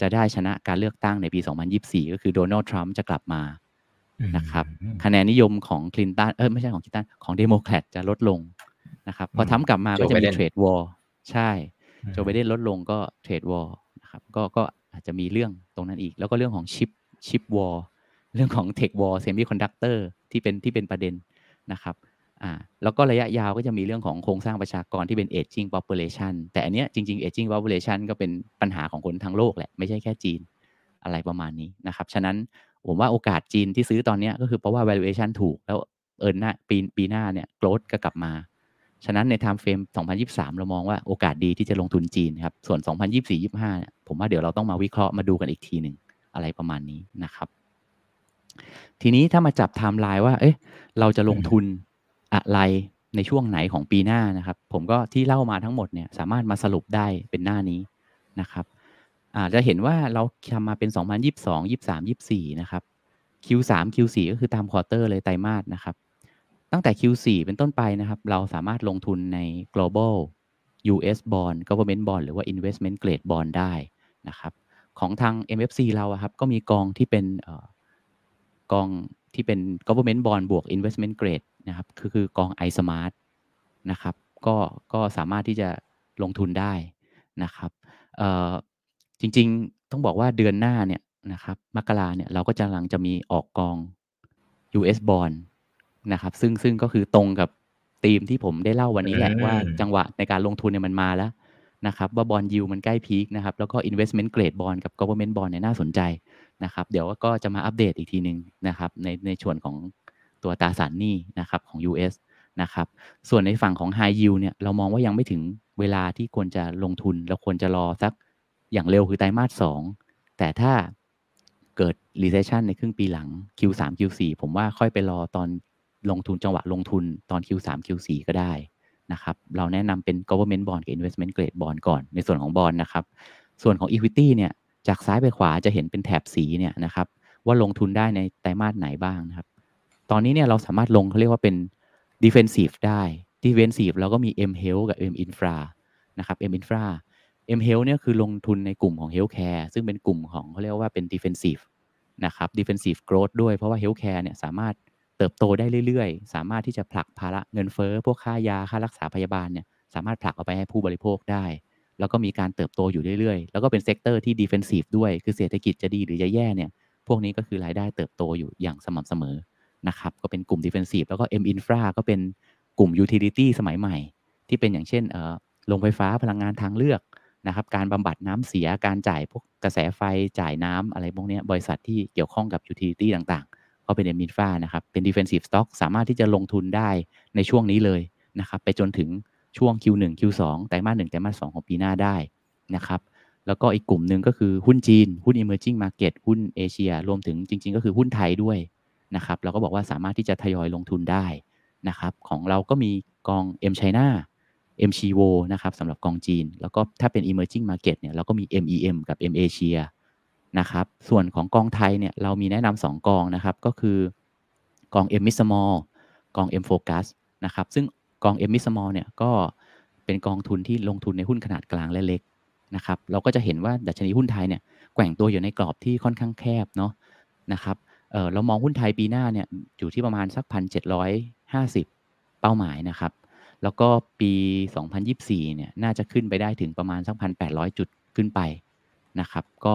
จะได้ชนะการเลือกตั้งในปี 2024 ก็คือโดนัลด์ทรัมป์จะกลับมานะครับ คะแนนนิยมของคลินตันเออไม่ใช่ของคลินตันของเดโมแครตจะลดลงนะครับพอทรัมป์กลับมาก็จะมี trade war ใช่โจไบเดนลดลงก็ trade war นะครับก็ก็อาจจะมีเรื่องตรงนั้นอีก แล้วก็เรื่องของชิป chip war เรื่องของ tech war semiconductor ที่เป็นที่เป็นประเด็นนะครับ อ่าแล้วก็ระยะยาวก็จะมีเรื่องของโครงสร้างประชากรที่เป็น aging population แต่อันเนี้ยจริง ๆ aging population ก็เป็นปัญหาของคนทั้งโลกแหละ ไม่ใช่แค่จีนอะไรประมาณนี้นะครับ ฉะนั้นผมว่าโอกาสจีนที่ซื้อตอนนี้ก็คือเพราะว่า valuation ถูกแล้วearning ปีปีหน้าเนี่ย growth ก็กลับมา ฉะนั้นใน time frame 2023 เรามองว่าโอกาสดีที่จะลงทุนจีนครับ ส่วน 2024-25เนี่ยผมว่าเดี๋ยวเราต้องมาวิเคราะห์มาดูกันอีกทีหนึ่งอะไรประมาณนี้นะครับ ทีนี้ถ้ามาจับไทม์ไลน์ว่า เอ๊ะ เราจะลงทุน อะไรในช่วงไหนของปีหน้านะครับ ผมก็ที่เล่ามาทั้งหมดเนี่ยสามารถมาสรุปได้เป็นหน้านี้นะครับจะเห็นว่าเราทำมาเป็น 2022 23 24 นะครับ Q3 Q4 ก็คือตามควอเตอร์เลยไตรมาสนะครับ ตั้งแต่ Q4 เป็นต้นไปนะครับ เราสามารถลงทุนใน global US bond government bond หรือว่า investment grade bond ได้นะครับ ของทาง MFC เราครับก็มีกองที่เป็นกองที่เป็น government bond บวก investment grade นะครับคือคือกอง iSmart นะครับก็ก็สามารถที่จะลงทุนได้นะครับจริงๆต้องบอกว่าเดือนหน้าเนี่ยนะครับมกราเนี่ยเราก็จะหลังจะมีออกกอง US bond นะครับซึ่งซึ่งก็คือตรงกับธีมที่ผมได้เล่าวันนี้แหละว่าจังหวะในการลงทุนเนี่ยมันมาแล้วนะครับว่าบอลยูมันใกล้พีคนะครับแล้วก็ investment grade bond กับ government bond เนี่ยน่าสนใจนะครับ เดี๋ยวก็จะมาอัปเดตอีกทีหนึ่งนะครับในในส่วนของ ตัวตราสารหนี้นะครับของ US นะครับส่วนในฝั่งของ High Yield เนี่ยเรามองว่ายังไม่ถึงเวลาที่ควรจะลงทุน เราควรจะรอสักอย่างเร็วคือไตรมาสสองแต่ถ้าเกิด recession ในครึ่งปีหลัง Q3 Q4 ผมว่าค่อยไปรอตอนลงทุนจังหวะลงทุนตอน Q3 Q4 ก็ได้นะครับเราแนะนำเป็น government bond กับ investment grade bond ก่อนในส่วนของบอลนะครับ ส่วนของ equity เนี่ยจากซ้ายไปขวาจะเห็นเป็นแถบสีเนี่ยนะครับว่าลงทุนได้ในไตรมาสไหนบ้างนะครับ ตอนนี้เนี่ยเราสามารถลงเขาเรียกว่าเป็น defensive ได้ defensive เราก็มี M health กับ M infra นะครับ M infra M Health เนี่ยคือลงทุนในกลุ่มของ Healthcare ซึ่งเป็นกลุ่มของเขาเรียกว่าเป็น Defensive นะครับ Defensive Growth ด้วยเพราะว่า Healthcare เนี่ยสามารถเติบโตได้เรื่อยๆ สามารถที่จะผลักภาระเงินเฟ้อ พวกค่ายาค่ารักษาพยาบาลเนี่ยสามารถผลักเอาไปให้ผู้บริโภคได้ แล้วก็มีการเติบโตอยู่เรื่อยๆ แล้วก็เป็น sector ที่ Defensive ด้วย คือเศรษฐกิจจะดีหรือจะแย่เนี่ย พวกนี้ก็คือรายได้เติบโตอยู่อย่างสม่ำเสมอ นะครับก็เป็นกลุ่ม Defensive แล้วก็ M Infra ก็เป็นกลุ่ม Utility สมัยใหม่ ที่เป็นอย่างเช่นเอ่อโรงไฟฟ้าพลังงานทางเลือกนะครับการบำบัดน้ำเสียการจ่ายพวกกระแสไฟจ่ายน้ำอะไรพวกนี้บริษัทที่เกี่ยวข้องกับ Utility ต่างๆ ก็เป็น M Infra นะครับ เป็น Defensive Stock สามารถที่จะลงทุนได้ในช่วงนี้เลยนะครับ ไปจนถึงช่วง Q1 Q2 ไตรมาส1ไตรมาส2ของปีหน้าได้นะครับ แล้วก็อีกกลุ่มหนึ่งก็คือหุ้นจีน หุ้น emerging market หุ้นเอเชีย รวมถึงจริง ๆ ก็คือหุ้นไทยด้วย นะครับเราก็บอกว่าสามารถที่จะทยอยลงทุนได้นะครับของเราก็มีกอง M China M c h i v o นะครับสำหรับกองจีน แล้วก็ถ้าเป็น emerging market เนี่ยเราก็มี MEM กับ M Asia นะครับส่วนของกองไทยเนี่ยเรามีแนะนำสองกองนะครับก็คือกอง M Mid Small กอง M Focus นะครับซึ่งกอง M Mid Small เนี่ยก็เป็นกองทุนที่ลงทุนในหุ้นขนาดกลางและเล็กนะครับเราก็จะเห็นว่าดัชนีหุ้นไทยเนี่ยแกว่งตัวอยู่ในกรอบที่ค่อนข้างแคบเนาะนะครับ เออเรามองหุ้นไทยปีหน้าเนี่ยอยู่ที่ประมาณสักพันเจ็ดร้อยห้าสิบเป้าหมายนะครับ แล้วก็ปี 2024 เนี่ยน่าจะขึ้นไปได้ถึงประมาณสักพันแปดร้อยจุดขึ้นไปนะครับ ก็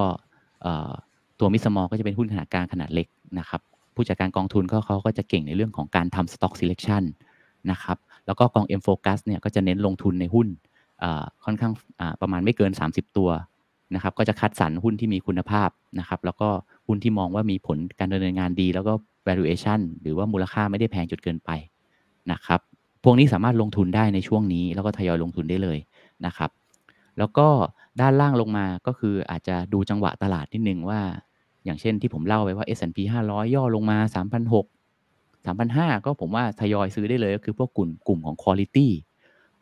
ตัวมิสมอลก็จะเป็นหุ้นขนาดกลางขนาดเล็กนะครับผู้จัดการกองทุนเขาเขาก็จะเก่งในเรื่องของการทำ stock selection นะครับ แล้วก็กอง M Focus เนี่ยก็จะเน้นลงทุนในหุ้นค่อนข้างประมาณไม่เกิน 30 ตัวนะครับ ก็จะคัดสรรหุ้นที่มีคุณภาพนะครับ แล้วก็ หุ้นที่มองว่ามีผลการดำเนินงานดี แล้วก็ valuation หรือว่ามูลค่าไม่ได้แพงจนเกินไปนะครับ พวกนี้สามารถลงทุนได้ในช่วงนี้ แล้วก็ทยอยลงทุนได้เลยนะครับ แล้วก็ด้านล่างลงมาก็คืออาจจะดูจังหวะตลาดนิดนึงว่า อย่างเช่นที่ผมเล่าไปว่า S&P 500 ย่อลงมา 3,600 3,500 ก็ผมว่าทยอยซื้อได้เลยก็คือพวกกลุ่มกลุ่มของ quality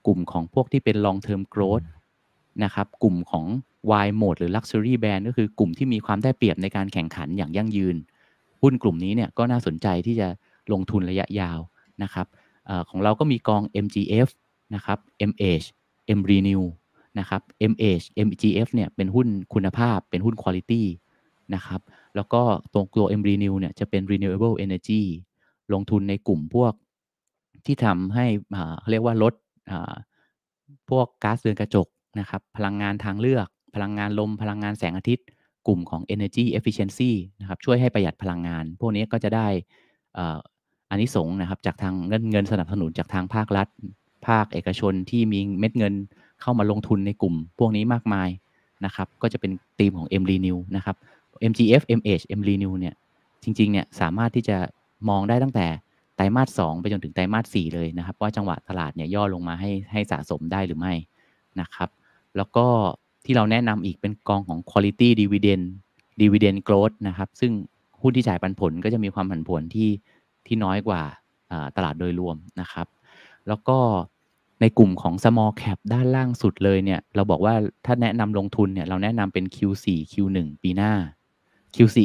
กลุ่มของพวกที่เป็น long term growth นะครับ กลุ่มของ Y mode หรือ luxury brand ก็คือกลุ่มที่มีความได้เปรียบในการแข่งขันอย่างยั่งยืน หุ้นกลุ่มนี้เนี่ยก็น่าสนใจที่จะลงทุนระยะยาวนะครับของเราก็มีกอง MGF นะครับ MH M Renew นะครับ MH MGF เนี่ยเป็นหุ้นคุณภาพเป็นหุ้น Quality นะครับแล้วก็ตรงตัว M Renew เนี่ยจะเป็น Renewable Energy ลงทุนในกลุ่มพวกที่ทำให้เรียกว่าลดพวกก๊าซเรือนกระจกนะครับพลังงานทางเลือก พลังงานลม พลังงานแสงอาทิตย์ กลุ่มของ Energy Efficiency นะครับช่วยให้ประหยัดพลังงาน พวกนี้ก็จะได้อันนี้สงนะครับจากทางเงินเงินสนับสนุนจากทางภาครัฐ ภาคเอกชนที่มีเม็ดเงินเข้ามาลงทุนในกลุ่ม พวกนี้มากมายนะครับ ก็จะเป็นธีมของ M Renew นะครับ MGF MH M Renew เนี่ยจริงๆเนี่ยสามารถที่จะมองได้ตั้งแต่ไตรมาส2ไปจนถึงไตรมาส4เลยนะครับ ว่าจังหวะตลาดเนี่ยย่อลงมาให้ให้สะสมได้หรือไม่นะครับ แล้วก็ ที่เราแนะนำอีกเป็นกองของ Quality Dividend Dividend Growth นะครับ ซึ่งหุ้นที่จ่ายปันผลก็จะมีความผันผวนที่ที่น้อยกว่าตลาดโดยรวมนะครับ แล้วก็ในกลุ่มของ small cap ด้านล่างสุดเลยเนี่ย เราบอกว่าถ้าแนะนำลงทุนเนี่ย เราแนะนำเป็น Q4 Q1 ปีหน้า Q4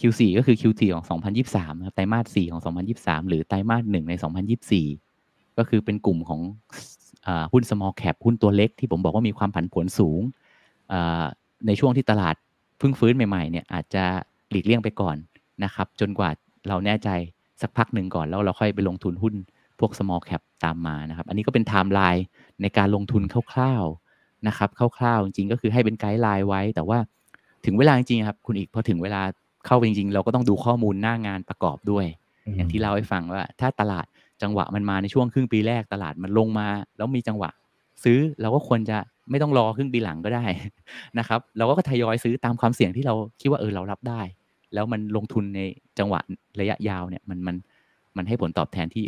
Q4 ก็คือ Q4 ของ 2023ครับไตรมาส 4 ของ 2023 หรือไตรมาส 1 ใน 2024 ก็คือเป็นกลุ่มของหุ้น small cap หุ้นตัวเล็กที่ผมบอกว่ามีความผันผวนสูง ในช่วงที่ตลาดเพิ่งฟื้นใหม่ๆเนี่ยอาจจะหลีกเลี่ยงไปก่อนนะครับ จนกว่าเราแน่ใจสักพักหนึ่งก่อนแล้วเราค่อยไปลงทุนหุ้นพวก small cap ตามมานะครับ อันนี้ก็เป็นไทม์ไลน์ในการลงทุนคร่าวๆนะครับคร่าวๆจริงๆ ก็คือให้เป็นไกด์ไลน์ไว้ แต่ว่าถึงเวลาจริงๆครับคุณอีกพอถึงเวลาเข้าไปจริงๆ เราก็ต้องดูข้อมูลหน้างานประกอบด้วย อย่างที่เล่าให้ฟังว่า ถ้าตลาดจังหวะมันมาในช่วงครึ่งปีแรกตลาดมันลงมา แล้วมีจังหวะ ซื้อเราก็ควรจะ ไม่ต้องรอครึ่งปีหลังก็ได้นะครับ เราก็ทยอยซื้อตามความเสี่ยงที่เราคิดว่าเออเรารับได้ แล้วมันลงทุนในจังหวะระยะยาวเนี่ยมันมันมันให้ผลตอบแทนที่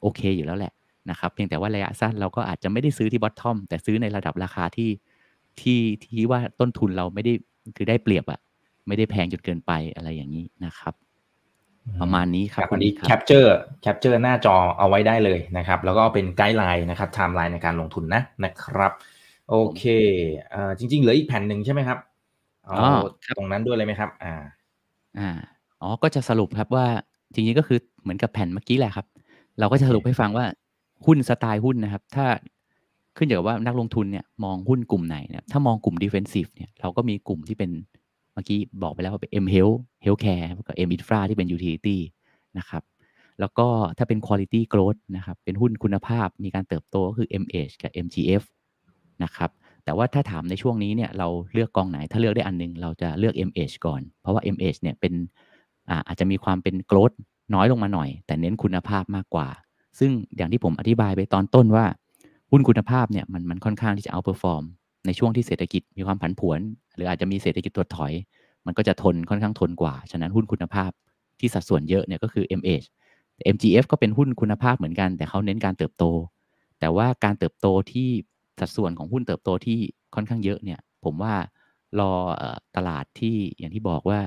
โอเคอยู่แล้วแหละนะครับ เพียงแต่ว่าระยะสั้นเราก็อาจจะไม่ได้ซื้อที่ bottom แต่ซื้อในระดับราคาที่ที่ที่ว่าต้นทุนเราไม่ได้คือได้เปรียบอะไม่ได้แพงจนเกินไปอะไรอย่างนี้นะครับประมาณนี้ครับวันนี้ capture capture หน้าจอเอาไว้ได้เลยนะครับ แล้วก็เป็น guideline นะครับไทม์ไลน์ในการลงทุนนะนะครับ โอเคเอ่อจริง ๆ เหลืออีกแผ่นหนึ่งใช่ไหมครับอ๋อตรงนั้นด้วยเลยไหมครับ อ่า อ่าอ๋อก็จะสรุปครับว่าจริงๆก็คือเหมือนกับแผ่นเมื่อกี้แหละครับ เราก็จะสรุปให้ฟังว่าหุ้นสไตล์หุ้นนะครับ ถ้าขึ้นอยู่กับว่านักลงทุนเนี่ยมองหุ้นกลุ่มไหนเนี่ยถ้ามองกลุ่ม defensive เนี่ยเราก็มีกลุ่มที่เป็นเมื่อกี้บอกไปแล้วว่าเป็น M Health Healthcare กับ M Infra ที่เป็น utility นะครับแล้วก็ถ้าเป็น quality growth นะครับเป็นหุ้นคุณภาพมีการเติบโตก็คือ MH กับ MGF นะครับแต่ว่าถ้าถามในช่วงนี้เนี่ยเราเลือกกองไหนถ้าเลือกได้อันนึง เราจะเลือก MH ก่อน เพราะว่า MH เนี่ยเป็นอาจจะมีความเป็น growth น้อยลงมาหน่อย แต่เน้นคุณภาพมากกว่า ซึ่งอย่างที่ผมอธิบายไปตอนต้นว่าหุ้นคุณภาพเนี่ยมันมันค่อนข้างที่จะ outperform ในช่วงที่เศรษฐกิจมีความผันผวน หรืออาจจะมีเศรษฐกิจถดถอย มันก็จะทนค่อนข้างทนกว่า ฉะนั้นหุ้นคุณภาพที่สัดส่วนเยอะเนี่ยก็คือ MH MGF ก็เป็นหุ้นคุณภาพเหมือนกัน แต่เขาเน้นการเติบโต แต่ว่าการเติบโตที่ สัดส่วนของหุ้นเติบโตที่ค่อนข้างเยอะเนี่ย ผมว่ารอตลาดที่อย่างที่บอกว่า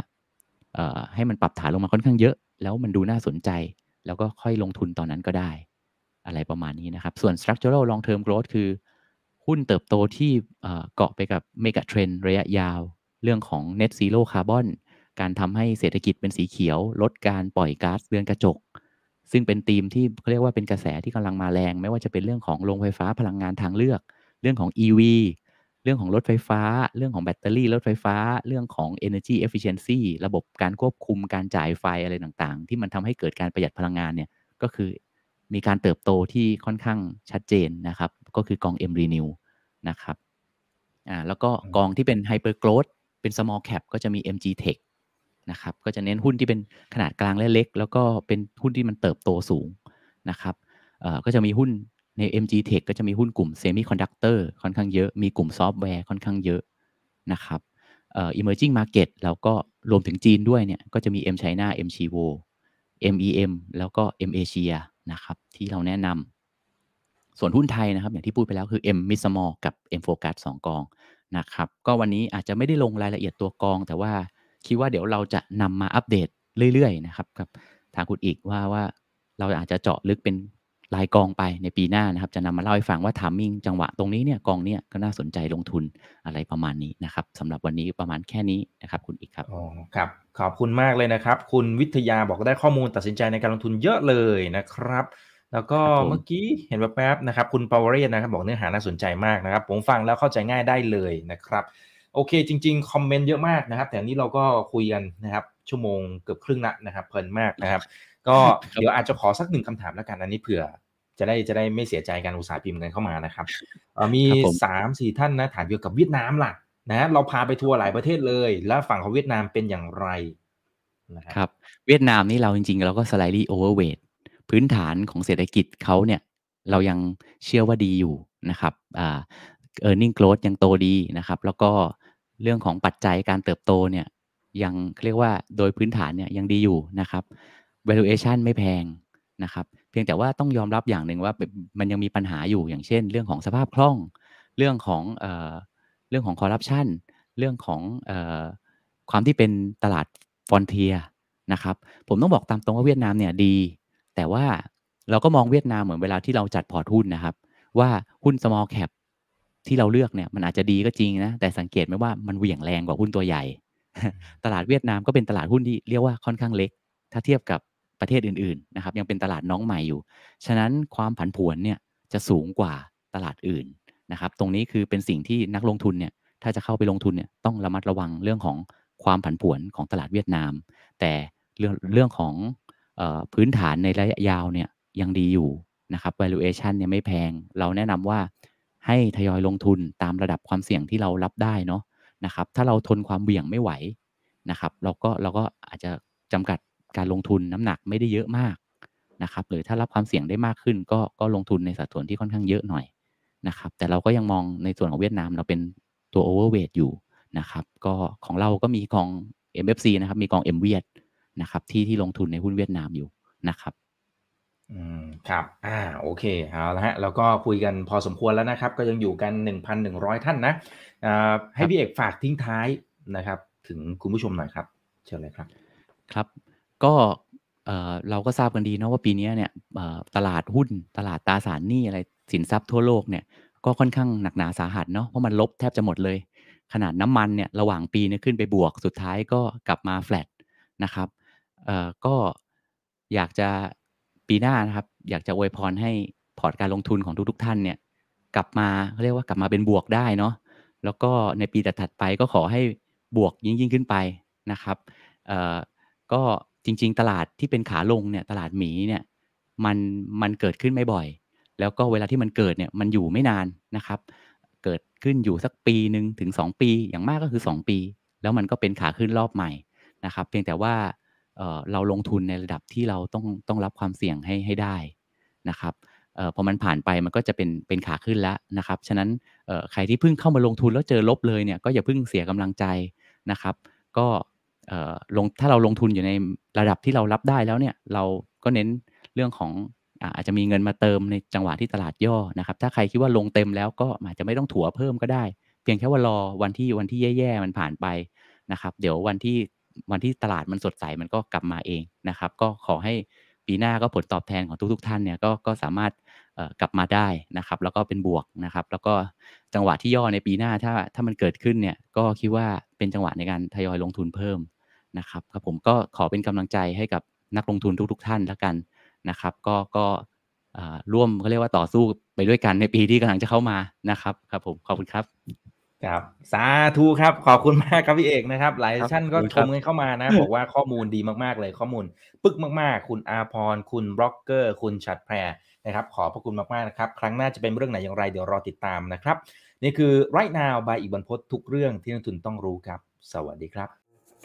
ให้มันปรับฐานลงมาค่อนข้างเยอะ แล้วมันดูน่าสนใจ แล้วก็ค่อยลงทุนตอนนั้นก็ได้ อะไรประมาณนี้นะครับ ส่วน structural long term growth คือ หุ้นเติบโตที่เกาะไปกับ mega trend ระยะยาว เรื่องของ net zero carbon การทำให้เศรษฐกิจเป็นสีเขียว ลดการปล่อยก๊าซเรือนกระจก ซึ่งเป็นธีมที่เขาเรียกว่าเป็นกระแสที่กำลังมาแรง ไม่ว่าจะเป็นเรื่องของโรงไฟฟ้าพลังงานทางเลือก รื่องของ EV เรื่องของรถไฟฟ้า เรื่องของแบตเตอรี่รถไฟฟ้า เรื่องของ energy efficiency ระบบการควบคุมการจ่ายไฟอะไรต่างๆ ที่มันทำให้เกิดการประหยัดพลังงานเนี่ยก็คือมีการเติบโตที่ค่อนข้างชัดเจนนะครับ ก็คือกอง M Renew นะครับอ่าแล้วก็กองที่เป็น Hyper Growth เป็น Small Cap ก็จะมี MG Tech นะครับก็จะเน้นหุ้นที่เป็นขนาดกลางและเล็ก แล้วก็เป็นหุ้นที่มันเติบโตสูงนะครับก็จะมีหุ้น ใน MG Tech ก็จะมีหุ้นกลุ่ม Semiconductor ค่อนข้างเยอะ มีกลุ่มซอฟต์แวร์ค่อนข้างเยอะนะครับเอ่อ emerging market แล้วก็รวมถึงจีนด้วยเนี่ย ก็จะมี M China M Chivo MEM แล้วก็ M Asia นะครับที่เราแนะนำส่วนหุ้นไทยนะครับ อย่างที่พูดไปแล้วคือ M m i Small กับ M Focus 2 กองนะครับก็วันนี้อาจจะไม่ได้ลงรายละเอียดตัวกอง แต่ว่าคิดว่าเดี๋ยวเราจะนำมาอัปเดตเรื่อยๆนะครับกับทางคุณอีกว่าว่าเราอาจจะเจาะลึกเป็น รายกองไปในปีหน้านะครับ จะนำมาเล่าให้ฟังว่าทามมิ่งจังหวะตรงนี้เนี่ยกองเนี้ยก็น่าสนใจลงทุนอะไรประมาณนี้นะครับสำหรับวันนี้ประมาณแค่นี้นะครับ คุณอีกครับอ๋อครับ ขอบคุณมากเลยนะครับ คุณวิทยาบอกได้ข้อมูลตัดสินใจในการลงทุนเยอะเลยนะครับ แล้วก็เมื่อกี้เห็นแป๊บๆนะครับ คุณปาวเรียนนะครับ บอกเนื้อหาน่าสนใจมากนะครับ ผมฟังแล้วเข้าใจง่ายได้เลยนะครับ โอเค จริง ๆ คอมเมนต์เยอะมากนะครับ แต่นี้เราก็คุยกันนะครับ ชั่วโมงเกือบครึ่งละนะครับเพลินมากนะครับ ก็เดี๋ยวอาจจะขอสักหนึ่งคำถามแล้วกันอันนี้เผื่อ จะได้จะได้ไม่เสียใจการอุตสาห์พิมพ์กันเข้ามานะครับมีสามสี่ท่านนะถามเกี่ยวกับเวียดนามล่ะนะเราพาไปทัวร์หลายประเทศเลย แล้วฝั่งของเวียดนามเป็นอย่างไรนะครับเวียดนามนี่เราจริงๆ เราก็สไลด์โอเวอร์เวทพื้นฐานของเศรษฐกิจเขาเนี่ยเรายังเชื่อว่าดีอยู่นะครับอ่า e a r n i n g growth ยังโตดีนะครับ แล้วก็เรื่องของปัจจัยการเติบโตเนี่ยยังเรียกว่าโดยพื้นฐานเนี่ยยังดีอยู่นะครับ valuation ไม่แพงนะครับเพียงแต่ว่าต้องยอมรับอย่างหนึ่งว่ามันยังมีปัญหาอยู่อย่างเช่น เรื่องของสภาพคล่อง เรื่องของเอ่อเรื่องของคอร์รัปชันเรื่องของเอ่อความที่เป็นตลาดฟอนเทียนะครับผมต้องบอกตามตรงว่าเวียดนามเนี่ยดี แต่ว่าเราก็มองเวียดนามเหมือนเวลาที่เราจัดพอร์ตหุ้นนะครับ ว่าหุ้น small cap ที่เราเลือกเนี่ยมันอาจจะดีก็จริงนะแต่สังเกตไหมว่ามันเหวี่ยงแรงกว่าหุ้นตัวใหญ่ ตลาดเวียดนามก็เป็นตลาดหุ้นที่เรียกว่าค่อนข้างเล็ก ถ้าเทียบกับ ประเทศอื่นๆนะครับยังเป็นตลาดน้องใหม่อยู่ ฉะนั้นความผันผวนเนี่ยจะสูงกว่าตลาดอื่นนะครับ ตรงนี้คือเป็นสิ่งที่นักลงทุนเนี่ยถ้าจะเข้าไปลงทุนเนี่ยต้องระมัดระวังเรื่องของความผันผวนของตลาดเวียดนาม แต่เรื่องเรื่องของออพื้นฐานในระยะยาวเนี่ยยังดีอยู่นะครับ valuation เนี่ยไม่แพง เราแนะนำว่าให้ทยอยลงทุนตามระดับความเสี่ยงที่เรารับได้เนาะนะครับ ถ้าเราทนความเบี่ยงไม่ไหวนะครับ เราก็เราก็อาจจะจำกัด การลงทุนน้ำหนักไม่ได้เยอะมากนะครับ หรือถ้ารับความเสี่ยงได้มากขึ้น ก็ก็ลงทุนในสัดส่วนที่ค่อนข้างเยอะหน่อยนะครับ แต่เราก็ยังมองในส่วนของเวียดนามเราเป็นตัวโอเวอร์เวทอยู่นะครับ ก็ของเราก็มีกอง MFC นะครับ มีกอง M เวียดนะครับ ที่ที่ลงทุนในหุ้นเวียดนามอยู่นะครับอืมครับ อ่า โอเค เอาละฮะ แล้วก็คุยกันพอสมควรแล้วนะครับ ก็ยังอยู่กัน 1,100 ท่านนะอ่าให้พี่เอกฝากทิ้งท้ายนะครับ ถึงคุณผู้ชมหน่อยครับ เชิญเลยครับ ครับ ก็เราก็ทราบกันดีนะว่าปีนี้เนี่ยตลาดหุ้นตลาดตราสารหนี้อะไรสินทรัพย์ทั่วโลกเนี่ยก็ค่อนข้างหนักหนาสาหัสเนาะเพราะมันลบแทบจะหมดเลย ขนาดน้ำมันเนี่ยระหว่างปีเนี่ยขึ้นไปบวกสุดท้ายก็กลับมาแฟลตนะครับก็อยากจะปีหน้านะครับอยากจะอวยพรให้พอร์ตการลงทุนของทุกๆท่านเนี่ยกลับมาเรียกว่ากลับมาเป็นบวกได้เนาะแล้วก็ในปีถัดๆไปก็ขอให้บวกยิ่งยิ่งขึ้นไปนะครับก็ จริง ๆ ตลาดที่เป็นขาลงเนี่ยตลาดหมีเนี่ยมันมันเกิดขึ้นไม่บ่อย แล้วก็เวลาที่มันเกิดเนี่ยมันอยู่ไม่นานนะครับ เกิดขึ้นอยู่สักปีหนึ่งถึง 2 ปี อย่างมากก็คือ 2 ปี แล้วมันก็เป็นขาขึ้นรอบใหม่นะครับ เพียงแต่ว่าเเราลงทุนในระดับที่เราต้องต้องรับความเสี่ยงให้ให้ได้นะครับออพอมันผ่านไปมันก็จะเป็นเป็นขาขึ้นแล้วนะครับ ฉะนั้นใครที่เพิ่งเข้ามาลงทุนแล้วเจอลบเลยเนี่ยก็อย่าเพิ่งเสียกำลังใจนะครับ ก็ ลงถ้าเราลงทุนอยู่ในระดับที่เรารับได้แล้วเนี่ยเราก็เน้นเรื่องของอาจจะมีเงินมาเติมในจังหวะที่ตลาดย่อนะครับถ้าใครคิดว่าลงเต็มแล้วก็อาจจะไม่ต้องถัวเพิ่มก็ได้ เพียงแค่ว่ารอวันที่วันที่แย่ๆมันผ่านไปนะครับ เดี๋ยววันที่วันที่ตลาดมันสดใสมันก็กลับมาเองนะครับ ก็ขอให้ปีหน้าก็ผลตอบแทนของทุก ๆ ท่านเนี่ยก็ก็สามารถกลับมาได้นะครับ แล้วก็เป็นบวกนะครับ แล้วก็จังหวะที่ย่อในปีหน้าถ้าถ้ามันเกิดขึ้นเนี่ยก็คิดว่าเป็นจังหวะในการทยอยลงทุนเพิ่ม นะครับครับผมก็ขอเป็นกำลังใจให้กับนักลงทุนทุก ๆ ท่านแล้วกันนะครับ ก็ก็อ่าร่วมเขาเรียกว่าต่อสู้ไปด้วยกันในปีที่กำลังจะเข้ามานะครับ ครับผมขอบคุณครับครับสาธุครับ ขอบคุณมากครับพี่เอกนะครับ หลายครับท่านก็ขอบคุณชครับมกันเข้ามานะ บอกว่าข้อมูลดีมากๆเลยข้อมูล ปึกมากๆ คุณอาพร คุณบล็อกเกอร์ คุณชัดแพรนะครับขอบพระคุณมากๆนะครับ ครั้งหน้าจะเป็นเรื่องไหนอย่างไรเดี๋ยวรอติดตามนะครับ นี่คือ right now by อีกบรรพททุกเรื่องที่นักทุนต้องรู้ครับ สวัสดีครับ